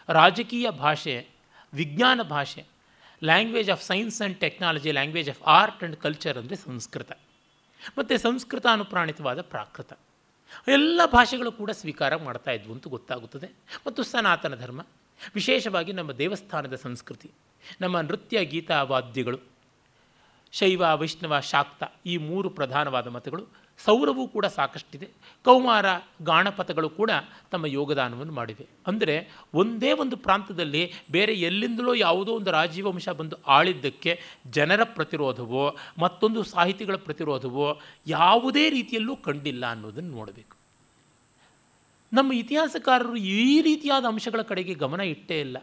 ರಾಜಕೀಯ ಭಾಷೆ, ವಿಜ್ಞಾನ ಭಾಷೆ language of science and technology language of art and culture ಅಂದರೆ ಸಂಸ್ಕೃತ. ಮತ್ತು ಸಂಸ್ಕೃತ ಅನುಪ್ರಾಣಿತವಾದ ಪ್ರಾಕೃತ. ಎಲ್ಲ ಭಾಷೆಗಳು ಕೂಡ ಸ್ವೀಕಾರ ಮಾಡ್ತಾ ಇದ್ವು ಅಂತ ಗೊತ್ತಾಗುತ್ತದೆ. ಮತ್ತು ಸನಾತನ ಧರ್ಮ, ವಿಶೇಷವಾಗಿ ನಮ್ಮ ದೇವಸ್ಥಾನದ ಸಂಸ್ಕೃತಿ, ನಮ್ಮ ನೃತ್ಯ ಗೀತಾ ವಾದ್ಯಗಳು, ಶೈವ, ವೈಷ್ಣವ, ಶಾಕ್ತ ಈ ಮೂರು ಪ್ರಧಾನವಾದ ಮತಗಳು ಸೌರವೂ ಕೂಡ ಸಾಕಷ್ಟಿದೆ. ಕೌಮಾರ, ಗಾಣಪಥಗಳು ಕೂಡ ತಮ್ಮ ಯೋಗದಾನವನ್ನು ಮಾಡಿವೆ. ಅಂದರೆ ಒಂದೇ ಒಂದು ಪ್ರಾಂತದಲ್ಲಿ ಬೇರೆ ಎಲ್ಲಿಂದಲೋ ಯಾವುದೋ ಒಂದು ರಾಜೀವಂಶ ಬಂದು ಆಳಿದ್ದಕ್ಕೆ ಜನರ ಪ್ರತಿರೋಧವೋ, ಮತ್ತೊಂದು ಸಾಹಿತಿಗಳ ಪ್ರತಿರೋಧವೋ ಯಾವುದೇ ರೀತಿಯಲ್ಲೂ ಕಂಡಿಲ್ಲ ಅನ್ನೋದನ್ನು ನೋಡಬೇಕು. ನಮ್ಮ ಇತಿಹಾಸಕಾರರು ಈ ರೀತಿಯಾದ ಅಂಶಗಳ ಕಡೆಗೆ ಗಮನ ಇಟ್ಟೇ ಇಲ್ಲ.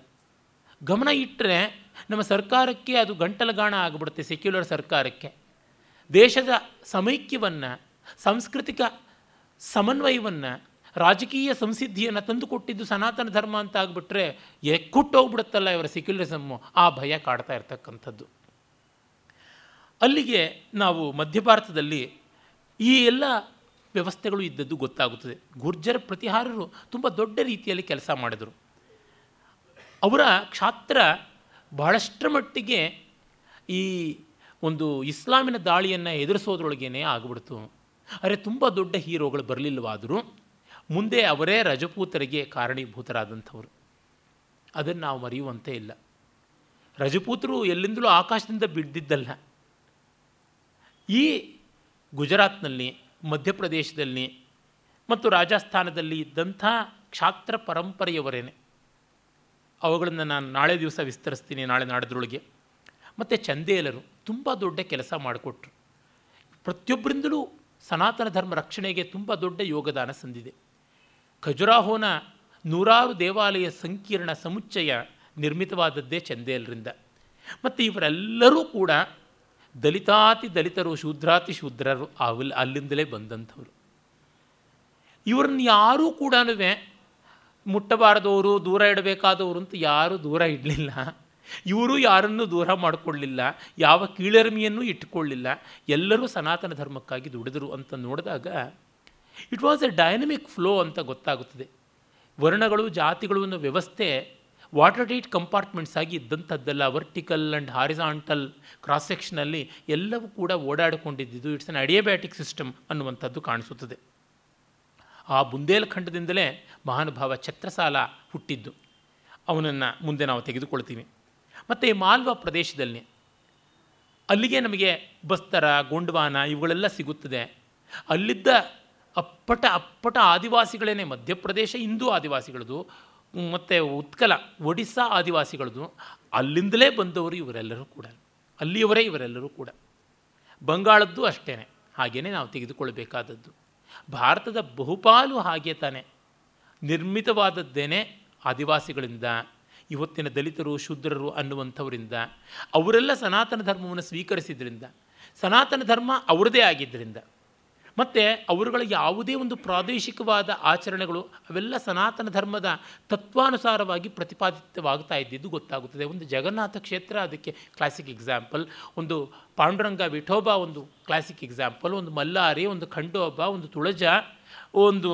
ಗಮನ ಇಟ್ಟರೆ ನಮ್ಮ ಸರ್ಕಾರಕ್ಕೆ ಅದು ಗಂಟಲಗಾಣ ಆಗಿಬಿಡುತ್ತೆ ಸೆಕ್ಯುಲರ್ ಸರ್ಕಾರಕ್ಕೆ. ದೇಶದ ಸಮೈಕ್ಯವನ್ನು ಸಾಂಸ್ಕೃತಿಕ ಸಮನ್ವಯವನ್ನು, ರಾಜಕೀಯ ಸಂಸಿದ್ಧಿಯನ್ನು ತಂದುಕೊಟ್ಟಿದ್ದು ಸನಾತನ ಧರ್ಮ ಅಂತ ಆಗಿಬಿಟ್ರೆ ಎಕ್ಕುಟ್ಟೋಗ್ಬಿಡುತ್ತಲ್ಲ ಇವರ ಸೆಕ್ಯುಲರಿಸಮ್ಮು ಆ ಭಯ ಕಾಡ್ತಾ ಇರ್ತಕ್ಕಂಥದ್ದು. ಅಲ್ಲಿಗೆ ನಾವು ಮಧ್ಯ ಭಾರತದಲ್ಲಿ ಈ ಎಲ್ಲ ವ್ಯವಸ್ಥೆಗಳು ಇದ್ದದ್ದು ಗೊತ್ತಾಗುತ್ತದೆ. ಗುರ್ಜರ ಪ್ರತಿಹಾರರು ತುಂಬ ದೊಡ್ಡ ರೀತಿಯಲ್ಲಿ ಕೆಲಸ ಮಾಡಿದರು. ಅವರ ಕ್ಷಾತ್ರ ಬಹಳಷ್ಟರ ಮಟ್ಟಿಗೆ ಈ ಒಂದು ಇಸ್ಲಾಮಿನ ದಾಳಿಯನ್ನು ಎದುರಿಸೋದ್ರೊಳಗೇನೆ ಆಗಿಬಿಡ್ತು. ಆದರೆ ತುಂಬ ದೊಡ್ಡ ಹೀರೋಗಳು ಬರಲಿಲ್ಲವಾದರೂ ಮುಂದೆ ಅವರೇ ರಜಪೂತರಿಗೆ ಕಾರಣೀಭೂತರಾದಂಥವರು. ಅದನ್ನು ನಾವು ಮರೆಯುವಂತೆ ಇಲ್ಲ. ರಜಪೂತರು ಎಲ್ಲಿಂದಲೂ ಆಕಾಶದಿಂದ ಬಿದ್ದಿದ್ದಲ್ಲ. ಈ ಗುಜರಾತ್ನಲ್ಲಿ, ಮಧ್ಯಪ್ರದೇಶದಲ್ಲಿ ಮತ್ತು ರಾಜಸ್ಥಾನದಲ್ಲಿ ಇದ್ದಂಥ ಕ್ಷಾತ್ರ ಪರಂಪರೆಯವರೇನೆ. ಅವುಗಳನ್ನು ನಾನು ನಾಳೆ ದಿವಸ ವಿಸ್ತರಿಸ್ತೀನಿ ನಾಳೆ ನಾಡದ್ರೊಳಗೆ. ಮತ್ತು ಚಂದೇಲರು ತುಂಬ ದೊಡ್ಡ ಕೆಲಸ ಮಾಡಿಕೊಟ್ರು. ಪ್ರತಿಯೊಬ್ಬರಿಂದಲೂ ಸನಾತನ ಧರ್ಮ ರಕ್ಷಣೆಗೆ ತುಂಬ ದೊಡ್ಡ ಯೋಗದಾನ ಸಂದಿದೆ. ಖಜುರಾಹೋನ ನೂರಾರು ದೇವಾಲಯ ಸಂಕೀರ್ಣ ಸಮುಚ್ಚಯ ನಿರ್ಮಿತವಾದದ್ದೇ ಚಂದೇಲ್ರಿಂದ. ಮತ್ತು ಇವರೆಲ್ಲರೂ ಕೂಡ ದಲಿತಾತಿ ದಲಿತರು, ಶೂದ್ರಾತಿ ಶೂದ್ರರು ಅವಲ್ ಅಲ್ಲಿಂದಲೇ ಬಂದಂಥವರು. ಇವ್ರನ್ನ ಯಾರೂ ಕೂಡ ಮುಟ್ಟಬಾರದವರು, ದೂರ ಇಡಬೇಕಾದವರು ಅಂತ ಯಾರೂ ದೂರ ಇಡಲಿಲ್ಲ. ಇವರು ಯಾರನ್ನೂ ದೂರ ಮಾಡಿಕೊಳ್ಳಿಲ್ಲ, ಯಾವ ಕೀಳರಿಮೆಯನ್ನು ಇಟ್ಟುಕೊಳ್ಳಿಲ್ಲ, ಎಲ್ಲರೂ ಸನಾತನ ಧರ್ಮಕ್ಕಾಗಿ ದುಡಿದರು ಅಂತ ನೋಡಿದಾಗ it was a dynamic flow ಅಂತ ಗೊತ್ತಾಗುತ್ತದೆ. ವರ್ಣಗಳು, ಜಾತಿಗಳು ಅನ್ನೋ ವ್ಯವಸ್ಥೆ ವಾಟರ್ ಟೈಟ್ ಕಂಪಾರ್ಟ್ಮೆಂಟ್ಸ್ ಆಗಿ ಇದ್ದಂಥದ್ದಲ್ಲ. ವರ್ಟಿಕಲ್ ಆ್ಯಂಡ್ ಹಾರಿಸಾಂಟಲ್ ಕ್ರಾಸ್ ಸೆಕ್ಷನಲ್ಲಿ ಎಲ್ಲವೂ ಕೂಡ ಓಡಾಡಿಕೊಂಡಿದ್ದು ಇಟ್ಸ್ ಅನ್ ಅಡಿಯಬ್ಯಾಟಿಕ್ ಸಿಸ್ಟಮ್ ಅನ್ನುವಂಥದ್ದು ಕಾಣಿಸುತ್ತದೆ. ಆ ಬುಂದೇಲಖಂಡದಿಂದಲೇ ಮಹಾನುಭಾವ ಛತ್ರಸಾಲ ಹುಟ್ಟಿದ್ದು. ಅವನನ್ನು ಮುಂದೆ ನಾವು ತೆಗೆದುಕೊಳ್ತೀವಿ. ಮತ್ತು ಈ ಮಾಲ್ವಾ ಪ್ರದೇಶದಲ್ಲಿ ಅಲ್ಲಿಗೆ ನಮಗೆ ಬಸ್ತರ, ಗೊಂಡ್ವಾನ ಇವುಗಳೆಲ್ಲ ಸಿಗುತ್ತದೆ. ಅಲ್ಲಿದ್ದ ಅಪ್ಪಟ ಅಪ್ಪಟ ಆದಿವಾಸಿಗಳೇನೆ, ಮಧ್ಯಪ್ರದೇಶ ಹಿಂದೂ ಆದಿವಾಸಿಗಳದು, ಮತ್ತು ಉತ್ಕಲ ಒಡಿಸ್ಸಾ ಆದಿವಾಸಿಗಳದು, ಅಲ್ಲಿಂದಲೇ ಬಂದವರು ಇವರೆಲ್ಲರೂ ಕೂಡ, ಅಲ್ಲಿಯವರೇ ಇವರೆಲ್ಲರೂ ಕೂಡ. ಬಂಗಾಳದ್ದು ಅಷ್ಟೇ ಹಾಗೆಯೇ ನಾವು ತೆಗೆದುಕೊಳ್ಳಬೇಕಾದದ್ದು. ಭಾರತದ ಬಹುಪಾಲು ಹಾಗೆ ತಾನೆ, ನಿರ್ಮಿತವಾದದ್ದೇನೆ ಆದಿವಾಸಿಗಳಿಂದ. ಇವತ್ತಿನ ದಲಿತರು, ಶೂದ್ರರು ಅನ್ನುವಂಥವರಿಂದ, ಅವರೆಲ್ಲ ಸನಾತನ ಧರ್ಮವನ್ನು ಸ್ವೀಕರಿಸಿದ್ರಿಂದ, ಸನಾತನ ಧರ್ಮ ಅವರದೇ ಆಗಿದ್ದರಿಂದ, ಮತ್ತು ಅವರುಗಳ ಯಾವುದೇ ಒಂದು ಪ್ರಾದೇಶಿಕವಾದ ಆಚರಣೆಗಳು ಅವೆಲ್ಲ ಸನಾತನ ಧರ್ಮದ ತತ್ವಾನುಸಾರವಾಗಿ ಪ್ರತಿಪಾದಿತವಾಗ್ತಾ ಇದ್ದಿದ್ದು ಗೊತ್ತಾಗುತ್ತದೆ. ಒಂದು ಜಗನ್ನಾಥ ಕ್ಷೇತ್ರ, ಅದಕ್ಕೆ ಕ್ಲಾಸಿಕ್ ಎಕ್ಸಾಂಪಲ್ ಒಂದು ಪಾಂಡುರಂಗ ವಿಠೋಬ ಒಂದು ಕ್ಲಾಸಿಕ್ ಎಕ್ಸಾಂಪಲ್ ಒಂದು ಮಲ್ಲಾರಿ, ಒಂದು ಖಂಡೋಬ, ಒಂದು ತುಳಜ, ಒಂದು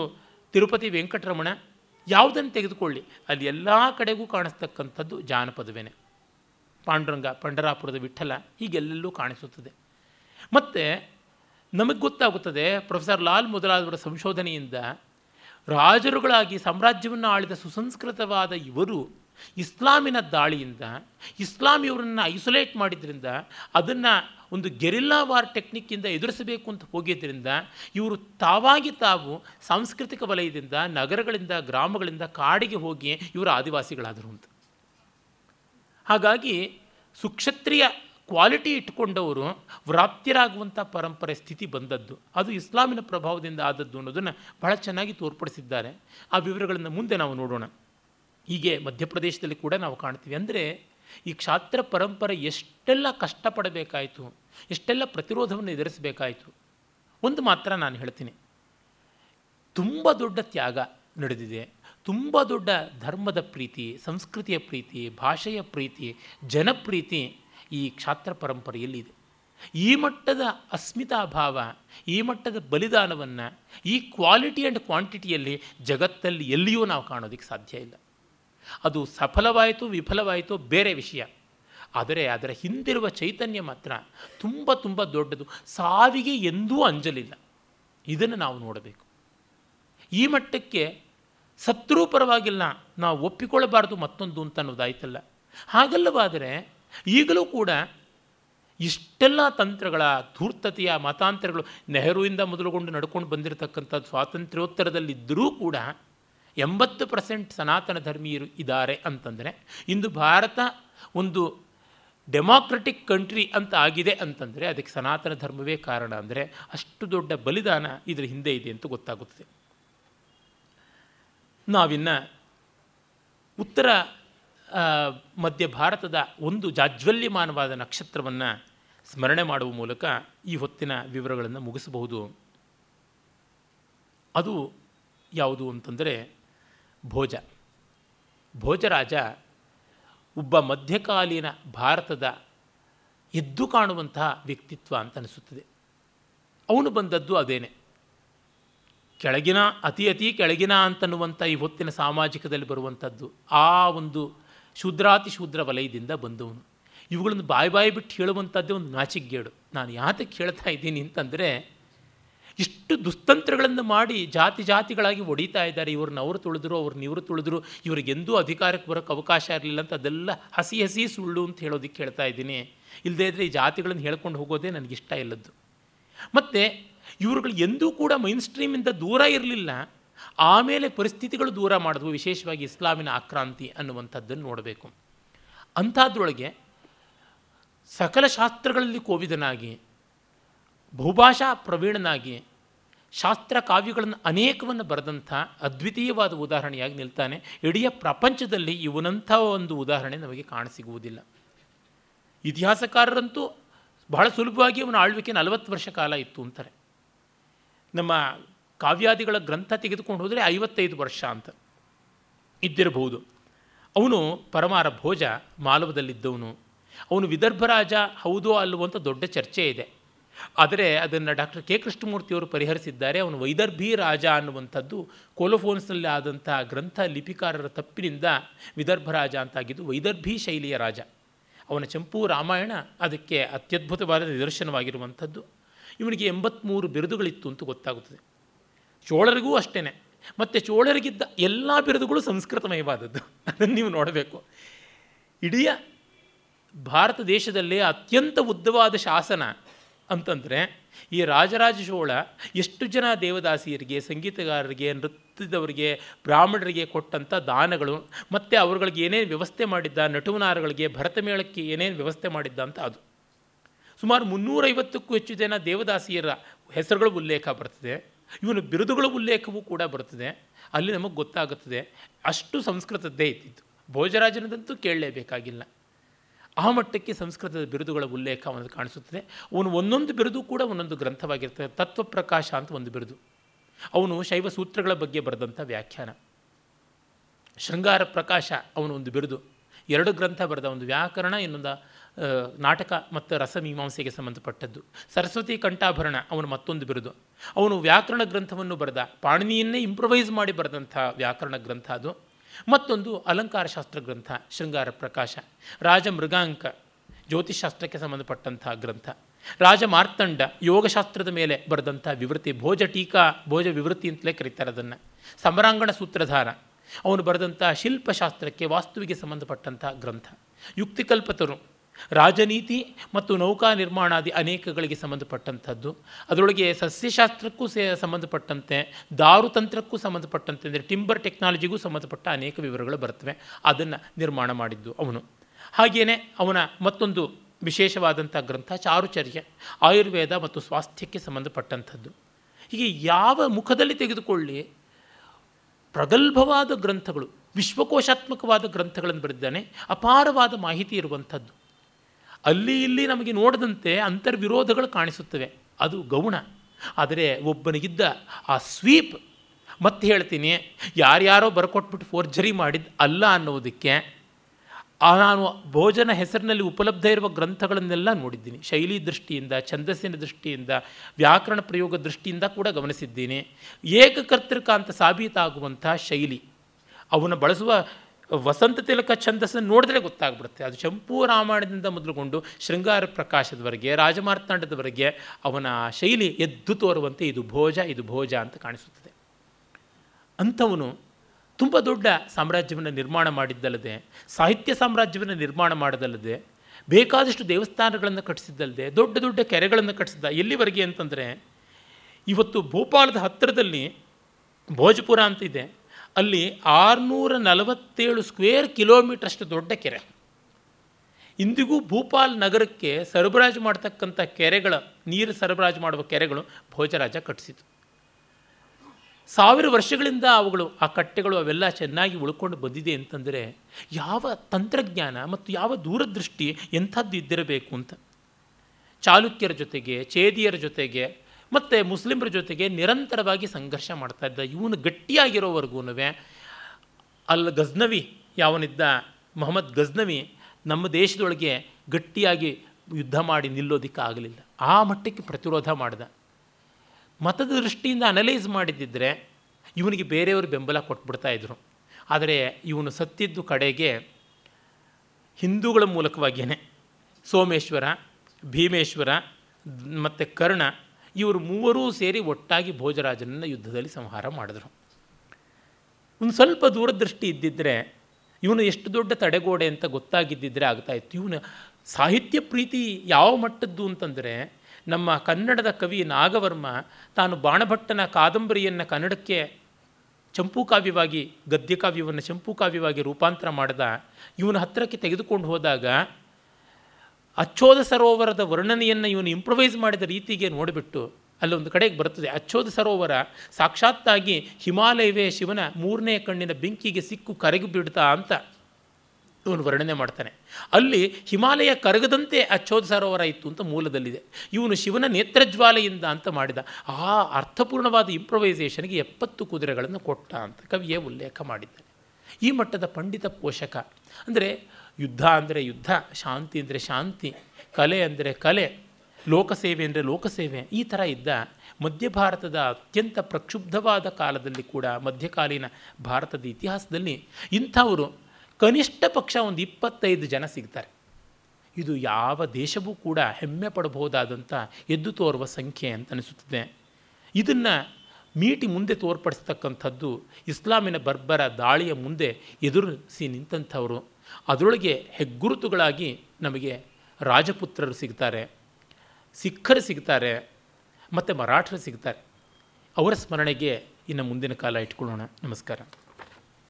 ತಿರುಪತಿ ವೆಂಕಟರಮಣ ಯಾವುದನ್ನು ತೆಗೆದುಕೊಳ್ಳಿ? ಅಲ್ಲಿ ಎಲ್ಲ ಕಡೆಗೂ ಕಾಣಿಸ್ತಕ್ಕಂಥದ್ದು ಜಾನಪದವೇನೆ. ಪಾಂಡುರಂಗ, ಪಂಡರಾಪುರದ ವಿಠಲ, ಹೀಗೆಲ್ಲೆಲ್ಲೂ ಕಾಣಿಸುತ್ತದೆ. ಮತ್ತು ನಮಗೆ ಗೊತ್ತಾಗುತ್ತದೆ, ಪ್ರೊಫೆಸರ್ ಲಾಲ್ ಮೊದಲಾದವರ ಸಂಶೋಧನೆಯಿಂದ ರಾಜರುಗಳಾಗಿ ಸಾಮ್ರಾಜ್ಯವನ್ನು ಆಳಿದ ಸುಸಂಸ್ಕೃತವಾದ ಇವರು ಇಸ್ಲಾಮಿನ ದಾಳಿಯಿಂದ ಇಸ್ಲಾಂ ಇವರನ್ನು ಐಸೋಲೇಟ್ ಮಾಡಿದ್ರಿಂದ, ಅದನ್ನು ಒಂದು ಗೆರಿಲ್ಲಾ ವಾರ್ ಟೆಕ್ನಿಕ್ಕಿಂದ ಎದುರಿಸಬೇಕು ಅಂತ ಹೋಗಿದ್ದರಿಂದ ಇವರು ತಾವಾಗಿ ತಾವು ಸಾಂಸ್ಕೃತಿಕ ವಲಯದಿಂದ, ನಗರಗಳಿಂದ, ಗ್ರಾಮಗಳಿಂದ ಕಾಡಿಗೆ ಹೋಗಿ ಇವರು ಆದಿವಾಸಿಗಳಾದರು ಅಂತ. ಹಾಗಾಗಿ ಸುಕ್ಷತ್ರಿಯ ಕ್ವಾಲಿಟಿ ಇಟ್ಕೊಂಡವರು ವ್ರಾಪ್ತಿರಾಗುವಂಥ ಪರಂಪರೆ ಸ್ಥಿತಿ ಬಂದದ್ದು. ಅದು ಇಸ್ಲಾಮಿನ ಪ್ರಭಾವದಿಂದ ಆದದ್ದು ಅನ್ನೋದನ್ನು ಬಹಳ ಚೆನ್ನಾಗಿ ತೋರ್ಪಡಿಸಿದ್ದಾರೆ. ಆ ವಿವರಗಳನ್ನು ಮುಂದೆ ನಾವು ನೋಡೋಣ. ಹೀಗೆ ಮಧ್ಯಪ್ರದೇಶದಲ್ಲಿ ಕೂಡ ನಾವು ಕಾಣ್ತೀವಿ. ಅಂದರೆ ಈ ಕ್ಷಾತ್ರ ಪರಂಪರೆ ಎಷ್ಟೆಲ್ಲ ಕಷ್ಟಪಡಬೇಕಾಯಿತು, ಎಷ್ಟೆಲ್ಲ ಪ್ರತಿರೋಧವನ್ನು ಎದುರಿಸಬೇಕಾಯಿತು. ಒಂದು ಮಾತ್ರ ನಾನು ಹೇಳ್ತೀನಿ. ತುಂಬ ದೊಡ್ಡ ತ್ಯಾಗ ನಡೆದಿದೆ. ತುಂಬ ದೊಡ್ಡ ಧರ್ಮದ ಪ್ರೀತಿ, ಸಂಸ್ಕೃತಿಯ ಪ್ರೀತಿ, ಭಾಷೆಯ ಪ್ರೀತಿ, ಜನಪ್ರೀತಿ ಈ ಕ್ಷಾತ್ರ ಪರಂಪರೆಯಲ್ಲಿ ಇದೆ ಈ ಮಟ್ಟದ ಅಸ್ಮಿತಾಭಾವ, ಈ ಮಟ್ಟದ ಬಲಿದಾನವನ್ನು, ಈ ಕ್ವಾಲಿಟಿ ಆ್ಯಂಡ್ ಕ್ವಾಂಟಿಟಿಯಲ್ಲಿ ಜಗತ್ತಲ್ಲಿ ಎಲ್ಲಿಯೂ ನಾವು ಕಾಣೋದಕ್ಕೆ ಸಾಧ್ಯ ಇಲ್ಲ. ಅದು ಸಫಲವಾಯಿತು, ವಿಫಲವಾಯಿತು, ಬೇರೆ ವಿಷಯ. ಆದರೆ ಅದರ ಹಿಂದಿರುವ ಚೈತನ್ಯ ಮಾತ್ರ ತುಂಬ ತುಂಬ ದೊಡ್ಡದು. ಸಾವಿಗೆ ಎಂದೂ ಅಂಜಲಿಲ್ಲ. ಇದನ್ನು ನಾವು ನೋಡಬೇಕು. ಈ ಮಟ್ಟಕ್ಕೆ ಸತ್ರೂ ಪರವಾಗಿಲ್ಲ ನಾವು ಒಪ್ಪಿಕೊಳ್ಳಬಾರ್ದು ಮತ್ತೊಂದು ಅಂತ ಅನ್ನೋದಾಯ್ತಲ್ಲ ಹಾಗಲ್ಲವಾದರೆ ಈಗಲೂ ಕೂಡ ಇಷ್ಟೆಲ್ಲ ತಂತ್ರಗಳ ಧೂರ್ತತೆಯ ಮತಾಂತರಗಳು ನೆಹರುವಿಂದ ಮೊದಲುಗೊಂಡು ನಡ್ಕೊಂಡು ಬಂದಿರತಕ್ಕಂಥ ಸ್ವಾತಂತ್ರ್ಯೋತ್ತರದಲ್ಲಿದ್ದರೂ ಕೂಡ ಎಂಬತ್ತು ಪರ್ಸೆಂಟ್ ಸನಾತನ ಧರ್ಮೀಯರು ಇದ್ದಾರೆ ಅಂತಂದರೆ ಇಂದು ಭಾರತ ಒಂದು ಡೆಮಾಕ್ರೆಟಿಕ್ ಕಂಟ್ರಿ ಅಂತ ಆಗಿದೆ ಅಂತಂದರೆ ಅದಕ್ಕೆ ಸನಾತನ ಧರ್ಮವೇ ಕಾರಣ ಅಂದರೆ ಅಷ್ಟು ದೊಡ್ಡ ಬಲಿದಾನ ಇದರ ಹಿಂದೆ ಇದೆ ಅಂತ ಗೊತ್ತಾಗುತ್ತದೆ. ನಾವಿನ್ನು ಉತ್ತರ ಮಧ್ಯ ಭಾರತದ ಒಂದು ಜಾಜ್ವಲ್ಯಮಾನವಾದ ನಕ್ಷತ್ರವನ್ನು ಸ್ಮರಣೆ ಮಾಡುವ ಮೂಲಕ ಈ ಹೊತ್ತಿನ ವಿವರಗಳನ್ನು ಮುಗಿಸಬಹುದು. ಅದು ಯಾವುದು ಅಂತಂದರೆ ಭೋಜ. ಭೋಜರಾಜ ಒಬ್ಬ ಮಧ್ಯಕಾಲೀನ ಭಾರತದ ಎದ್ದು ಕಾಣುವಂತಹ ವ್ಯಕ್ತಿತ್ವ ಅಂತ ಅನಿಸುತ್ತದೆ. ಅವನು ಬಂದದ್ದು ಅದೇನೆ. ಕೆಳಗಿನ, ಅತಿ ಅತಿ ಕೆಳಗಿನ ಅಂತನ್ನುವಂಥ ಈ ಹೊತ್ತಿನ ಸಾಮಾಜಿಕದಲ್ಲಿ ಬರುವಂಥದ್ದು ಆ ಒಂದು ಶೂದ್ರಾತಿ ಶೂದ್ರ ವಲಯದಿಂದ ಬಂದವನು. ಇವುಗಳನ್ನು ಬಾಯಿ ಬಾಯಿ ಬಿಟ್ಟು ಹೇಳುವಂಥದ್ದೇ ಒಂದು ನಾಚಿಗೇಡು ನಾನು ಯಾತಕ್ಕೆ ಹೇಳ್ತಾ ಇದ್ದೀನಿ ಅಂತಂದರೆ ಇಷ್ಟು ದುಸ್ತಂತ್ರಗಳನ್ನು ಮಾಡಿ ಜಾತಿ ಜಾತಿಗಳಾಗಿ ಒಡಿತಾ ಇದ್ದಾರೆ. ಇವ್ರನ್ನ ಅವರು ತುಳಿದ್ರು ಅವ್ರನ್ನ ಇವರು ತುಳಿದ್ರು ಇವ್ರಿಗೆಂದೂ ಅಧಿಕಾರಕ್ಕೆ ಬರೋಕ್ಕೆ ಅವಕಾಶ ಇರಲಿಲ್ಲ ಅಂತ ಅದೆಲ್ಲ ಹಸಿ ಹಸಿ ಸುಳ್ಳು ಅಂತ ಹೇಳೋದಕ್ಕೆ ಹೇಳ್ತಾ ಇದ್ದೀನಿ. ಇಲ್ಲದೇ ಇದ್ದರೆ ಈ ಜಾತಿಗಳನ್ನು ಹೇಳ್ಕೊಂಡು ಹೋಗೋದೇ ನನಗಿಷ್ಟ ಇಲ್ಲದ್ದು. ಮತ್ತು ಇವ್ರುಗಳು ಎಂದೂ ಕೂಡ ಮೈನ್ ಸ್ಟ್ರೀಮಿಂದ ದೂರ ಇರಲಿಲ್ಲ. ಆಮೇಲೆ ಪರಿಸ್ಥಿತಿಗಳು ದೂರ ಮಾಡಿದ್ವು, ವಿಶೇಷವಾಗಿ ಇಸ್ಲಾಮಿನ ಆಕ್ರಾಂತಿ ಅನ್ನುವಂಥದ್ದನ್ನು ನೋಡಬೇಕು. ಅಂಥದ್ರೊಳಗೆ ಸಕಲ ಶಾಸ್ತ್ರಗಳಲ್ಲಿ ಕೋವಿದನಾಗಿ, ಬಹುಭಾಷಾ ಪ್ರವೀಣನಾಗಿ ಶಾಸ್ತ್ರ ಕಾವ್ಯಗಳನ್ನು ಅನೇಕವನ್ನು ಬರೆದಂಥ ಅದ್ವಿತೀಯವಾದ ಉದಾಹರಣೆಯಾಗಿ ನಿಲ್ತಾನೆ. ಇಡೀ ಪ್ರಪಂಚದಲ್ಲಿ ಇವನಂಥ ಒಂದು ಉದಾಹರಣೆ ನಮಗೆ ಕಾಣಸಿಗುವುದಿಲ್ಲ. ಇತಿಹಾಸಕಾರರಂತೂ ಬಹಳ ಸುಲಭವಾಗಿ ಅವನ ಆಳ್ವಿಕೆ ನಲವತ್ತು ವರ್ಷ ಕಾಲ ಇತ್ತು ಅಂತಾರೆ. ನಮ್ಮ ಕಾವ್ಯಾದಿಗಳ ಗ್ರಂಥ ತೆಗೆದುಕೊಂಡು ಹೋದರೆ ಐವತ್ತೈದು ವರ್ಷ ಅಂತ. ಇದ್ದಿರಬಹುದು. ಅವನು ಪರಮಾರ ಭೋಜ ಮಾಲವದಲ್ಲಿದ್ದವನು. ಅವನು ವಿದರ್ಭ ರಾಜ ಹೌದೋ ಅಲ್ಲವೋ ಅಂತ ದೊಡ್ಡ ಚರ್ಚೆ ಇದೆ. ಆದರೆ ಅದನ್ನು ಡಾಕ್ಟರ್ ಕೆ ಕೃಷ್ಣಮೂರ್ತಿಯವರು ಪರಿಹರಿಸಿದ್ದಾರೆ. ಅವನು ವೈದರ್ಭಿ ರಾಜ ಅನ್ನುವಂಥದ್ದು ಕೋಲೋಫೋನ್ಸ್ನಲ್ಲಿ ಆದಂಥ ಗ್ರಂಥ ಲಿಪಿಕಾರರ ತಪ್ಪಿನಿಂದ ವಿದರ್ಭ ರಾಜ ಅಂತಾಗಿದ್ದು ವೈದರ್ಭಿ ಶೈಲಿಯ ರಾಜ. ಅವನ ಚಂಪು ರಾಮಾಯಣ ಅದಕ್ಕೆ ಅತ್ಯದ್ಭುತವಾದ ನಿದರ್ಶನವಾಗಿರುವಂಥದ್ದು. ಇವನಿಗೆ ಎಂಬತ್ತ್ಮೂರು ಬಿರುದುಗಳಿತ್ತು ಅಂತ ಗೊತ್ತಾಗುತ್ತದೆ. ಚೋಳರಿಗೂ ಅಷ್ಟೇ ಮತ್ತು ಚೋಳರಿಗಿದ್ದ ಎಲ್ಲ ಬಿರುದುಗಳು ಸಂಸ್ಕೃತಮಯವಾದದ್ದು. ಅದನ್ನು ನೀವು ನೋಡಬೇಕು. ಇಡೀ ಭಾರತ ದೇಶದಲ್ಲೇ ಅತ್ಯಂತ ಉದ್ದವಾದ ಶಾಸನ ಅಂತಂದರೆ ಈ ರಾಜರಾಜ ಚೋಳ ಎಷ್ಟು ಜನ ದೇವದಾಸಿಯರಿಗೆ, ಸಂಗೀತಗಾರರಿಗೆ, ನೃತ್ಯದವರಿಗೆ, ಬ್ರಾಹ್ಮಣರಿಗೆ ಕೊಟ್ಟಂಥ ದಾನಗಳು, ಮತ್ತು ಅವರುಗಳಿಗೆ ಏನೇನು ವ್ಯವಸ್ಥೆ ಮಾಡಿದ್ದ, ನಟುವನಾರಗಳಿಗೆ ಭರತಮೇಳಕ್ಕೆ ಏನೇನು ವ್ಯವಸ್ಥೆ ಮಾಡಿದ್ದ ಅಂತ ಅದು. ಸುಮಾರು ಮುನ್ನೂರೈವತ್ತಕ್ಕೂ ಹೆಚ್ಚು ಜನ ದೇವದಾಸಿಯರ ಹೆಸರುಗಳು ಉಲ್ಲೇಖ ಬರ್ತದೆ. ಇವನು ಬಿರುದುಗಳ ಉಲ್ಲೇಖವೂ ಕೂಡ ಬರ್ತದೆ. ಅಲ್ಲಿ ನಮಗೆ ಗೊತ್ತಾಗುತ್ತದೆ. ಅಷ್ಟು ಸಂಸ್ಕೃತದ್ದೇ ಇದ್ದಿತ್ತು ಭೋಜರಾಜನದಂತೂ ಕೇಳಲೇಬೇಕಾಗಿಲ್ಲ. ಆ ಮಟ್ಟಕ್ಕೆ ಸಂಸ್ಕೃತದ ಬಿರುದುಗಳ ಉಲ್ಲೇಖ ಅವನದು ಕಾಣಿಸುತ್ತದೆ. ಅವನು ಒಂದೊಂದು ಬಿರುದು ಕೂಡ ಒಂದೊಂದು ಗ್ರಂಥವಾಗಿರ್ತದೆ. ತತ್ವಪ್ರಕಾಶ ಅಂತ ಒಂದು ಬಿರುದು. ಅವನು ಶೈವ ಸೂತ್ರಗಳ ಬಗ್ಗೆ ಬರೆದಂಥ ವ್ಯಾಖ್ಯಾನ. ಶೃಂಗಾರ ಪ್ರಕಾಶ ಅವನು ಒಂದು ಬಿರುದು. ಎರಡು ಗ್ರಂಥ ಬರೆದ ಒಂದು ವ್ಯಾಕರಣ, ಇನ್ನೊಂದು ನಾಟಕ ಮತ್ತು ರಸಮೀಮಾಂಸೆಗೆ ಸಂಬಂಧಪಟ್ಟದ್ದು. ಸರಸ್ವತಿ ಕಂಠಾಭರಣ ಅವನು ಮತ್ತೊಂದು ಬಿರುದು. ಅವನು ವ್ಯಾಕರಣ ಗ್ರಂಥವನ್ನು ಬರೆದ. ಪಾಣಿನಿಯನ್ನೇ ಇಂಪ್ರೊವೈಸ್ ಮಾಡಿ ಬರೆದಂಥ ವ್ಯಾಕರಣ ಗ್ರಂಥ ಅದು. ಮತ್ತೊಂದು ಅಲಂಕಾರ ಶಾಸ್ತ್ರ ಗ್ರಂಥ, ಶೃಂಗಾರ ಪ್ರಕಾಶ ರಾಜ ಮೃಗಾಂಕ ಜ್ಯೋತಿಷಾಸ್ತ್ರಕ್ಕೆ ಸಂಬಂಧಪಟ್ಟಂಥ ಗ್ರಂಥ. ರಾಜ ಮಾರ್ತಂಡ ಯೋಗಶಾಸ್ತ್ರದ ಮೇಲೆ ಬರೆದಂಥ ವಿವೃತ್ತಿ ಭೋಜ ಟೀಕಾ, ಭೋಜ ವಿವೃತ್ತಿ ಅಂತಲೇ ಕರೀತಾರೆ ಅದನ್ನು. ಸಮರಾಂಗಣ ಸೂತ್ರಧಾರ, ಅವನು ಬರೆದಂಥ ಶಿಲ್ಪಶಾಸ್ತ್ರಕ್ಕೆ ವಾಸ್ತುವಿಗೆ ಸಂಬಂಧಪಟ್ಟಂಥ ಗ್ರಂಥ. ಯುಕ್ತಿಕಲ್ಪತರು ರಾಜನೀತಿ ಮತ್ತು ನೌಕಾ ನಿರ್ಮಾಣಾದಿ ಅನೇಕಗಳಿಗೆ ಸಂಬಂಧಪಟ್ಟಂಥದ್ದು. ಅದರೊಳಗೆ ಸಸ್ಯಶಾಸ್ತ್ರಕ್ಕೂ ಸೇ ಸಂಬಂಧಪಟ್ಟಂತೆ, ದಾರುತಂತ್ರಕ್ಕೂ ಸಂಬಂಧಪಟ್ಟಂತೆ ಅಂದರೆ ಟಿಂಬರ್ ಟೆಕ್ನಾಲಜಿಗೂ ಸಂಬಂಧಪಟ್ಟ ಅನೇಕ ವಿವರಗಳು ಬರ್ತವೆ ಅದನ್ನು ನಿರ್ಮಾಣ ಮಾಡಿದ್ದು ಅವನು. ಹಾಗೆಯೇ ಅವನ ಮತ್ತೊಂದು ವಿಶೇಷವಾದಂಥ ಗ್ರಂಥ ಚಾರುಚರ್ಯ, ಆಯುರ್ವೇದ ಮತ್ತು ಸ್ವಾಸ್ಥ್ಯಕ್ಕೆ ಸಂಬಂಧಪಟ್ಟಂಥದ್ದು. ಹೀಗೆ ಯಾವ ಮುಖದಲ್ಲಿ ತೆಗೆದುಕೊಳ್ಳಿ, ಪ್ರಗಲ್ಭವಾದ ಗ್ರಂಥಗಳು, ವಿಶ್ವಕೋಶಾತ್ಮಕವಾದ ಗ್ರಂಥಗಳನ್ನು ಬರೆದಿದ್ದಾನೆ, ಅಪಾರವಾದ ಮಾಹಿತಿ ಇರುವಂಥದ್ದು. ಅಲ್ಲಿ ಇಲ್ಲಿ ನಮಗೆ ನೋಡದಂತೆ ಅಂತರ್ವಿರೋಧಗಳು ಕಾಣಿಸುತ್ತವೆ. ಅದು ಗೌಣ. ಆದರೆ ಒಬ್ಬನಿಗಿದ್ದ ಆ ಸ್ವೀಪ್, ಮತ್ತೆ ಹೇಳ್ತೀನಿ, ಯಾರ್ಯಾರೋ ಬರ್ಕೊಟ್ಬಿಟ್ಟು ಫೋರ್ಜರಿ ಮಾಡಿದ್ದು ಅಲ್ಲ ಅನ್ನೋದಕ್ಕೆ ನಾನು ಭೋಜನ ಹೆಸರಿನಲ್ಲಿ ಉಪಲಬ್ಧ ಇರುವ ಗ್ರಂಥಗಳನ್ನೆಲ್ಲ ನೋಡಿದ್ದೀನಿ. ಶೈಲಿ ದೃಷ್ಟಿಯಿಂದ, ಛಂದಸ್ಸಿನ ದೃಷ್ಟಿಯಿಂದ, ವ್ಯಾಕರಣ ಪ್ರಯೋಗ ದೃಷ್ಟಿಯಿಂದ ಕೂಡ ಗಮನಿಸಿದ್ದೀನಿ. ಏಕಕರ್ತೃಕ ಅಂತ ಸಾಬೀತಾಗುವಂಥ ಶೈಲಿ. ಅವನ ಬಳಸುವ ವಸಂತ ತಿಲಕ ಛಂದಸ್ಸನ್ನು ನೋಡಿದ್ರೆ ಗೊತ್ತಾಗ್ಬಿಡುತ್ತೆ. ಅದು ಚಂಪೂ ರಾಮಾಯಣದಿಂದ ಮೊದಲುಗೊಂಡು ಶೃಂಗಾರ ಪ್ರಕಾಶದವರೆಗೆ, ರಾಜಮಾರ್ತಾಂಡದವರೆಗೆ ಅವನ ಶೈಲಿ ಎದ್ದು ತೋರುವಂತೆ ಇದು ಭೋಜ ಇದು ಭೋಜ ಅಂತ ಕಾಣಿಸುತ್ತದೆ. ಅಂಥವನು ತುಂಬ ದೊಡ್ಡ ಸಾಮ್ರಾಜ್ಯವನ್ನು ನಿರ್ಮಾಣ ಮಾಡಿದ್ದಲ್ಲದೆ, ಸಾಹಿತ್ಯ ಸಾಮ್ರಾಜ್ಯವನ್ನು ನಿರ್ಮಾಣ ಮಾಡದಲ್ಲದೆ, ಬೇಕಾದಷ್ಟು ದೇವಸ್ಥಾನಗಳನ್ನು ಕಟ್ಟಿಸಿದ್ದಲ್ಲದೆ, ದೊಡ್ಡ ದೊಡ್ಡ ಕೆರೆಗಳನ್ನು ಕಟ್ಟಿಸಿದ್ದ. ಎಲ್ಲಿವರೆಗೆ ಅಂತಂದರೆ, ಇವತ್ತು ಭೋಪಾಲದ ಹತ್ತಿರದಲ್ಲಿ ಭೋಜಪುರ ಅಂತ ಇದೆ. ಅಲ್ಲಿ ಆರುನೂರ ನಲವತ್ತೇಳು ಸ್ಕ್ವೇರ್ ಕಿಲೋಮೀಟ್ರಷ್ಟು ದೊಡ್ಡ ಕೆರೆ. ಇಂದಿಗೂ ಭೂಪಾಲ್ ನಗರಕ್ಕೆ ಸರಬರಾಜು ಮಾಡ್ತಕ್ಕಂಥ ಕೆರೆಗಳ, ನೀರು ಸರಬರಾಜು ಮಾಡುವ ಕೆರೆಗಳು ಭೋಜರಾಜ ಕಟ್ಟಿಸಿತು ಸಾವಿರ ವರ್ಷಗಳಿಂದ ಅವುಗಳು, ಆ ಕಟ್ಟೆಗಳು ಅವೆಲ್ಲ ಚೆನ್ನಾಗಿ ಉಳ್ಕೊಂಡು ಬಂದಿದೆ ಅಂತಂದರೆ ಯಾವ ತಂತ್ರಜ್ಞಾನ ಮತ್ತು ಯಾವ ದೂರದೃಷ್ಟಿ ಎಂಥದ್ದು ಇದ್ದಿರಬೇಕು ಅಂತ. ಚಾಲುಕ್ಯರ ಜೊತೆಗೆ ಚೇದಿಯರ ಜೊತೆಗೆ ಮತ್ತು ಮುಸ್ಲಿಮರ ಜೊತೆಗೆ ನಿರಂತರವಾಗಿ ಸಂಘರ್ಷ ಮಾಡ್ತಾ ಇದ್ದ. ಇವನು ಗಟ್ಟಿಯಾಗಿರೋವರೆಗೂ ಅಲ್ ಗಜ್ನವಿ ಯಾವನಿದ್ದ? ಮೊಹಮ್ಮದ್ ಗಜ್ನವಿ ನಮ್ಮ ದೇಶದೊಳಗೆ ಗಟ್ಟಿಯಾಗಿ ಯುದ್ಧ ಮಾಡಿ ನಿಲ್ಲೋದಕ್ಕೆ ಆಗಲಿಲ್ಲ. ಆ ಮಟ್ಟಕ್ಕೆ ಪ್ರತಿರೋಧ ಮಾಡಿದ. ಮತದ ದೃಷ್ಟಿಯಿಂದ ಅನಲೈಸ್ ಮಾಡಿದ್ದಿದ್ರೆ ಇವನಿಗೆ ಬೇರೆಯವರು ಬೆಂಬಲ ಕೊಟ್ಬಿಡ್ತಾ ಇದ್ರು. ಆದರೆ ಇವನು ಸತ್ತಿದ್ದು ಕಡೆಗೆ ಹಿಂದೂಗಳ ಮೂಲಕವಾಗಿಯೇ ಸೋಮೇಶ್ವರ, ಭೀಮೇಶ್ವರ, ಮತ್ತು ಕರ್ಣ ಇವರು ಮೂವರೂ ಸೇರಿ ಒಟ್ಟಾಗಿ ಭೋಜರಾಜನನ್ನು ಯುದ್ಧದಲ್ಲಿ ಸಂಹಾರ ಮಾಡಿದ್ರು. ಒಂದು ಸ್ವಲ್ಪ ದೂರದೃಷ್ಟಿ ಇದ್ದಿದ್ದರೆ ಇವನು ಎಷ್ಟು ದೊಡ್ಡ ತಡೆಗೋಡೆ ಅಂತ ಗೊತ್ತಾಗಿದ್ದಿದ್ರೆ ಆಗ್ತಾಯಿತ್ತು ಇವನು ಸಾಹಿತ್ಯ ಪ್ರೀತಿ ಯಾವ ಮಟ್ಟದ್ದು ಅಂತಂದರೆ, ನಮ್ಮ ಕನ್ನಡದ ಕವಿ ನಾಗವರ್ಮ ತಾನು ಬಾಣಭಟ್ಟನ ಕಾದಂಬರಿಯನ್ನು ಕನ್ನಡಕ್ಕೆ ಚಂಪು ಕಾವ್ಯವಾಗಿ ಗದ್ಯ ಕಾವ್ಯವನ್ನು ಚಂಪೂ ಕಾವ್ಯವಾಗಿ ರೂಪಾಂತರ ಮಾಡಿದ, ಇವನ ಹತ್ತಿರಕ್ಕೆ ತೆಗೆದುಕೊಂಡು ಹೋದಾಗ ಅಚ್ಚೋದ ಸರೋವರದ ವರ್ಣನೆಯನ್ನು ಇವನು ಇಂಪ್ರೊವೈಸ್ ಮಾಡಿದ ರೀತಿಗೆ ನೋಡಿಬಿಟ್ಟು ಅಲ್ಲೊಂದು ಕಡೆಗೆ ಬರ್ತದೆ. ಅಚ್ಚೋದ ಸರೋವರ ಸಾಕ್ಷಾತ್ತಾಗಿ ಹಿಮಾಲಯವೇ ಶಿವನ ಮೂರನೇ ಕಣ್ಣಿನ ಬೆಂಕಿಗೆ ಸಿಕ್ಕು ಕರಗಿ ಬಿಡ್ತಾ ಅಂತ ಇವನು ವರ್ಣನೆ ಮಾಡ್ತಾನೆ. ಅಲ್ಲಿ ಹಿಮಾಲಯ ಕರಗದಂತೆ ಅಚ್ಚೋದ ಸರೋವರ ಇತ್ತು ಅಂತ ಮೂಲದಲ್ಲಿದೆ. ಇವನು ಶಿವನ ನೇತ್ರಜ್ವಾಲೆಯಿಂದ ಅಂತ ಮಾಡಿದ. ಆ ಅರ್ಥಪೂರ್ಣವಾದ ಇಂಪ್ರೊವೈಸೇಷನ್ಗೆ ಎಪ್ಪತ್ತು ಕುದುರೆಗಳನ್ನು ಕೊಟ್ಟ ಅಂತ ಕವಿಯೇ ಉಲ್ಲೇಖ ಮಾಡಿದ್ದಾನೆ. ಈ ಮಟ್ಟದ ಪಂಡಿತ ಪೋಷಕ ಅಂದರೆ ಯುದ್ಧ ಅಂದರೆ ಯುದ್ಧ, ಶಾಂತಿ ಅಂದರೆ ಶಾಂತಿ, ಕಲೆ ಅಂದರೆ ಕಲೆ, ಲೋಕಸೇವೆ ಅಂದರೆ ಲೋಕಸೇವೆ, ಈ ಥರ ಇದ್ದ ಮಧ್ಯ ಭಾರತದ ಅತ್ಯಂತ ಪ್ರಕ್ಷುಬ್ಧವಾದ ಕಾಲದಲ್ಲಿ ಕೂಡ ಮಧ್ಯಕಾಲೀನ ಭಾರತದ ಇತಿಹಾಸದಲ್ಲಿ ಇಂಥವರು ಕನಿಷ್ಠ ಪಕ್ಷ ಒಂದು ಇಪ್ಪತ್ತೈದು ಜನ ಸಿಗ್ತಾರೆ. ಇದು ಯಾವ ದೇಶವೂ ಕೂಡ ಹೆಮ್ಮೆ ಪಡಬಹುದಾದಂಥ ಎದ್ದು ತೋರುವ ಸಂಖ್ಯೆ ಅಂತ ಅನಿಸುತ್ತದೆ. ಇದನ್ನು ಮೀಟಿ ಮುಂದೆ ತೋರ್ಪಡಿಸ್ತಕ್ಕಂಥದ್ದು ಇಸ್ಲಾಮಿನ ಬರ್ಬರ ದಾಳಿಯ ಮುಂದೆ ಎದುರಿಸಿ ನಿಂತಂಥವರು. ಅದರೊಳಗೆ ಹೆಗ್ಗುರುತುಗಳಾಗಿ ನಮಗೆ ರಾಜಪುತ್ರರು ಸಿಗ್ತಾರೆ, ಸಿಖ್ಖರು ಸಿಗ್ತಾರೆ, ಮತ್ತು ಮರಾಠರು ಸಿಗ್ತಾರೆ. ಅವರ ಸ್ಮರಣೆಗೆ ಇನ್ನು ಮುಂದಿನ ಕಾಲ ಇಟ್ಕೊಳ್ಳೋಣ. ನಮಸ್ಕಾರ.